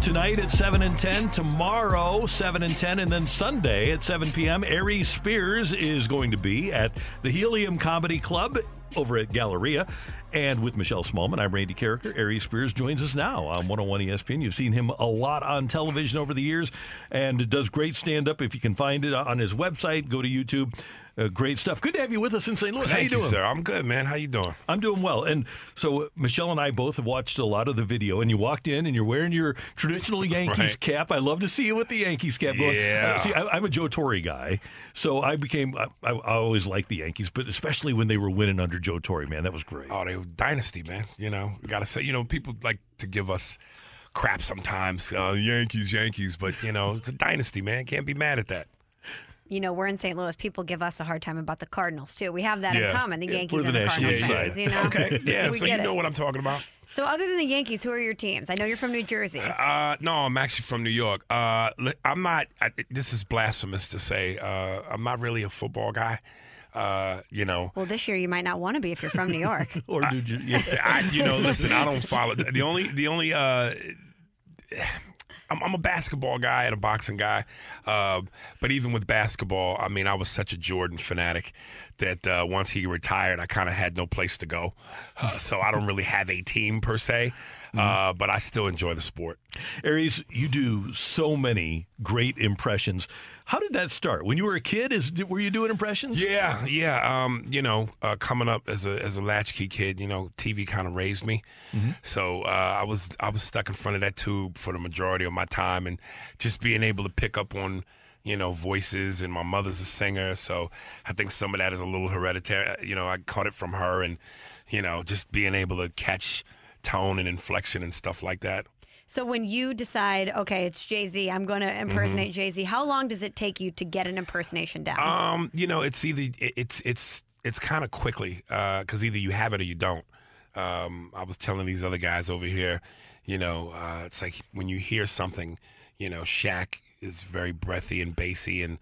Tonight at 7 and 10, tomorrow 7 and 10, and then Sunday at 7 p.m. Aries Spears is going to be at the Helium Comedy Club over at Galleria. And with Michelle Smallmon, I'm Randy Karraker. Aries Spears joins us now on 101 ESPN. You've seen him a lot on television over the years and does great stand up. If you can find it on his website, go to YouTube. Uh, great stuff. Good to have you with us in St. Louis. How Thank you you, doing? sir. I'm good, man. How you doing? I'm doing well. And so uh, Michelle and I both have watched a lot of the video, and you walked in and you're wearing your traditional Yankees Right. cap. I love to see you with the Yankees cap. going. Yeah. Uh, see, I, I'm a Joe Torre guy, so I became. I, I, I always liked the Yankees, but especially when they were winning under Joe Torre, man, that was great. Oh, they were dynasty, man. You know, gotta say, you know, people like to give us crap sometimes. Uh, Yankees, Yankees, but you know, it's a dynasty, man. Can't be mad at that. You know, we're in St. Louis. People give us a hard time about the Cardinals too. We have that in common. The Yeah, Yankees and the the Cardinals fans. You know, Okay, yeah. so you know it. what I'm talking about. So, other than the Yankees, who are your teams? I know you're from New Jersey. Uh, no, I'm actually from New York. Uh, I'm not. I, this is blasphemous to say. Uh, I'm not really a football guy. Uh, you know, Well, this year you might not want to be if you're from New York. or do you? I, you know, listen, I don't follow the only the only. Uh, I'm, I'm a basketball guy and a boxing guy, uh, but even with basketball, I mean, I was such a Jordan fanatic that uh, once he retired, I kind of had no place to go. Uh, so I don't really have a team per se, uh, but I still enjoy the sport. Aries, you do so many great impressions. How did that start? When you were a kid, is were you doing impressions? Yeah, yeah. Um, you know, uh, coming up as a as a latchkey kid, you know, TV kind of raised me. So uh, I was I was stuck in front of that tube for the majority of my time, and just being able to pick up on you know voices. And my mother's a singer, so I think some of that is a little hereditary. You know, I caught it from her, and you know, just being able to catch tone and inflection and stuff like that. So, when you decide, okay, it's Jay Z, I'm going to impersonate Jay Z, how long does it take you to get an impersonation down? Um, you know, it's either it's it's it's kind of quickly because either you have it or you don't. Um, I was telling these other guys over here, you know, uh, it's like when you hear something, you know, Shaq is very breathy and bassy and.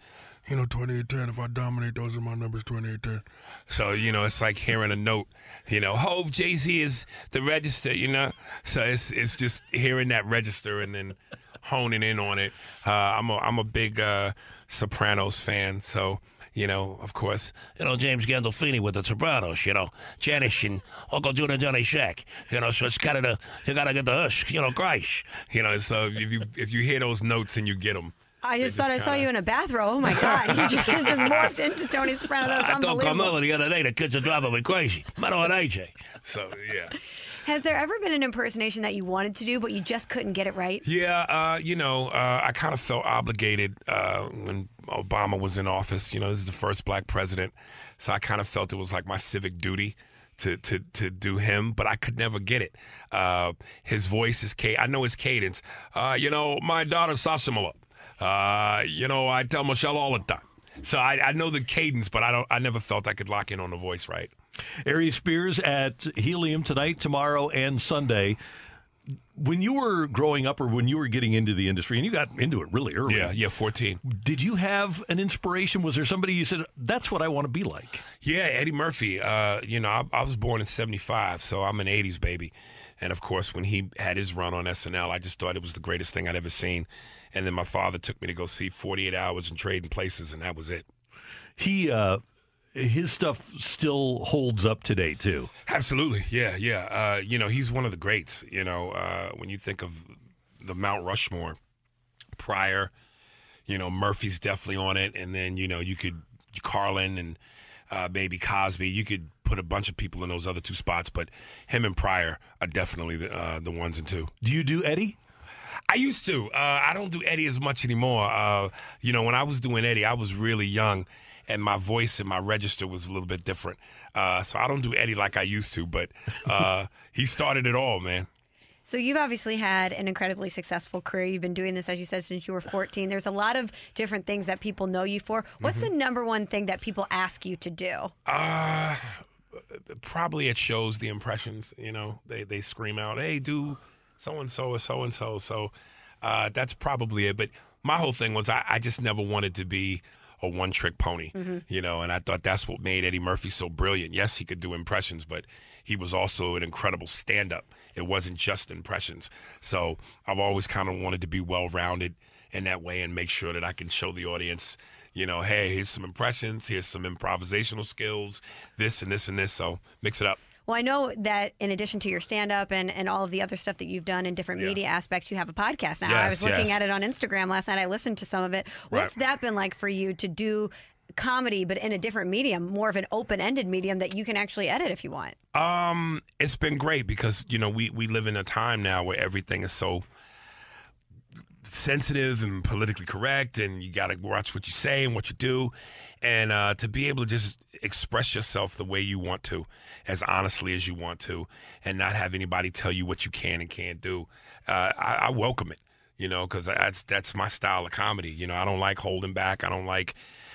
You know, 2810, if I dominate, those are my numbers, 2810. So, you know, it's like hearing a note, you know, Hove, Jay Z is the register, you know? So it's it's just hearing that register and then honing in on it. Uh, I'm, a, I'm a big uh, Sopranos fan, so you know, of course, you know James Gandolfini with the Sopranos, you know, Janice and Uncle Junior Johnny Sack, you know, so it's kind of the you gotta get the hush, you know, Grish, you know. So if you if you hear those notes and you get them, I just thought I saw you in a bathrobe. Oh my God. You just, just morphed into Tony Soprano. That was I told unbelievable. Carmela the other day the kids are driving me crazy. Matter what AJ. So yeah. Has there ever been an impersonation that you wanted to do, but you just couldn't get it right? Yeah, uh, you know, uh, I kind of felt obligated uh, when Obama was in office. You know, this is the first black president, so I kind of felt it was like my civic duty to to to do him, but I could never get it. Uh, his voice is ca- I know his cadence. Uh, you know, my daughter Sasha Uh, you know, I tell Michelle all the time. So I, I know the cadence, but I don't. I never felt I could lock in on the voice right. Aries Spears at Helium tonight, tomorrow, and Sunday. When you were growing up, or when you were getting into the industry, and you got into it really early, Yeah, yeah, fourteen. Did you have an inspiration? Was there somebody you said, "That's what I want to be like"? Yeah, Eddie Murphy. Uh, you know, I, I was born in '75, so I'm an '80s baby. And of course, when he had his run on SNL, I just thought it was the greatest thing I'd ever seen. And then my father took me to go see 48 Hours and Trading Places, and that was it. He, uh, his stuff still holds up today too. Absolutely, yeah, yeah. Uh, you know, he's one of the greats. You know, uh, when you think of the Mount Rushmore, Pryor, you know, Murphy's definitely on it, and then you know you could Carlin and uh, maybe Cosby. You could put a bunch of people in those other two spots, but him and Pryor are definitely the uh, the ones and two. Do you do Eddie? I used to. Uh, I don't do Eddie as much anymore. Uh, you know, when I was doing Eddie, I was really young, and my voice and my register was a little bit different. Uh, so I don't do Eddie like I used to. But uh, he started it all, man. So you've obviously had an incredibly successful career. You've been doing this, as you said, since you were 14. There's a lot of different things that people know you for. What's the number one thing that people ask you to do? Uh, probably it shows the impressions. You know, they they scream out, "Hey, do so and so or so and so." So uh, that's probably it. But my whole thing was I, I just never wanted to be a one trick pony. Mhm. You know, and I thought that's what made Eddie Murphy so brilliant. Yes, he could do impressions, but he was also an incredible stand up. It wasn't just impressions. So I've always kind of wanted to be well rounded in that way and make sure that I can show the audience, you know, hey, here's some impressions, here's some improvisational skills, this and this and this. So mix it up. Well, I know that in addition to your stand up and, and all of the other stuff that you've done in different media aspects, you have a podcast now. I was looking yes. at it on Instagram last night. I listened to some of it. What's Right. that been like for you to do comedy, but in a different medium, more of an open ended medium that you can actually edit if you want? Um, it's been great because you know we we live in a time now where everything is so sensitive and politically correct, and you got to watch what you say and what you do, and uh, to be able to just express yourself the way you want to, as honestly as you want to, and not have anybody tell you what you can and can't do. Uh, I, I welcome it, you know, because that's that's my style of comedy. You know, I don't like holding back. I don't like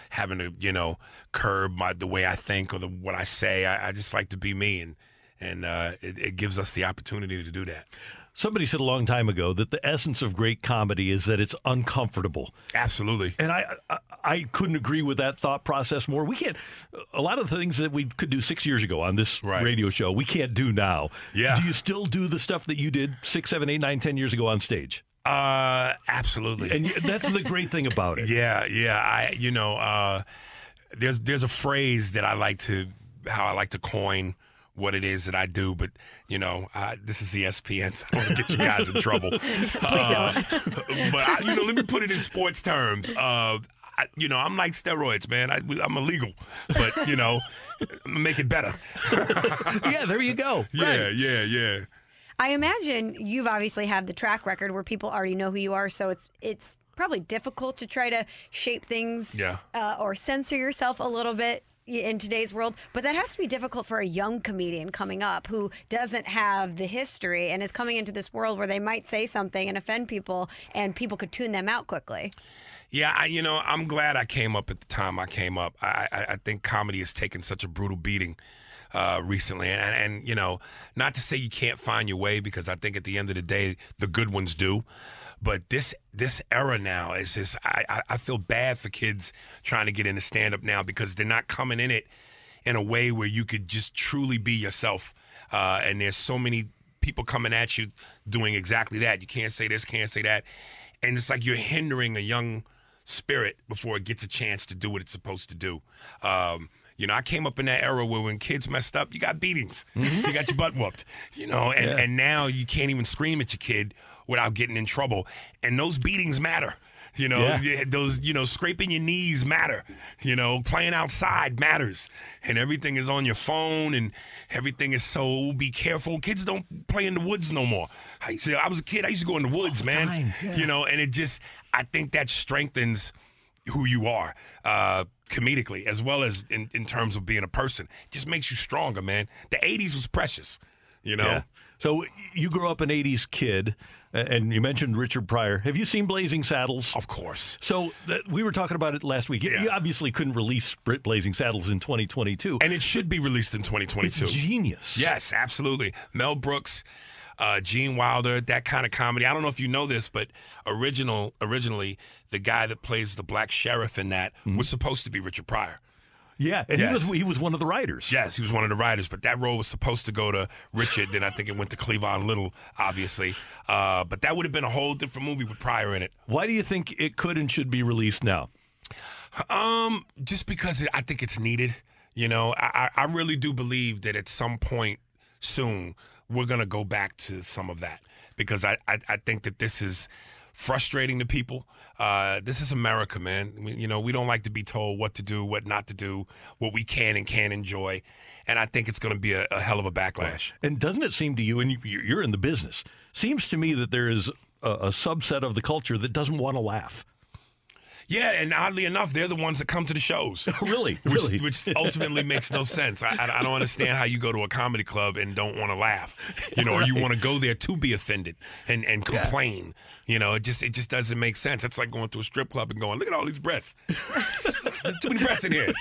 having to, you know, curb my the way I think or the what I say. I, I just like to be me and and uh, it, it gives us the opportunity to do that. Somebody said a long time ago that the essence of great comedy is that it's uncomfortable. Absolutely. And I, I I couldn't agree with that thought process more. We can't a lot of the things that we could do 6 years ago on this radio show, we can't do now. Yeah. Do you still do the stuff that you did six, seven, eight, nine, ten years ago on stage? Uh, absolutely. And that's the great thing about it. Yeah, yeah. I, you know, uh, there's there's a phrase that I like to how I like to coin what it is that I do, but you know, uh, this is ESPN, so I don't want to get you guys in trouble. Uh, but I, you know, let me put it in sports terms. Uh, I, you know, I'm like steroids, man. I, I'm illegal, but you know, make it better. yeah, there you go. Yeah, yeah, yeah. I imagine you've obviously had the track record where people already know who you are, so it's it's probably difficult to try to shape things Yeah. uh, or censor yourself a little bit in today's world. But that has to be difficult for a young comedian coming up who doesn't have the history and is coming into this world where they might say something and offend people, and people could tune them out quickly. Yeah, I, you know, I'm glad I came up at the time I came up. I, I, I think comedy has taken such a brutal beating uh, recently, and, and you know, not to say you can't find your way because I think at the end of the day, the good ones do. But this this era now is just I, I, feel bad for kids trying to get into stand up now because they're not coming in it in a way where you could just truly be yourself. Uh, and there's so many people coming at you doing exactly that. You can't say this, can't say that, and it's like you're hindering a young spirit before it gets a chance to do what it's supposed to do. Um, you know, I came up in that era where when kids messed up, you got beatings, you got your butt whooped. You know, and, Yeah. and now you can't even scream at your kid without getting in trouble, and those beatings matter. You know, Yeah. those you know scraping your knees matter. You know, playing outside matters, and everything is on your phone, and everything is so. Be careful. Kids don't play in the woods no more. I, used to- I was a kid. I used to go in the woods, man. yeah. You know, and it just. I think that strengthens who you are uh, comedically as well as in, in terms of being a person. just makes you stronger, man. The 80s was precious, you know? Yeah. So you grew up an 80s kid, and you mentioned Richard Pryor. Have you seen Blazing Saddles? Of course. So th- we were talking about it last week. You- You obviously couldn't release Blazing Saddles in 2022. And it should be released in 2022. It's genius. Yes, absolutely. Mel Brooks, uh, Gene Wilder, that kind of comedy. I don't know if you know this, but original originally the guy that plays the black sheriff in that was supposed to be Richard Pryor. Yeah, and he was he was one of the writers. Yes, he was one of the writers, but that role was supposed to go to Richard. then I think it went to Cleavon Little, obviously. Uh, but that would have been a whole different movie with Pryor in it. Why do you think it could and should be released now? Um, just because it, I think it's needed. You know, I, I I really do believe that at some point soon we're gonna go back to some of that because I I, I think that this is frustrating to people. Uh, this is America, man. We, you know, we don't like to be told what to do, what not to do, what we can and can't enjoy, and I think it's going to be a, a hell of a backlash. And doesn't it seem to you, and you- you're in the business, seems to me that there is a, a subset of the culture that doesn't want to laugh. Yeah, and oddly enough, they're the ones that come to the shows. really, which, really. which ultimately makes no sense. I, I, I don't understand how you go to a comedy club and don't want to laugh, you know, or you want to go there to be offended and, and complain. You know, it just it just doesn't make sense. It's like going to a strip club and going, look at all these breasts. There's too many breasts in here.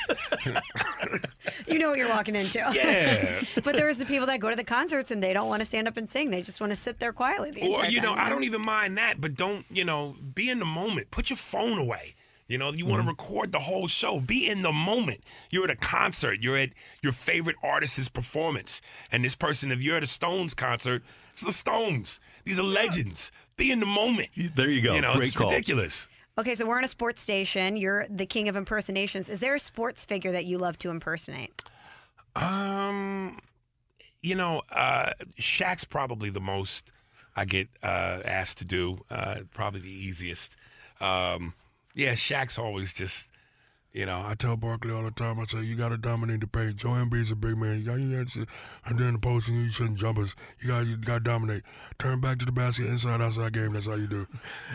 You know what you're walking into. Yeah. but there's the people that go to the concerts and they don't want to stand up and sing. They just want to sit there quietly. The Or you know, time, I don't even mind that, but don't you know, be in the moment. Put your phone away. You know, you want to record the whole show. Be in the moment. You're at a concert. You're at your favorite artist's performance, and this person, if you're at a Stones concert, it's the Stones. These are legends. Be in the moment. There you go. You know, Great it's call. ridiculous. Okay, so we're on a sports station. You're the king of impersonations. Is there a sports figure that you love to impersonate? Um, you know, uh, Shaq's probably the most I get uh, asked to do. Uh, probably the easiest. Um, yeah, Shaq's always just, you know. I tell Barkley all the time, I say, you got to dominate the paint. Joel Embiid's a big man. You got you got to, and then the post, and you shouldn't jumpers. You got you got to dominate. Turn back to the basket, inside, outside game. That's how you do.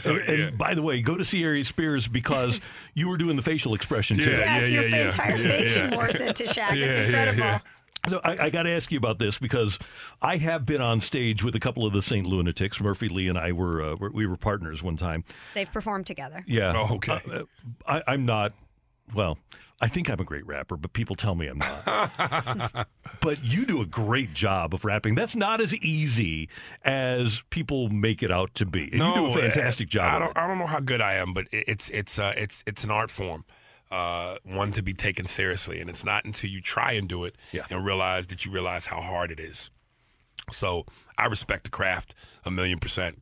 and, and by the way, go to see Ari Spears because you were doing the facial expression too. Yeah, Yes, your entire face morphs into Shaq. it's incredible. So I, I got to ask you about this because I have been on stage with a couple of the St. Lunatics. Murphy Lee and I were uh, were- we were partners one time. They've performed together. Yeah. Oh, okay. Uh, I, I'm not well, I think I'm a great rapper, but people tell me I'm not. but you do a great job of rapping. That's not as easy as people make it out to be. And you do a fantastic job. I don't, it. I don't know how good I am, but it's it's uh, it's it's an art form, uh, one to be taken seriously, and it's not until you try and do it and realize that you realize how hard it is. So I respect the craft a million percent.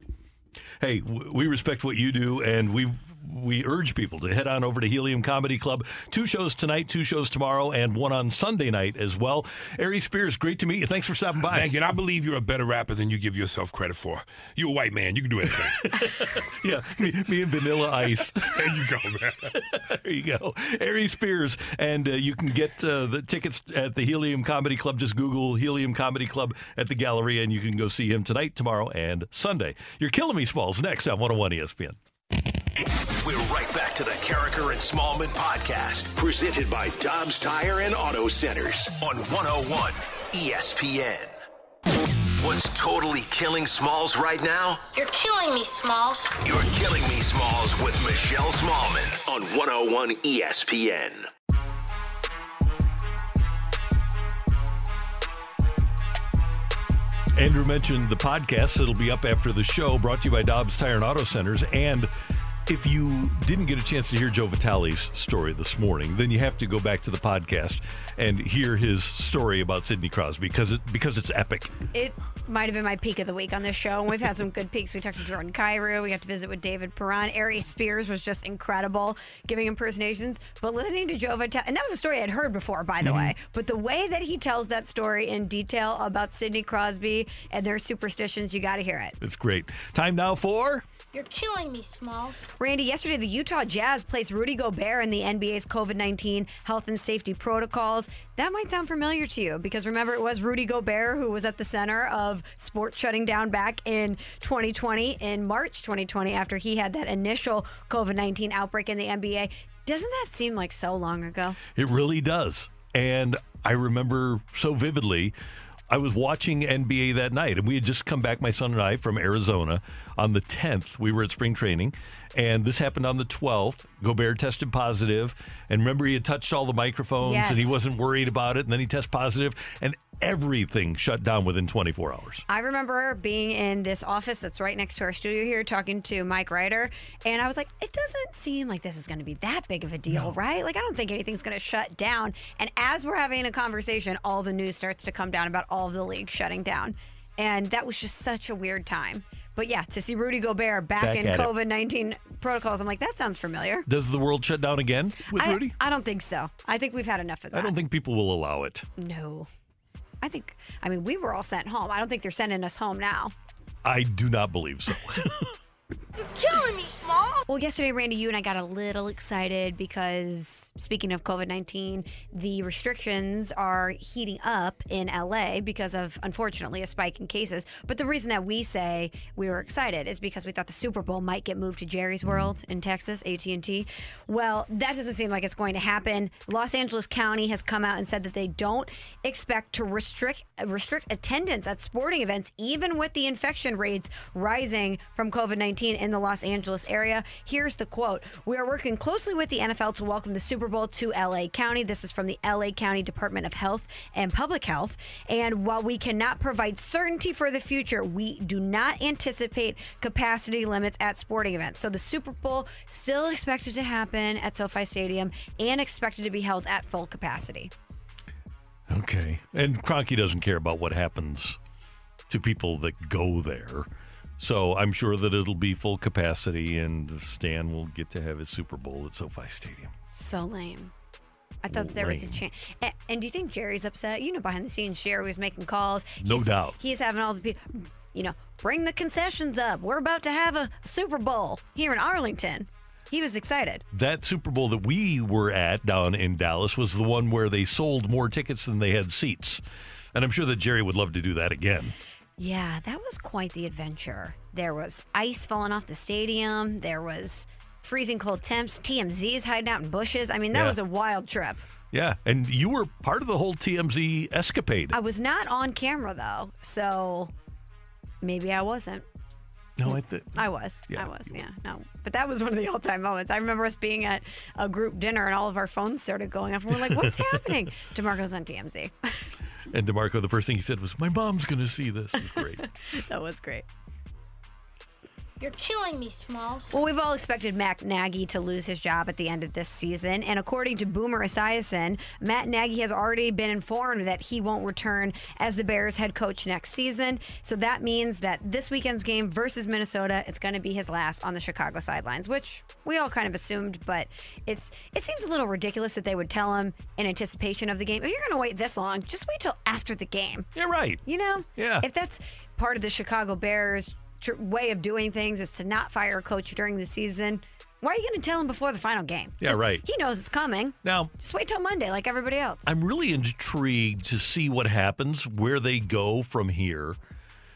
Hey, we respect what you do, and we we urge people to head on over to Helium Comedy Club. Two shows tonight, two shows tomorrow, and one on Sunday night as well. Ari Spears, great to meet you. Thanks for stopping by. Thank you. And I believe you're a better rapper than you give yourself credit for. You're a white man. You can do anything. yeah, me, me and Vanilla Ice. there you go, man. there you go. Ari Spears. And uh, you can get uh, the tickets at the Helium Comedy Club. Just Google Helium Comedy Club at the gallery, and you can go see him tonight, tomorrow, and Sunday. You're killing me, Smalls. Next on 101 ESPN. We're right back to the Karraker and Smallmon podcast, presented by Dobbs Tire and Auto Centers on 101 ESPN. What's totally killing Smalls right now? You're killing me, Smalls. You're killing me, Smalls, with Michelle Smallmon on 101 ESPN. Andrew mentioned the podcast that'll be up after the show, brought to you by Dobbs Tire and Auto Centers. And if you didn't get a chance to hear Joe Vitale's story this morning, then you have to go back to the podcast and hear his story about Sidney Crosby because it because it's epic. It might have been my peak of the week on this show. And we've had some good peaks. We talked to Jordan Kyrou. We got to visit with David Perron. Ari Spears was just incredible giving impersonations. But listening to Joe Vitale, and that was a story I'd heard before, by the Mm-hmm. way. But the way that he tells that story in detail about Sidney Crosby and their superstitions, you got to hear it. It's great. Time now for You're killing me, Smalls. Randy, yesterday the Utah Jazz placed Rudy Gobert in the NBA's COVID 19 health and safety protocols. That might sound familiar to you because remember, it was Rudy Gobert who was at the center of sports shutting down back in 2020, in March 2020, after he had that initial COVID 19 outbreak in the NBA. Doesn't that seem like so long ago? It really does. And I remember so vividly. I was watching NBA that night, and we had just come back, my son and I, from Arizona. On the 10th, we were at spring training, and this happened on the 12th. Gobert tested positive, and remember, he had touched all the microphones, and he wasn't worried about it, and then he tested positive, and everything shut down within 24 hours. I remember being in this office that's right next to our studio here talking to Mike Ryder, and I was like, it doesn't seem like this is going to be that big of a deal, right? Like, I don't think anything's going to shut down. And as we're having a conversation, all the news starts to come down about all of the leagues shutting down. And that was just such a weird time. But yeah, to see Rudy Gobert back, Back in. COVID 19 protocols, I'm like, that sounds familiar. Does the world shut down again with I, Rudy? I don't think so. I think we've had enough of that. I don't think people will allow it. No. I think, I mean, we were all sent home. I don't think they're sending us home now. I do not believe so. You're killing me, Smalls. Well, yesterday, Randy, you and I got a little excited because speaking of COVID 19, the restrictions are heating up in LA because of, unfortunately, a spike in cases. But the reason that we say we were excited is because we thought the Super Bowl might get moved to Jerry's World in Texas, AT&T. Well, that doesn't seem like it's going to happen. Los Angeles County has come out and said that they don't expect to restrict restrict attendance at sporting events, even with the infection rates rising from COVID 19 in the Los Angeles area. Here's the quote We are working closely with the NFL to welcome the Super Bowl to LA County. This is from the LA County Department of Health and Public Health. And while we cannot provide certainty for the future, we do not anticipate capacity limits at sporting events. So the Super Bowl still expected to happen at SoFi Stadium and expected to be held at full capacity. Okay. And Kroenke doesn't care about what happens to people that go there. So I'm sure that it'll be full capacity and Stan will get to have his Super Bowl at SoFi Stadium. So lame. I thought that there was a chance. And, and do you think Jerry's upset? You know, behind the scenes, Jerry was making calls. No He's- doubt. He's having all the people, you know, bring the concessions up. We're about to have a Super Bowl here in Arlington. He was excited. That Super Bowl that we were at down in Dallas was the one where they sold more tickets than they had seats. And I'm sure that Jerry would love to do that again. Yeah, that was quite the adventure. There was ice falling off the stadium. There was freezing cold temps. TMZ's hiding out in bushes. I mean, that Yeah. was a wild trip. Yeah. And you were part of the whole TMZ escapade. I was not on camera though, so maybe I wasn't. No, I think I was. Yeah, I was. Yeah. No. But that was one of the all-time moments. I remember us being at a group dinner and all of our phones started going off. And we're like, "What's happening?" DeMarco's on TMZ. And DeMarco, the first thing he said was, "My mom's going to see this." It was great. that was great. You're killing me, Smalls. Well, we've all expected Matt Nagy to lose his job at the end of this season. And according to Boomer Esiason, Matt Nagy has already been informed that he won't return as the Bears head coach next season. So that means that this weekend's game versus Minnesota, it's going to be his last on the Chicago sidelines, which we all kind of assumed, but it's it seems a little ridiculous that they would tell him in anticipation of the game. If you're going to wait this long, just wait till after the game. Yeah, right. You know? Yeah. If that's part of the Chicago Bears tr- way of doing things is to not fire a coach during the season, why are you going to tell him before the final game? Yeah, Just- right. He knows it's coming. Now, Just wait till Monday like everybody else. I'm really intrigued to see what happens, where they go from here,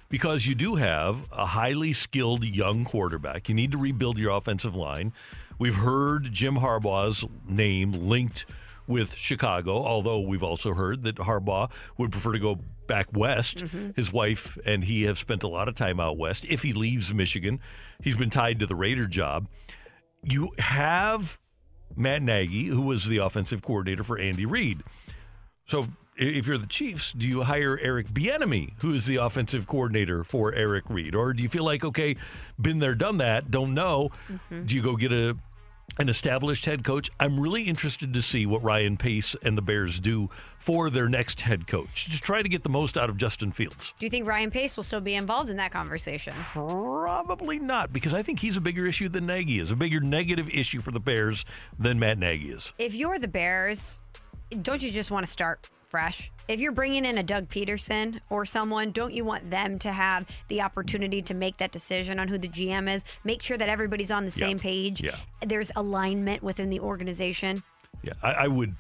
because you do have a highly skilled young quarterback. You need to rebuild your offensive line. We've heard Jim Harbaugh's name linked with Chicago, although we've also heard that Harbaugh would prefer to go back west. Mm-hmm. His wife and he have spent a lot of time out west. If he leaves Michigan, he's been tied to the Raider job. You have Matt Nagy, who was the offensive coordinator for Andy Reid. So if you're the Chiefs, do you hire Eric Bieniemy, who is the offensive coordinator for Eric Reid, or do you feel like okay, been there, done that, don't know? Mm-hmm. Do you go get a an established head coach? I'm really interested to see what Ryan Pace and the Bears do for their next head coach. to try to get the most out of Justin Fields. Do you think Ryan Pace will still be involved in that conversation? Probably not, because I think he's a bigger issue than Nagy is, a bigger negative issue for the Bears than Matt Nagy is. If you're the Bears, don't you just want to start fresh? If you're bringing in a Doug Pederson or someone, don't you want them to have the opportunity to make that decision on who the GM is? Make sure that everybody's on the Yeah. same page. Yeah. There's alignment within the organization. Yeah, I, I would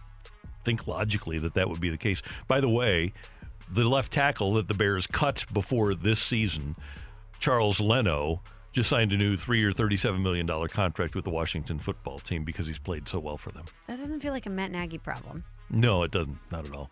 think logically that that would be the case. By the way, the left tackle that the Bears cut before this season, Charles Leno, just signed a new three-year, $37 million contract with the Washington football team because he's played so well for them. That doesn't feel like a Matt Nagy problem. No, it doesn't. Not at all.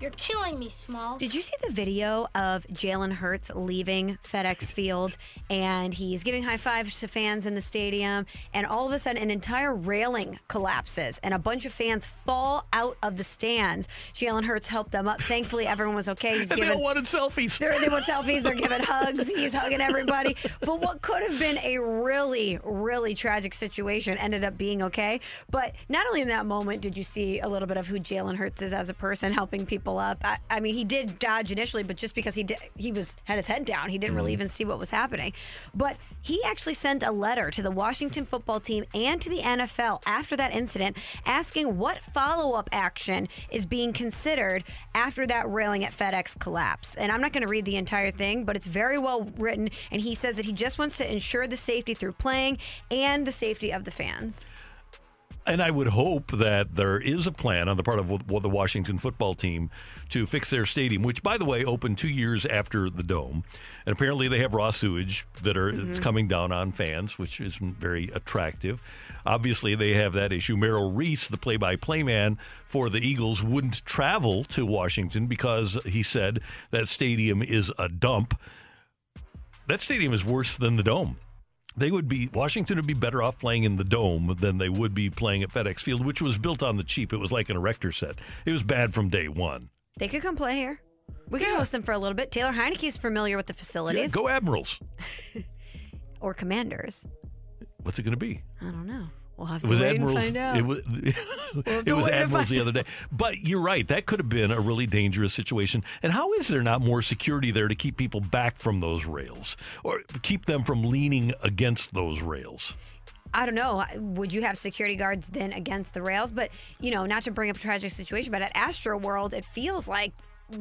You're killing me, Smalls. Did you see the video of Jalen Hurts leaving FedEx Field and he's giving high fives to fans in the stadium and all of a sudden an entire railing collapses and a bunch of fans fall out of the stands. Jalen Hurts helped them up. Thankfully, everyone was okay. He's And they giving, all wanted selfies. They're, they want selfies. They're giving hugs. He's hugging everybody. But what could have been a really, really tragic situation ended up being okay. But not only in that moment did you see a little bit of who Jalen Hurts is as a person, helping people up. I, I mean, he did dodge initially, but just because he did, he was had his head down, he didn't really mm-hmm. even see what was happening. But he actually sent a letter to the Washington football team and to the NFL after that incident, asking what follow-up action is being considered after that railing at FedEx collapse. And I'm not going to read the entire thing, but it's very well written. And he says that he just wants to ensure the safety through playing and the safety of the fans. And I would hope that there is a plan on the part of the Washington football team to fix their stadium, which, by the way, opened two years after the dome. And apparently, they have raw sewage that are it's Mhm. coming down on fans, which isn't very attractive. Obviously, they have that issue. Merrill Reese, the play-by-play man for the Eagles, wouldn't travel to Washington because he said that stadium is a dump. That stadium is worse than the dome. They would be Washington would be better off playing in the dome than they would be playing at FedEx Field, which was built on the cheap. It was like an erector set. It was bad from day one. They could come play here. We could host them for a little bit. Taylor Heinicke's familiar with the Yeah, facilities. go Admirals. or Commanders. What's it going to be? I don't know. We'll have It was wait Admirals. and find out. It was, have it was Admirals the other day. But you're right. That could have been a really dangerous situation. And how is there not more security there to keep people back from those rails or keep them from leaning against those rails? I don't know. Would you have security guards then against the rails? But, you know, not to bring up a tragic situation, but at Astro World, it feels like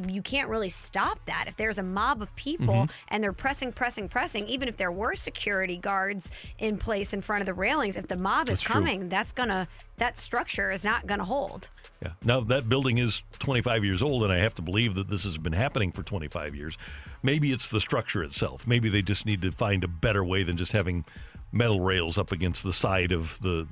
you can't really stop that. If there's a mob of people Mhm. and they're pressing, pressing, pressing, even if there were security guards in place in front of the railings, if the mob is That's true. coming, that's gonna that structure is not gonna hold. Yeah. Now that building is 25 years old, and I have to believe that this has been happening for 25 years. Maybe it's the structure itself. Maybe they just need to find a better way than just having metal rails up against the side of the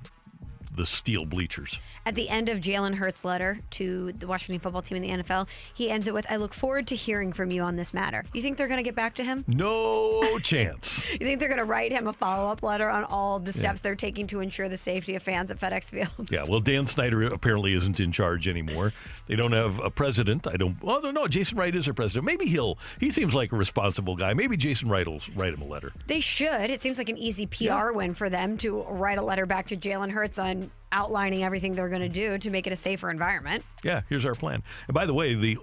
the steel bleachers. At the end of Jalen Hurts' letter to the Washington football team in the NFL, he ends it with, I look forward to hearing from you on this matter. You think they're going to get back to him? No chance. You think they're going to write him a follow up letter on all the steps they're taking to ensure the safety of fans at FedEx Field? Yeah, well, Dan Snyder apparently isn't in charge anymore. They don't have a president. I don't. Well, no, Jason Wright is their president. Maybe he'll. He seems like a responsible guy. Maybe Jason Wright will write him a letter. They should. It seems like an easy PR win for them to write a letter back to Jalen Hurts on outlining everything they're going to do to make it a safer environment. Yeah, here's our plan. And by the way, the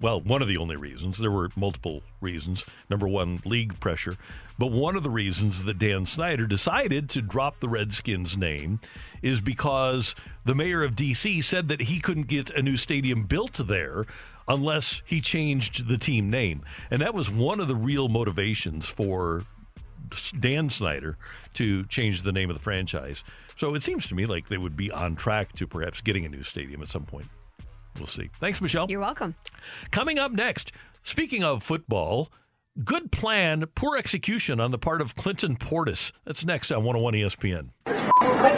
well, one of the only reasons, there were multiple reasons. Number one, league pressure. But one of the reasons that Dan Snyder decided to drop the Redskins name is because the mayor of D.C. said that he couldn't get a new stadium built there unless he changed the team name. And that was one of the real motivations for Dan Snyder to change the name of the franchise. So it seems to me like they would be on track to perhaps getting a new stadium at some point. We'll see. Thanks, Michelle. You're welcome. Coming up next, speaking of football, good plan, poor execution on the part of Clinton Portis. That's next on 101 ESPN. cold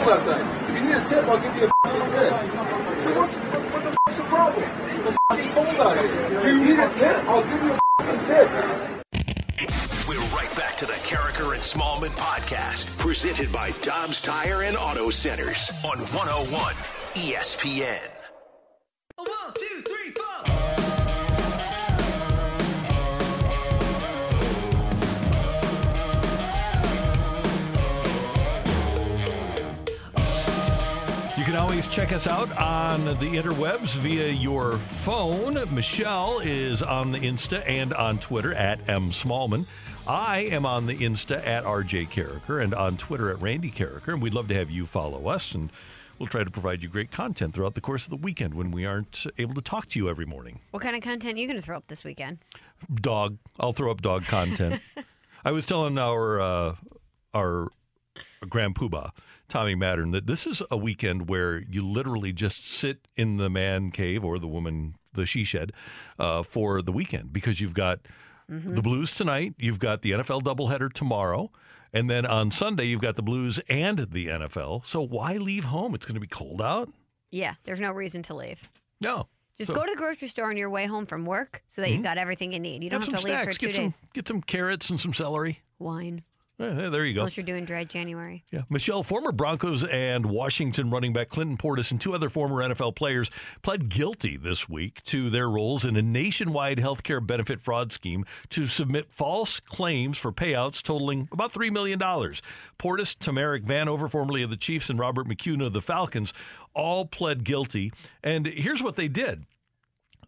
outside. If you need a tip, I'll give you a tip. So what's, what, what the f***'s the problem? It's f***ing cold out here. Do you need a tip? I'll give you a tip. We're right back to the Karraker and Smallmon podcast, presented by Dobbs Tire and Auto Centers on 101 ESPN. One, two, three, four. You can always check us out on the interwebs via your phone. Michelle is on the Insta and on Twitter at M. Smallmon. I am on the Insta at RJ Karraker and on Twitter at Randy Karraker. And we'd love to have you follow us. And we'll try to provide you great content throughout the course of the weekend when we aren't able to talk to you every morning. What kind of content are you going to throw up this weekend? Dog. I'll throw up dog content. I was telling our uh, our Grand Poobah, Tommy Mattern, that this is a weekend where you literally just sit in the man cave or the woman, the she shed, uh, for the weekend because you've got the Blues tonight, you've got the NFL doubleheader tomorrow, and then on Sunday you've got the Blues and the NFL. So why leave home? It's going to be cold out. Yeah, there's no reason to leave. No. Just So- go to the grocery store on your way home from work so that Mhm. you've got everything you need. You don't have, some to leave for two get days. Some, get some carrots and some celery. Wine. Yeah, there you go. Unless you're doing dry January. Yeah. Michelle, former Broncos and Washington running back Clinton Portis and two other former NFL players pled guilty this week to their roles in a nationwide healthcare benefit fraud scheme to submit false claims for payouts totaling about $3 million. Portis, Tamarick Vanover, formerly of the Chiefs, and Robert McCune of the Falcons all pled guilty. And here's what they did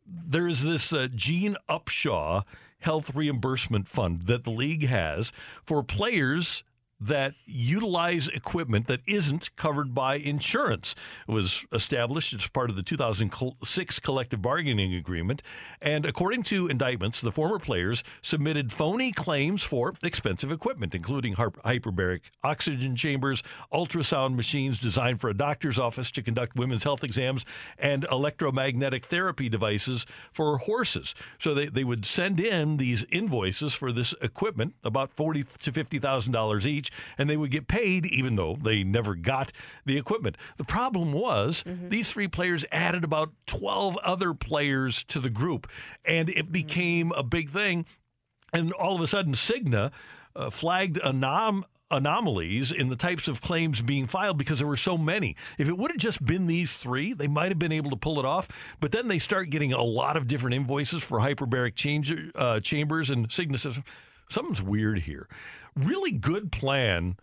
there's this uh, Gene Upshaw health reimbursement fund that the league has for players that utilize equipment that isn't covered by insurance. It was established as part of the 2006 collective bargaining agreement. And according to indictments, the former players submitted phony claims for expensive equipment, including hyperbaric oxygen chambers, ultrasound machines designed for a doctor's office to conduct women's health exams, and electromagnetic therapy devices for horses. So they, they would send in these invoices for this equipment, about forty to fifty thousand dollars each, and they would get paid even though they never got the equipment. The problem was these three players added about twelve other players to the group, and it became a big thing. And all of a sudden, Cigna uh, flagged anom- anomalies in the types of claims being filed because there were so many. If it would have just been these three, they might have been able to pull it off. But then they start getting a lot of different invoices for hyperbaric change, uh, chambers, and Cigna says something's weird here. Really good plan,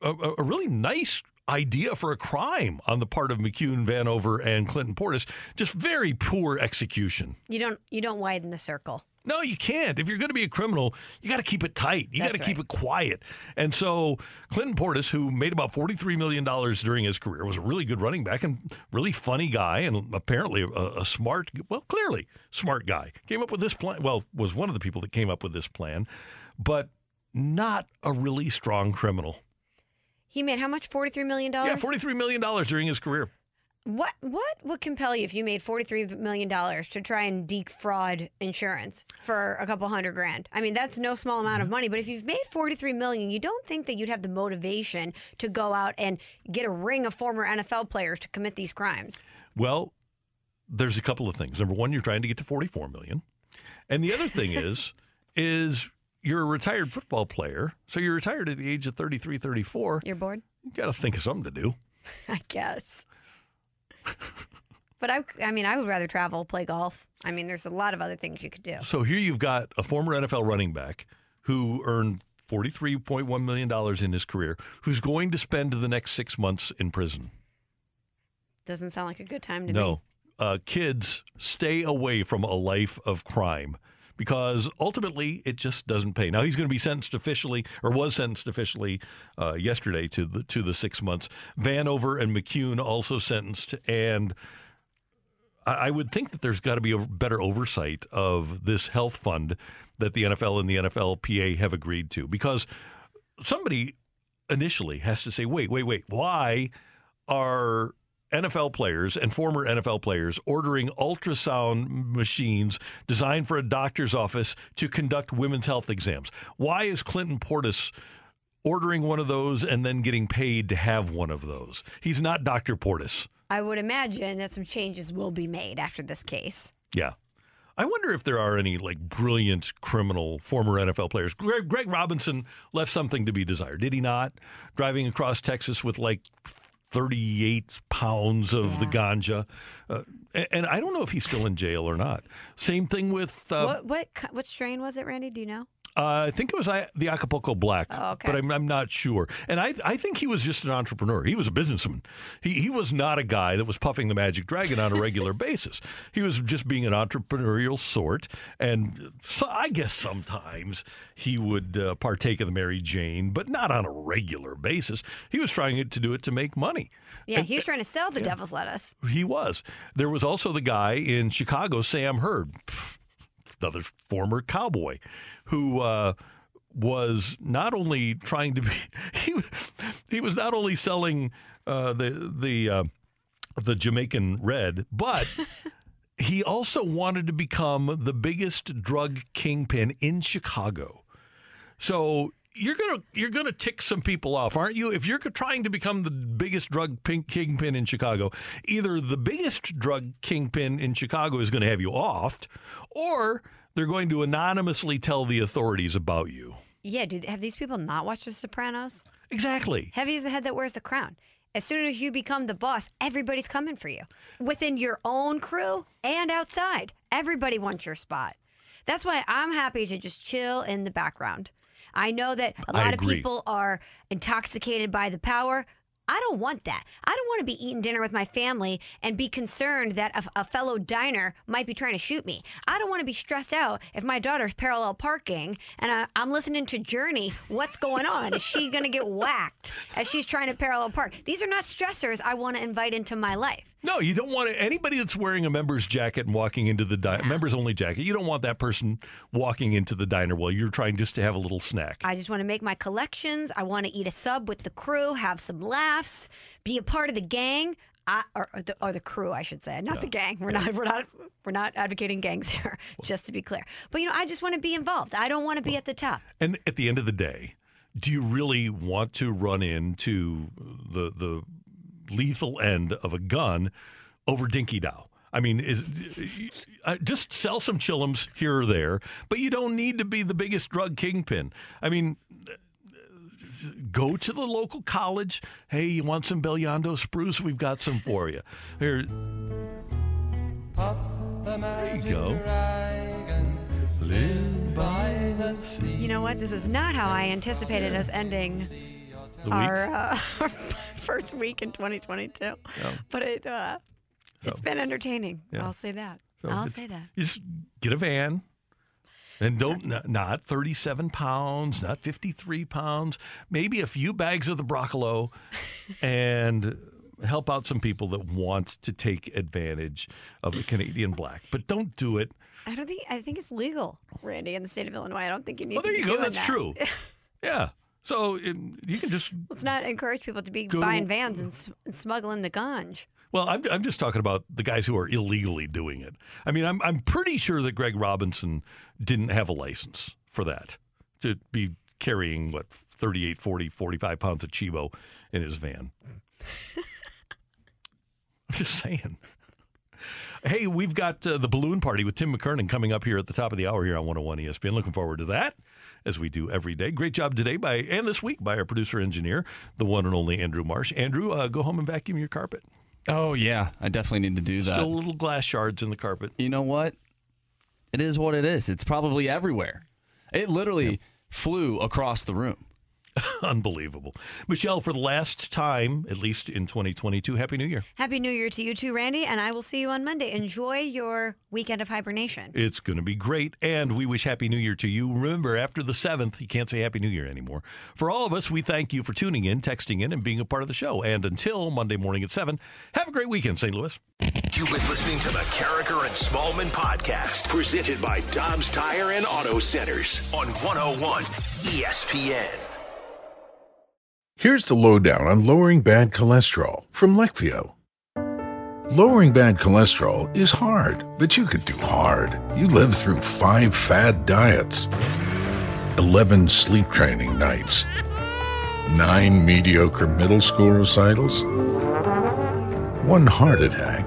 a, a- really nice idea for a crime on the part of McCune, Vanover, and Clinton Portis. Just very poor execution. You don't you don't widen the circle. No, you can't. If you're going to be a criminal, you got to keep it tight. You got to That's keep it quiet. And so Clinton Portis, who made about $43 million during his career, was a really good running back and really funny guy and apparently a, a smart, well, clearly smart guy. Came up with this plan. Well, was one of the people that came up with this plan, but not a really strong criminal. He made how much? $43 million? Yeah, dollars. $43 million during his career. What what would compel you if you made forty three million dollars to try and defraud insurance for a couple hundred grand? I mean, that's no small amount Mm-hmm. of money. But if you've made forty three million, you don't think that you'd have the motivation to go out and get a ring of former NFL players to commit these crimes? Well, there's a couple of things. Number one, you're trying to get to 44 million. And the other thing is, is you're a retired football player. So you're retired at the age of 33, 34. You're bored? You got to think of something to do. I guess. but I, I mean, I would rather travel, play golf. I mean, there's a lot of other things you could do. So here you've got a former NFL running back who earned $43.1 million in his career, who's going to spend the next six months in prison. Doesn't sound like a good time to No. me. Uh, kids, stay away from a life of crime because ultimately it just doesn't pay. Now he's going to be sentenced officially, or was sentenced officially uh, yesterday to the to the six months. Vanover and McCune also sentenced, and I, I would think that there's got to be a better oversight of this health fund that the NFL and the NFLPA have agreed to because somebody initially has to say, wait, wait, wait, why are NFL players and former NFL players ordering ultrasound machines designed for a doctor's office to conduct women's health exams? Why is Clinton Portis ordering one of those and then getting paid to have one of those? He's not Dr. Portis. I would imagine that some changes will be made after this case. Yeah. I wonder if there are any like brilliant criminal former NFL players. Greg, Greg Robinson left something to be desired, did he not? Driving across Texas with like 38 pounds of the ganja. Uh, and, and I don't know if he's still in jail or not. Same thing with. Uh, what what what strain was it, Randy? Do you know? Uh, I think it was the Acapulco Black, Oh, okay. but I'm, I'm not sure. And I, I think he was just an entrepreneur. He was a businessman. He, he was not a guy that was puffing the Magic Dragon on a regular basis. He was just being an entrepreneurial sort. And so I guess sometimes he would uh, partake of the Mary Jane, but not on a regular basis. He was trying to do it to make money. Yeah, And- he was trying to sell the devil's lettuce. he was. There was also the guy in Chicago, Sam Hurd, another former cowboy, who uh, was not only trying to be he, he was not only selling uh, the the uh, the Jamaican red, but he also wanted to become the biggest drug kingpin in Chicago. So you're gonna you're gonna tick some people off, aren't you? If you're trying to become the biggest drug pin- kingpin in Chicago, either the biggest drug kingpin in Chicago is going to have you offed, or they're going to anonymously tell the authorities about you. Yeah, do have these people not watched The Sopranos? Exactly. Heavy is the head that wears the crown. As soon as you become the boss, everybody's coming for you. Within your own crew and outside, everybody wants your spot. That's why I'm happy to just chill in the background. I know that a lot of people are intoxicated by the power. I don't want that. I don't want to be eating dinner with my family and be concerned that a, a fellow diner might be trying to shoot me. I don't want to be stressed out if my daughter's parallel parking and I, I'm listening to Journey. What's going on? Is she going to get whacked as she's trying to parallel park? These are not stressors I want to invite into my life. No, you don't want anybody that's wearing a member's jacket and walking into the di- members only jacket. You don't want that person walking into the diner while you're trying just to have a little snack. I just want to make my collections. I want to eat a sub with the crew, have some laughs, be a part of the gang. I, or, or the, or the crew, I should say, not the gang. We're not, we're not, we're not advocating gangs here, just to be clear. But you know, I just want to be involved. I don't want to be at the top. And at the end of the day, do you really want to run into the the lethal end of a gun over Dinky Dow? I mean, is uh, just sell some chillums here or there, but you don't need to be the biggest drug kingpin. I mean, go to the local college. Hey, you want some Bellando spruce? We've got some for you. Here, there you go. Live by the sea. You know what? This is not how I anticipated us ending The our, uh, our first week in 2022. But it, uh, it's So- been entertaining. Yeah. I'll say that. So I'll say that. Just get a van. And don't not, not 37 pounds, not 53 pounds, maybe a few bags of the broccolo and help out some people that want to take advantage of the Canadian black. But don't do it. I don't think I think it's legal, Randy, in the state of Illinois. I don't think you need Well, to there you go. That's that. true. Yeah. So it, you can just Let's not encourage people to be Go- buying vans and, and smuggling the ganj. Well, I'm, I'm just talking about the guys who are illegally doing it. I mean, I'm, I'm pretty sure that Greg Robinson didn't have a license for that to be carrying, what, 38, 40, 45 pounds of Chibo in his van. I'm just saying. Hey, we've got uh, the balloon party with Tim McKernan coming up here at the top of the hour here on 101 ESPN. Looking forward to that, as we do every day. Great job today by and this week by our producer engineer, the one and only Andrew Marsh. Andrew, uh, go home and vacuum your carpet. Oh yeah, I definitely need to do that. Still little glass shards in the carpet. You know what? It is what it is. It's probably everywhere. It literally flew across the room. Unbelievable. Michelle, for the last time, at least in 2022, Happy New Year. Happy New Year to you too, Randy, and I will see you on Monday. Enjoy your weekend of hibernation. It's going to be great. And we wish Happy New Year to you. Remember, after the 7th, you can't say Happy New Year anymore. For all of us, we thank you for tuning in, texting in, and being a part of the show. And until Monday morning at 7, have a great weekend, St. Louis. You've been listening to the Karraker and Smallmon podcast, presented by Dobbs Tire and Auto Centers on 101 ESPN. Here's the lowdown on lowering bad cholesterol from Leqvio. Lowering bad cholesterol is hard, but you could do hard. You lived through five fad diets, 11 sleep training nights, nine mediocre middle school recitals, one heart attack.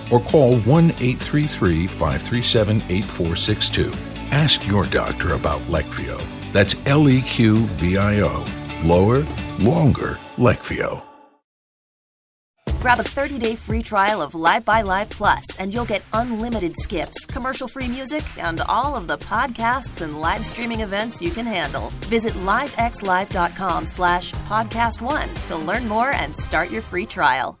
or call 1 833 537 8462. Ask your doctor about Leqvio. That's L E Q V I O. Lower, longer, Leqvio. Grab a 30-day free trial of Live by Live Plus, and you'll get unlimited skips, commercial-free music, and all of the podcasts and live streaming events you can handle. Visit livexlive.com slash podcast one to learn more and start your free trial.